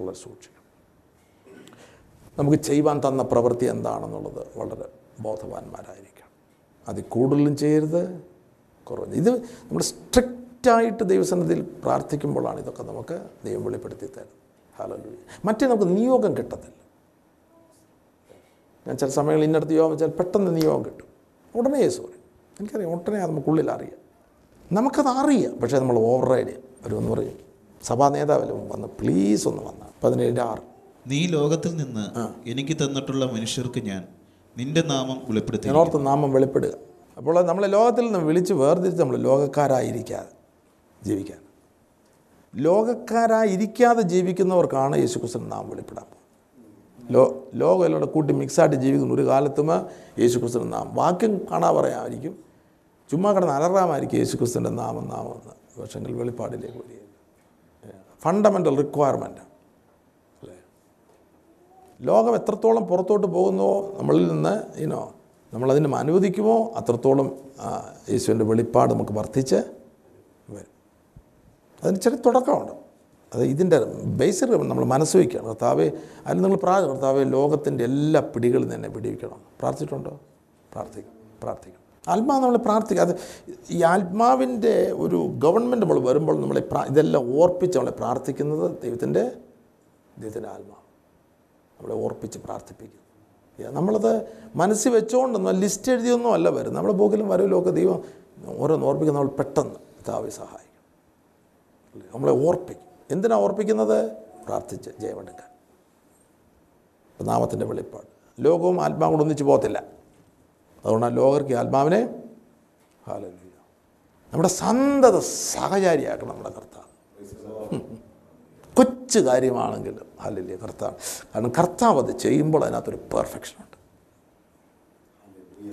വളരെ സൂക്ഷിക്കണം നമുക്ക് ചെയ്യുവാൻ തന്ന പ്രവൃത്തി എന്താണെന്നുള്ളത് വളരെ ബോധവാന്മാരായിരിക്കണം. അതിൽ കൂടുതലും ചെയ്യരുത് കുറവ് ഇത് നമ്മൾ സ്ട്രിക്റ്റായിട്ട് ദൈവസന്നിധിയിൽ പ്രാർത്ഥിക്കുമ്പോഴാണ് ഇതൊക്കെ നമുക്ക് ദൈവം വെളിപ്പെടുത്തി തരുന്നത്. ഹലോ മറ്റേ നമുക്ക് നിയോഗം കിട്ടത്തില്ല. ഞാൻ ചില സമയങ്ങളിൽ ഇന്നടത്ത് യോഗം വെച്ചാൽ പെട്ടെന്ന് നിയോഗം കിട്ടും. ഉടനെ യേശു പറയും എനിക്കറിയാം ഉടനെ അത് നമുക്കുള്ളിൽ അറിയാം. നമുക്കത് അറിയാം പക്ഷേ നമ്മൾ ഓവർ റൈഡ് ചെയ്യാം. അവരൊന്ന് പറയും സഭാ നേതാവിലും വന്ന് പ്ലീസ് ഒന്ന് വന്ന. പതിനേഴ് ആറ്. നീ ലോകത്തിൽ നിന്ന് എനിക്ക് തന്നിട്ടുള്ള മനുഷ്യർക്ക് ഞാൻ നിന്റെ നാമം വെളിപ്പെടുത്തി ഞാനോർത്ത് നാമം വെളിപ്പെടുക. അപ്പോൾ നമ്മളെ ലോകത്തിൽ നിന്ന് വിളിച്ച് വേർതിരിച്ച് നമ്മൾ ലോകക്കാരായിരിക്കാതെ ജീവിക്കാൻ. ലോകക്കാരായിരിക്കാതെ ജീവിക്കുന്നവർക്കാണ് യേശുക്രിസ്തു നാം വെളിപ്പെടാൻ ലോ ലോകം എല്ലാം കൂടെ കൂട്ടി മിക്സായിട്ട് ജീവിക്കുന്ന ഒരു കാലത്തും യേശുക്രിസ്തുവിന്റെ നാമം. വാക്യം കാണാൻ പറയാമായിരിക്കും ചുമ്മാ കിടന്ന് അലറാമായിരിക്കും യേശുക്രിസ്തുവിന്റെ നാമം നാമം എന്ന്. പക്ഷെങ്കിൽ വെളിപ്പാടിലേക്ക് വരികയില്ല. ഫണ്ടമെന്റൽ റിക്വയർമെന്റ് ലോകം എത്രത്തോളം പുറത്തോട്ട് പോകുന്നുവോ നമ്മളിൽ നിന്ന് ഇനോ നമ്മളതിനെ അനുവദിക്കുമോ അത്രത്തോളം യേശുവിന്റെ വെളിപ്പാട് നമുക്ക് വർദ്ധിച്ച് വരും. അതിന് ചെറിയ തുടക്കമുണ്ട്. അത് ഇതിന്റെ ബേസിക് നമ്മൾ മനസ്സ് വയ്ക്കുകയാണ് കർത്താവെ അതിൽ നിങ്ങൾ പ്രാർത്ഥന കർത്താവെ ലോകത്തിന്റെ എല്ലാ പിടികളിൽ തന്നെ പിടിവിക്കണം പ്രാർത്ഥിച്ചിട്ടുണ്ടോ? പ്രാർത്ഥിക്കും പ്രാർത്ഥിക്കും. ആത്മാവ് നമ്മൾ പ്രാർത്ഥിക്കുക അത് ഈ ആത്മാവിന്റെ ഒരു ഗവൺമെന്റ് നമ്മൾ വരുമ്പോൾ നമ്മളെ ഇതെല്ലാം ഓർപ്പിച്ച് നമ്മളെ പ്രാർത്ഥിക്കുന്നത് ദൈവത്തിന്റെ ദൈവത്തിന്റെ ആത്മാവ് നമ്മളെ ഓർപ്പിച്ച് പ്രാർത്ഥിപ്പിക്കും. ഏ, നമ്മളത് മനസ്സിൽ വെച്ചുകൊണ്ടൊന്നും ലിസ്റ്റ് എഴുതിയൊന്നും അല്ല വരും നമ്മുടെ പോക്കിലും വരവിലും ഒക്കെ ദൈവം ഓരോന്ന് ഓർപ്പിക്കുന്ന നമ്മൾ പെട്ടെന്ന് താവി സഹായിക്കും. നമ്മളെ ഓർപ്പിക്കും. എന്തിനാ ഓർപ്പിക്കുന്നത്? പ്രാർത്ഥിച്ച് ജയമെടുക്കാൻ. നാമത്തിന്റെ വെളിപ്പാട്. ലോകവും ആത്മാവും കൂടെ ഒന്നിച്ച് പോകത്തില്ല. അതുകൊണ്ടാണ് ലോകർക്ക് ആത്മാവിനെ ഹാലല്ല നമ്മുടെ സന്തത സഹചാരിയാക്കണം നമ്മുടെ കർത്താവ്. കൊച്ചു കാര്യമാണെങ്കിലും ഹാലല്യ കർത്താവ്. കാരണം കർത്താവ് അത് ചെയ്യുമ്പോൾ അതിനകത്തൊരു പെർഫെക്ഷനുണ്ട്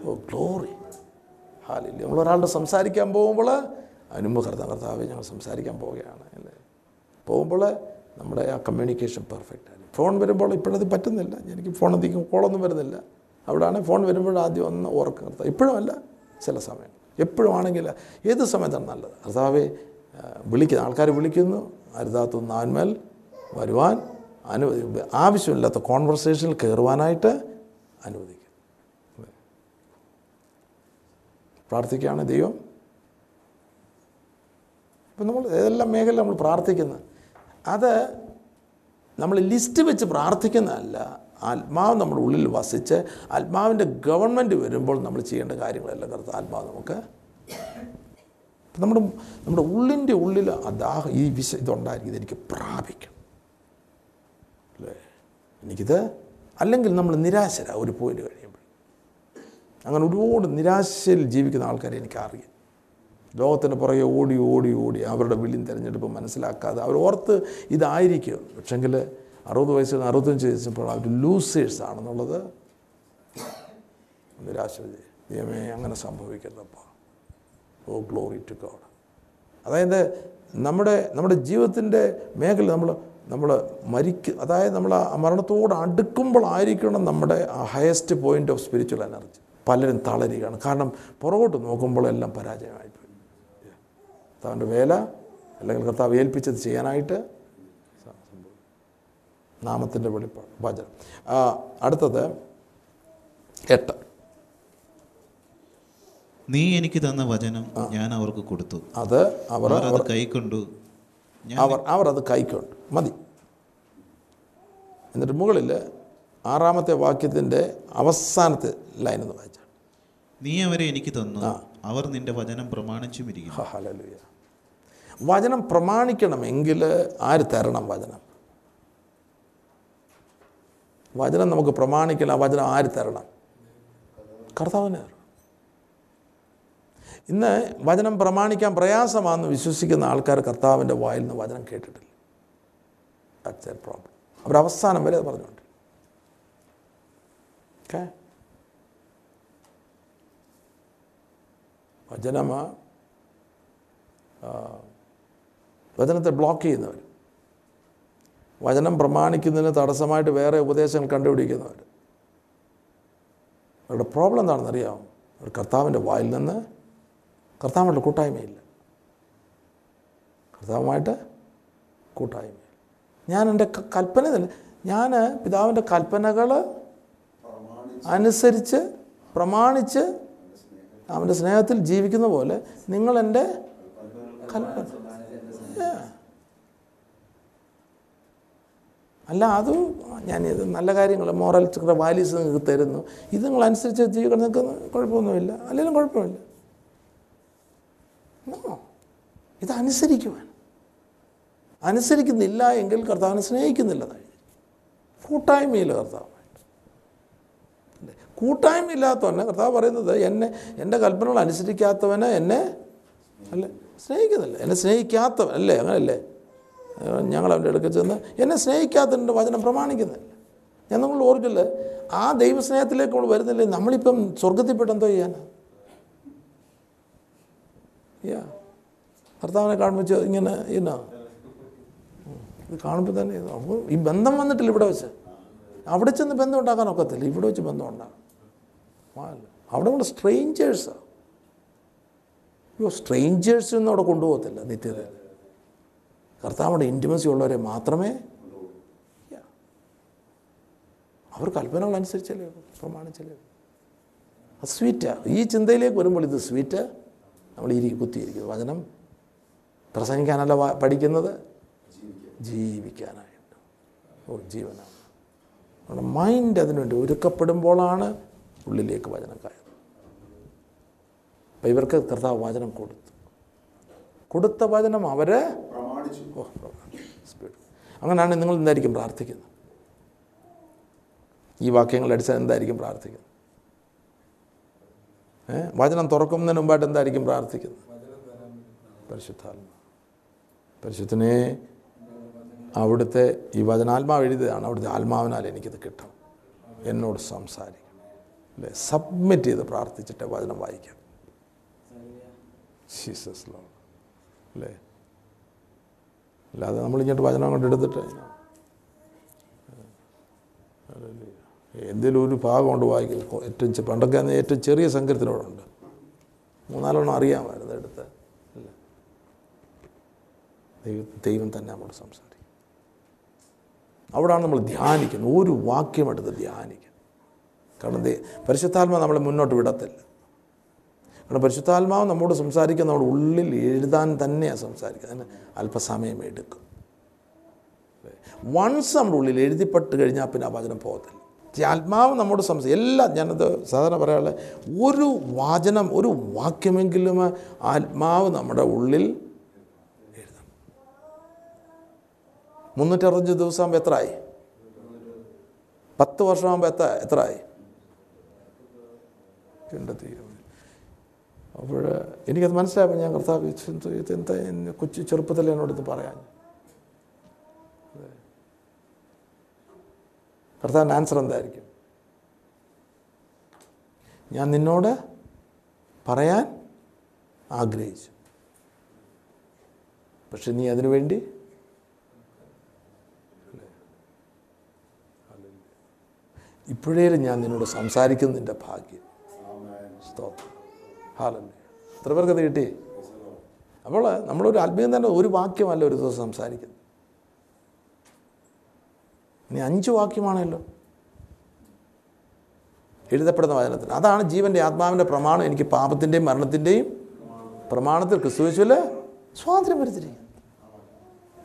ഓ ഗ്ലോറി ഹാലില്ല നമ്മൾ ഒരാളുടെ സംസാരിക്കാൻ പോകുമ്പോൾ അതിനുമ്പ് കർത്താവ് കർത്താവ് ഞങ്ങൾ സംസാരിക്കാൻ പോവുകയാണ് അല്ലേ? പോകുമ്പോൾ നമ്മുടെ ആ കമ്മ്യൂണിക്കേഷൻ പെർഫെക്റ്റ് ആണ്. ഫോൺ വരുമ്പോൾ ഇപ്പോഴത് പറ്റുന്നില്ല. എനിക്ക് ഫോൺ അധികം കോളൊന്നും വരുന്നില്ല. അവിടെയാണ് ഫോൺ വരുമ്പോൾ ആദ്യം ഒന്ന് ഓർക്കുക കർത്താവ്. ഇപ്പോഴുമല്ല ചില സമയം. എപ്പോഴും ആണെങ്കിൽ ഏത് സമയത്താണ് നല്ലത്? കർത്താവെ വിളിക്കുന്ന ആൾക്കാർ വിളിക്കുന്നു. അരുതാത്തുനിന്ന് ആന്മേൽ വരുവാൻ അനുവദി ആവശ്യമില്ലാത്ത കോൺവെർസേഷനിൽ കയറുവാനായിട്ട് അനുവദിക്കും. പ്രാർത്ഥിക്കുകയാണ് ദൈവം. ഇപ്പം നമ്മൾ ഏതെല്ലാം മേഖല നമ്മൾ പ്രാർത്ഥിക്കുന്നത് അത് നമ്മൾ ലിസ്റ്റ് വെച്ച് പ്രാർത്ഥിക്കുന്നതല്ല. ആത്മാവ് നമ്മുടെ ഉള്ളിൽ വസിച്ച് ആത്മാവിന്റെ ഗവൺമെന്റ് വരുമ്പോൾ നമ്മൾ ചെയ്യേണ്ട കാര്യങ്ങളെല്ലാം കറുത്ത ആത്മാവ് നമുക്ക് നമ്മുടെ നമ്മുടെ ഉള്ളിന്റെ ഉള്ളിൽ അതാ ഈ വിശ ഇതുണ്ടായിരിക്കും. ഇതെനിക്ക് പ്രാപിക്കണം. എനിക്കിത് അല്ലെങ്കിൽ നമ്മൾ നിരാശരാണ് ഒരു പോയിന്റ് കഴിയുമ്പോൾ. അങ്ങനെ ഒരുപാട് നിരാശയിൽ ജീവിക്കുന്ന ആൾക്കാരെ എനിക്കറിയാം. ലോകത്തിന് പുറകെ ഓടി ഓടി ഓടി അവരുടെ വിളിയും തിരഞ്ഞെടുപ്പ് മനസ്സിലാക്കാതെ അവർ ഓർത്ത് ഇതായിരിക്കും. പക്ഷെങ്കിൽ അറുപത് വയസ്സിൽ അറുപത്തഞ്ച് വയസ്സപ്പോൾ അവർ ലൂസേഴ്സ് ആണെന്നുള്ളത് നിരാശ ദൈവമേ അങ്ങനെ സംഭവിക്കുന്നപ്പോൾ ഓ ഗ്ലോറി ടു ഗോഡ് അതായത് നമ്മുടെ നമ്മുടെ ജീവിതത്തിന്റെ മേഖല നമ്മൾ നമ്മൾ മരിക്ക അതായത് നമ്മൾ ആ മരണത്തോട് അടുക്കുമ്പോഴായിരിക്കണം നമ്മുടെ ആ highest point of spiritual energy പലരും തളരുകയാണ്. കാരണം പുറകോട്ട് നോക്കുമ്പോഴെല്ലാം പരാജയമായിപ്പോയി. കർത്താവിന്റെ വേല അല്ലെങ്കിൽ കർത്താവ് ഏൽപ്പിച്ചത് ചെയ്യാനായിട്ട്. നാമത്തിന്റെ വെളിപ്പാട്. ഭജന അടുത്തത് എട്ട്. നീ എനിക്ക് തന്ന വചനം ഞാൻ അവർക്ക് കൊടുത്തു. അത് അവർ കൈക്കൊണ്ടു. അവർ അവർ അത് കൈക്കൊണ്ട്. മതി. എന്നിട്ട് മുകളിൽ ആറാമത്തെ വാക്യത്തിന്റെ അവസാനത്തെ ലൈൻ എന്ന് വായിച്ചാൽ നീ അവരെ എനിക്ക് തന്നു. അവർ നിന്റെ വചനം പ്രമാണിച്ചുമിരിക്കുന്നു. ഹലലുയ വചനം പ്രമാണിക്കണമെങ്കിൽ ആര് തരണം വചനം? വചനം നമുക്ക് പ്രമാണിക്കണം ആ വചനം ആര് തരണം? കർത്താവിന് തരണം ഇന്ന് വചനം പ്രമാണിക്കാൻ പ്രയാസമാണെന്ന് വിശ്വസിക്കുന്ന ആൾക്കാർ കർത്താവിന്റെ വായിൽ നിന്ന് വചനം കേട്ടിട്ടില്ല. ദാറ്റ്സ് എ പ്രോബ്ലം അവർ അവസാനം വരെ പറഞ്ഞുകൊണ്ട്. ഓക്കെ വചനം വചനത്തെ ബ്ലോക്ക് ചെയ്യുന്നവർ വചനം പ്രമാണിക്കുന്നതിന് തടസ്സമായിട്ട് വേറെ ഉപദേശങ്ങൾ കണ്ടുപിടിക്കുന്നവർ അവരുടെ പ്രോബ്ലം എന്താണെന്ന് അറിയാമോ അവർ കർത്താവിന്റെ വായിൽ നിന്ന് കർത്താവുമായിട്ട് കൂട്ടായ്മയില്ല. കർത്താവുമായിട്ട് കൂട്ടായ്മ ഞാൻ എന്റെ കൽപ്പന തന്നെ ഞാൻ പിതാവിന്റെ കൽപ്പനകൾ അനുസരിച്ച് പ്രമാണിച്ച് അവന്റെ സ്നേഹത്തിൽ ജീവിക്കുന്ന പോലെ നിങ്ങൾ എന്റെ കൽപ്പന അല്ല അത് ഞാൻ ഇത് നല്ല കാര്യങ്ങൾ മോറൽ വാല്യൂസ് നിങ്ങൾക്ക് തരുന്നു. ഇത് നിങ്ങൾ അനുസരിച്ച് ജീവിക്കണം. നിങ്ങൾക്ക് കുഴപ്പമൊന്നുമില്ല. അല്ലെങ്കിലും കുഴപ്പമില്ല. No. ഇത് അനുസരിക്കുവാൻ അനുസരിക്കുന്നില്ല എങ്കിൽ കർത്താവിനെ സ്നേഹിക്കുന്നില്ല കൂട്ടായ്മയില്ല കർത്താവുമായിട്ട് കൂട്ടായ്മ കൂട്ടായ്മയില്ലാത്തവനെ കർത്താവ് പറയുന്നത് എന്നെ എന്റെ കൽപ്പനകൾ അനുസരിക്കാത്തവനെ എന്നെ അല്ല? സ്നേഹിക്കുന്നില്ല. എന്നെ സ്നേഹിക്കാത്തവൻ അല്ലേ? അങ്ങനല്ലേ? ഞങ്ങൾ അവന്റെ അടുക്കൽ ചെന്ന് എന്നെ സ്നേഹിക്കാത്തതിന്റെ വചനം പ്രമാണിക്കുന്നില്ല. ഞാൻ നിങ്ങൾ ഓർക്കില്ല ആ ദൈവസ്നേഹത്തിലേക്ക് നമ്മൾ വരുന്നില്ലേ? നമ്മളിപ്പം സ്വർഗത്തിൽപ്പെട്ട് എന്തോ ചെയ്യാനാ? യാ ഭർത്താവിനെ കാണുമ്പോൾ ഇങ്ങനെ ഇന്നോ ഇത് കാണുമ്പോൾ തന്നെ ഈ ബന്ധം വന്നിട്ടില്ല ഇവിടെ വെച്ച്. അവിടെ ചെന്ന് ബന്ധം ഉണ്ടാക്കാൻ ഒക്കത്തില്ല. ഇവിടെ വെച്ച് ബന്ധം ഉണ്ടാകും അവിടെ നമ്മൾ സ്ട്രെയിഞ്ചേഴ്സാണ് അയ്യോ ഒന്നും അവിടെ കൊണ്ടുപോകത്തില്ല നിത്യത കർത്താവിടെ ഇന്റിമസി ഉള്ളവരെ മാത്രമേ. അവർ കൽപ്പനകൾ അനുസരിച്ചല്ലേ പ്രമാണിച്ചല്ലേ സ്വീറ്റാണ് ഈ ചിന്തയിലേക്ക് വരുമ്പോൾ ഇത് സ്വീറ്റ് നമ്മൾ ഇരി കുത്തിയിരിക്കുന്നു. വചനം പ്രസംഗിക്കാനല്ല പഠിക്കുന്നത്? ജീവിക്കാനായിട്ട്. ഓ ജീവനാണ്. നമ്മുടെ മൈൻഡ് അതിനുവേണ്ടി ഒരുക്കപ്പെടുമ്പോഴാണ് ഉള്ളിലേക്ക് വചനം കയറുന്നത്. അപ്പം ഇവർക്ക് കർത്താവ് വചനം കൊടുത്തു. കൊടുത്ത വചനം അവരെ ഓ സ്പീഡ് അങ്ങനെയാണ് നിങ്ങൾ എന്തായിരിക്കും പ്രാർത്ഥിക്കുന്നത്? ഈ വാക്യങ്ങളുടെ അടിസ്ഥാനം എന്തായിരിക്കും പ്രാർത്ഥിക്കുന്നത്? വചനം തുറക്കുന്നതിന് മുമ്പായിട്ട് എന്തായിരിക്കും പ്രാർത്ഥിക്കുന്നത്? പരിശുദ്ധാത്മ. പരിശുദ്ധനെ അവിടുത്തെ ഈ വചനാത്മാവ് എഴുതിയതാണ്. അവിടുത്തെ ആത്മാവിനാൽ എനിക്കിത് കിട്ടണം എന്നോട് സംസാരിക്കണം. അല്ലേ? സബ്മിറ്റ് ചെയ്ത് പ്രാർത്ഥിച്ചിട്ട് വചനം വായിക്കാം. ജീസസ് ലോ അല്ലേ? അല്ലാതെ നമ്മൾ ഇങ്ങോട്ട് വചനം കൊണ്ട് എടുത്തിട്ട് എന്തെങ്കിലും ഒരു ഭാഗം കൊണ്ട് വായിക്കും ഏറ്റവും പണ്ടൊക്കെ ഏറ്റവും ചെറിയ സംഘത്തിനോടുണ്ട് മൂന്നാലെണ്ണം അറിയാമായിരുന്നു എടുത്ത്. അല്ല? ദൈവം തന്നെ നമ്മോട് സംസാരിക്കും. അവിടാണ് നമ്മൾ ധ്യാനിക്കുന്നത്. ഒരു വാക്യം എടുത്ത് ധ്യാനിക്കും. കാരണം പരിശുദ്ധാത്മ നമ്മളെ മുന്നോട്ട് വിടത്തില്ല. കാരണം പരിശുദ്ധാത്മാവ് നമ്മോട് സംസാരിക്കുന്ന നമ്മുടെ ഉള്ളിൽ എഴുതാൻ തന്നെയാണ് സംസാരിക്കുന്നത് അല്പസമയം എടുക്കും. വൺസ് നമ്മുടെ ഉള്ളിൽ എഴുതിപ്പെട്ട് കഴിഞ്ഞാൽ പിന്നെ ആ വചനം പോകത്തില്ല. ആത്മാവ് നമ്മോട് സംശയം എല്ലാം ഞാനത് സാധാരണ പറയാനുള്ള ഒരു വാചനം ഒരു വാക്യമെങ്കിലും ആത്മാവ് നമ്മുടെ ഉള്ളിൽ മുന്നൂറ്ററുപത്തഞ്ച് ദിവസമാകുമ്പോൾ എത്രയായി പത്ത് വർഷമാകുമ്പോൾ എത്ര എത്രയായി ആയി അപ്പോൾ എനിക്കത് മനസ്സിലായപ്പോൾ ഞാൻ കർത്താവ് എന്താ കൊച്ചു ചെറുപ്പത്തിൽ എന്നോടത്ത് പറയാൻ കർത്താവിന്റെ ആൻസർ എന്തായിരിക്കും? ഞാൻ നിന്നോട് പറയാൻ ആഗ്രഹിച്ചു. പക്ഷെ നീ അതിനു വേണ്ടി ഇപ്പോഴേലും ഞാൻ നിന്നോട് സംസാരിക്കുന്നതിന്റെ ഭാഗ്യം. ഹാലല്ലേ എത്ര പേർക്കത് കിട്ടി? അപ്പോൾ നമ്മളൊരു ആത്മീയം തന്നെ ഒരു വാക്യമല്ല ഒരു ദിവസം സംസാരിക്കുന്നത്. ഇനി അഞ്ച് വാക്യമാണല്ലോ. എഴുതപ്പെടുന്ന വചനത്തിൽ. അതാണ് ജീവന്റെ ആത്മാവിന്റെ പ്രമാണം. എനിക്ക് പാപത്തിന്റെയും മരണത്തിന്റെയും പ്രമാണത്തിൽ ക്രിസ്തുവേശുവിൽ സ്വാതന്ത്ര്യം വരുത്തിരിക്കുന്നു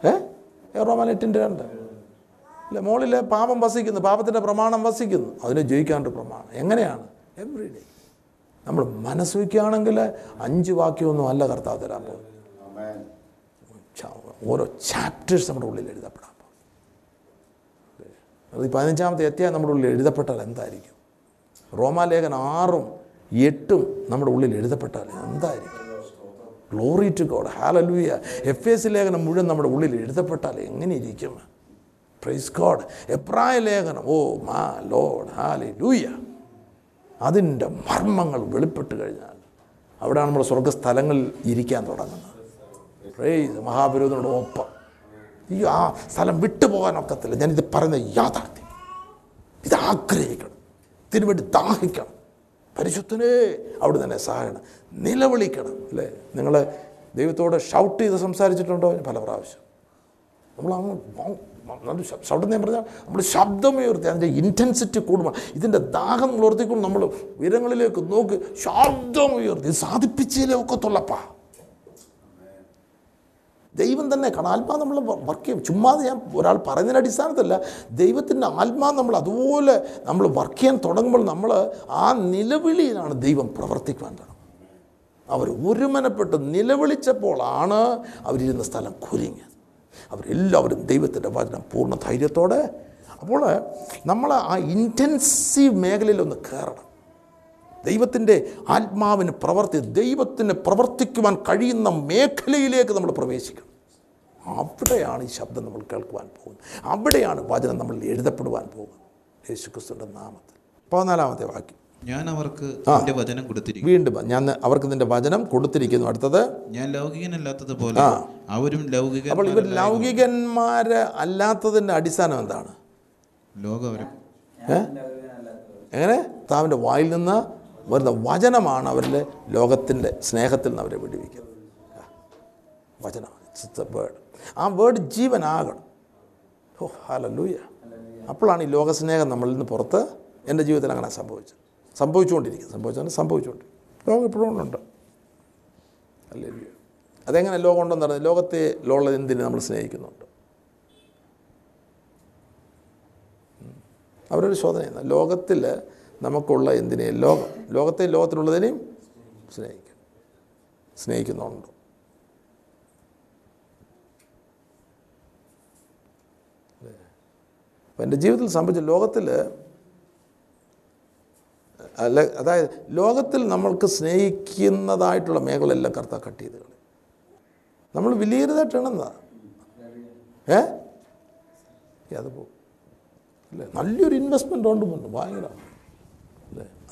ഏ? റോമാൻ എട്ടിന്റെ രണ്ട്. അല്ല മോളിൽ പാപം വസിക്കുന്നു പാപത്തിന്റെ പ്രമാണം വസിക്കുന്നു. അതിനെ ജയിക്കാണ്ട് പ്രമാണം. എങ്ങനെയാണ്? എവറി ഡേ നമ്മൾ മനസ്സുവയ്ക്കുകയാണെങ്കിൽ അഞ്ച് വാക്യമൊന്നും അല്ല കർത്താവ് തരാൻ പോകും ഓരോ ചാപ്റ്റേഴ്സ് നമ്മുടെ ഉള്ളിൽ എഴുതപ്പെടാം. അത് പതിനഞ്ചാമത്തെ എത്തിയാൽ നമ്മുടെ ഉള്ളിൽ എഴുതപ്പെട്ടാൽ എന്തായിരിക്കും? റോമാലേഖൻ ആറും എട്ടും നമ്മുടെ ഉള്ളിൽ എഴുതപ്പെട്ടാൽ എന്തായിരിക്കും? Glory to God hallelujah Ephesians ലേഖനം മുഴുവൻ നമ്മുടെ ഉള്ളിൽ എഴുതപ്പെട്ടാൽ എങ്ങനെ ഇരിക്കും പ്രൈസ് ഗോഡ് എബ്രായ ലേഖനം. ഓ മാ ലോഡ് ഹാല ലൂയ അതിന്റെ മർമ്മങ്ങൾ വെളിപ്പെട്ട് കഴിഞ്ഞാൽ അവിടെയാണ് നമ്മുടെ സ്വർഗസ്ഥലങ്ങളിൽ ഇരിക്കാൻ തുടങ്ങുന്നത്. പ്രൈസ് മഹാപുരോഹിതനോട് ഒപ്പം. ഈ ആ സ്ഥലം വിട്ടുപോകാൻ ഒക്കത്തില്ല. ഞാനിത് പറയുന്ന യാഥാർത്ഥ്യം. ഇത് ആഗ്രഹിക്കണം. ഇതിനുവേണ്ടി ദാഹിക്കണം. പരിശുദ്ധനെ അവിടെ തന്നെ സഹായണം നിലവിളിക്കണം അല്ലേ? നിങ്ങൾ ദൈവത്തോട് ഷൗട്ട് ചെയ്ത് സംസാരിച്ചിട്ടുണ്ടോ? പല പ്രാവശ്യം. നമ്മൾ അങ്ങ് ഷൗട്ട് ഞാൻ പറഞ്ഞാൽ നമ്മൾ ശബ്ദമേ ഉയർത്തി അതിന്റെ ഇന്റൻസിറ്റി കൂടുമ്പോൾ ഇതിന്റെ ദാഹം ഉയർത്തിക്കൊണ്ട് നമ്മൾ ഉയരങ്ങളിലേക്ക് നോക്കി ശബ്ദം ഉയർത്തി സാധിപ്പിച്ചതിലേ ഒക്കത്തുള്ളപ്പാ. ദൈവം തന്നെ കാരണം ആത്മാ നമ്മൾ വർക്ക് ചെയ്യും. ചുമ്മാതെ ഞാൻ ഒരാൾ പറയുന്നതിന്റെ അടിസ്ഥാനത്തല്ല ദൈവത്തിന്റെ ആത്മാ നമ്മൾ അതുപോലെ നമ്മൾ വർക്ക് ചെയ്യാൻ തുടങ്ങുമ്പോൾ നമ്മൾ ആ നിലവിളിയിലാണ് ദൈവം പ്രവർത്തിക്കുവാൻ തുടങ്ങും അവർ ഒരുമനപ്പെട്ട് നിലവിളിച്ചപ്പോഴാണ് അവരിരുന്ന സ്ഥലം കുലുങ്ങിയത്. അവരെല്ലാവരും ദൈവത്തിന്റെ വചനം പൂർണ ധൈര്യത്തോടെ അപ്പോൾ നമ്മൾ ആ ഇന്റൻസീവ് മേഖലയിലൊന്ന് കയറണം. ദൈവത്തിന്റെ ആത്മാവിന് പ്രവർത്തി ദൈവത്തിന് പ്രവർത്തിക്കുവാൻ കഴിയുന്ന മേഖലയിലേക്ക് നമ്മൾ പ്രവേശിക്കണം. അവിടെയാണ് ഈ ശബ്ദം നമ്മൾ കേൾക്കുവാൻ പോകുന്നത്. അവിടെയാണ് വചനം നമ്മൾ എഴുതപ്പെടുവാൻ പോകുന്നത്. യേശുക്രിസ്തുവിന്റെ നാമത്തിൽ. പതിനാലാമത്തെ വാക്യം. ഞാൻ അവർക്ക് എന്റെ വചനം കൊടുത്തിരിക്കും വീണ്ടും ഞാൻ അവർക്ക് നിന്റെ വചനം കൊടുത്തിരിക്കുന്നു. അടുത്തത്? ഞാൻ ലൗകികനല്ലാത്തതുപോലെ അവരും ലൗകിക അപ്പോൾ ഇവർ ലൗകികന്മാര് അല്ലാത്തതിന്റെ അടിസ്ഥാനം എന്താണ്? ലോകവരം? എങ്ങനെ? താവിന്റെ വായിൽ നിന്ന് വരുന്ന വചനമാണ് അവരുടെ ലോകത്തിന്റെ സ്നേഹത്തിൽ നിന്ന് അവരെ വിടിവിക്കുന്നത്. വചനമാണ്. ഇറ്റ്സ് എ വേർഡ് ആ വേർഡ് ജീവനാകണം. ഓ ഹലൂയ അപ്പോഴാണ് ഈ ലോകസ്നേഹം നമ്മളിൽ നിന്ന് പുറത്ത് എന്റെ ജീവിതത്തിൽ അങ്ങനെ സംഭവിച്ചത്. സംഭവിച്ചുകൊണ്ടിരിക്കും സംഭവിച്ചാൽ സംഭവിച്ചുകൊണ്ടിരിക്കും ലോകം ഇപ്പോഴും ഉണ്ട്. അല്ലേ അതെങ്ങനെ ലോകം ഉണ്ടെന്ന് പറഞ്ഞാൽ ലോകത്തെ ലോള എന്തിന് നമ്മൾ സ്നേഹിക്കുന്നുണ്ട്? അവരൊരു ശോധന ലോകത്തിൽ നമുക്കുള്ള എന്തിനേയും ലോകം ലോകത്തെ ലോകത്തിലുള്ളതിനെയും സ്നേഹിക്കും. സ്നേഹിക്കുന്നുണ്ട് അപ്പം എന്റെ ജീവിതത്തിൽ സംഭവിച്ച ലോകത്തിൽ അല്ല അതായത് ലോകത്തിൽ നമ്മൾക്ക് സ്നേഹിക്കുന്നതായിട്ടുള്ള മേഖലയെല്ലാം കർത്താവ് കട്ട് ചെയ്ത് കളി നമ്മൾ വിലയിരുതായിട്ടാണെന്നാ ഏ? അത് പോകും അല്ലേ? നല്ലൊരു ഇൻവെസ്റ്റ്മെന്റ് ഉണ്ട് മുന്നേ ഭയങ്കര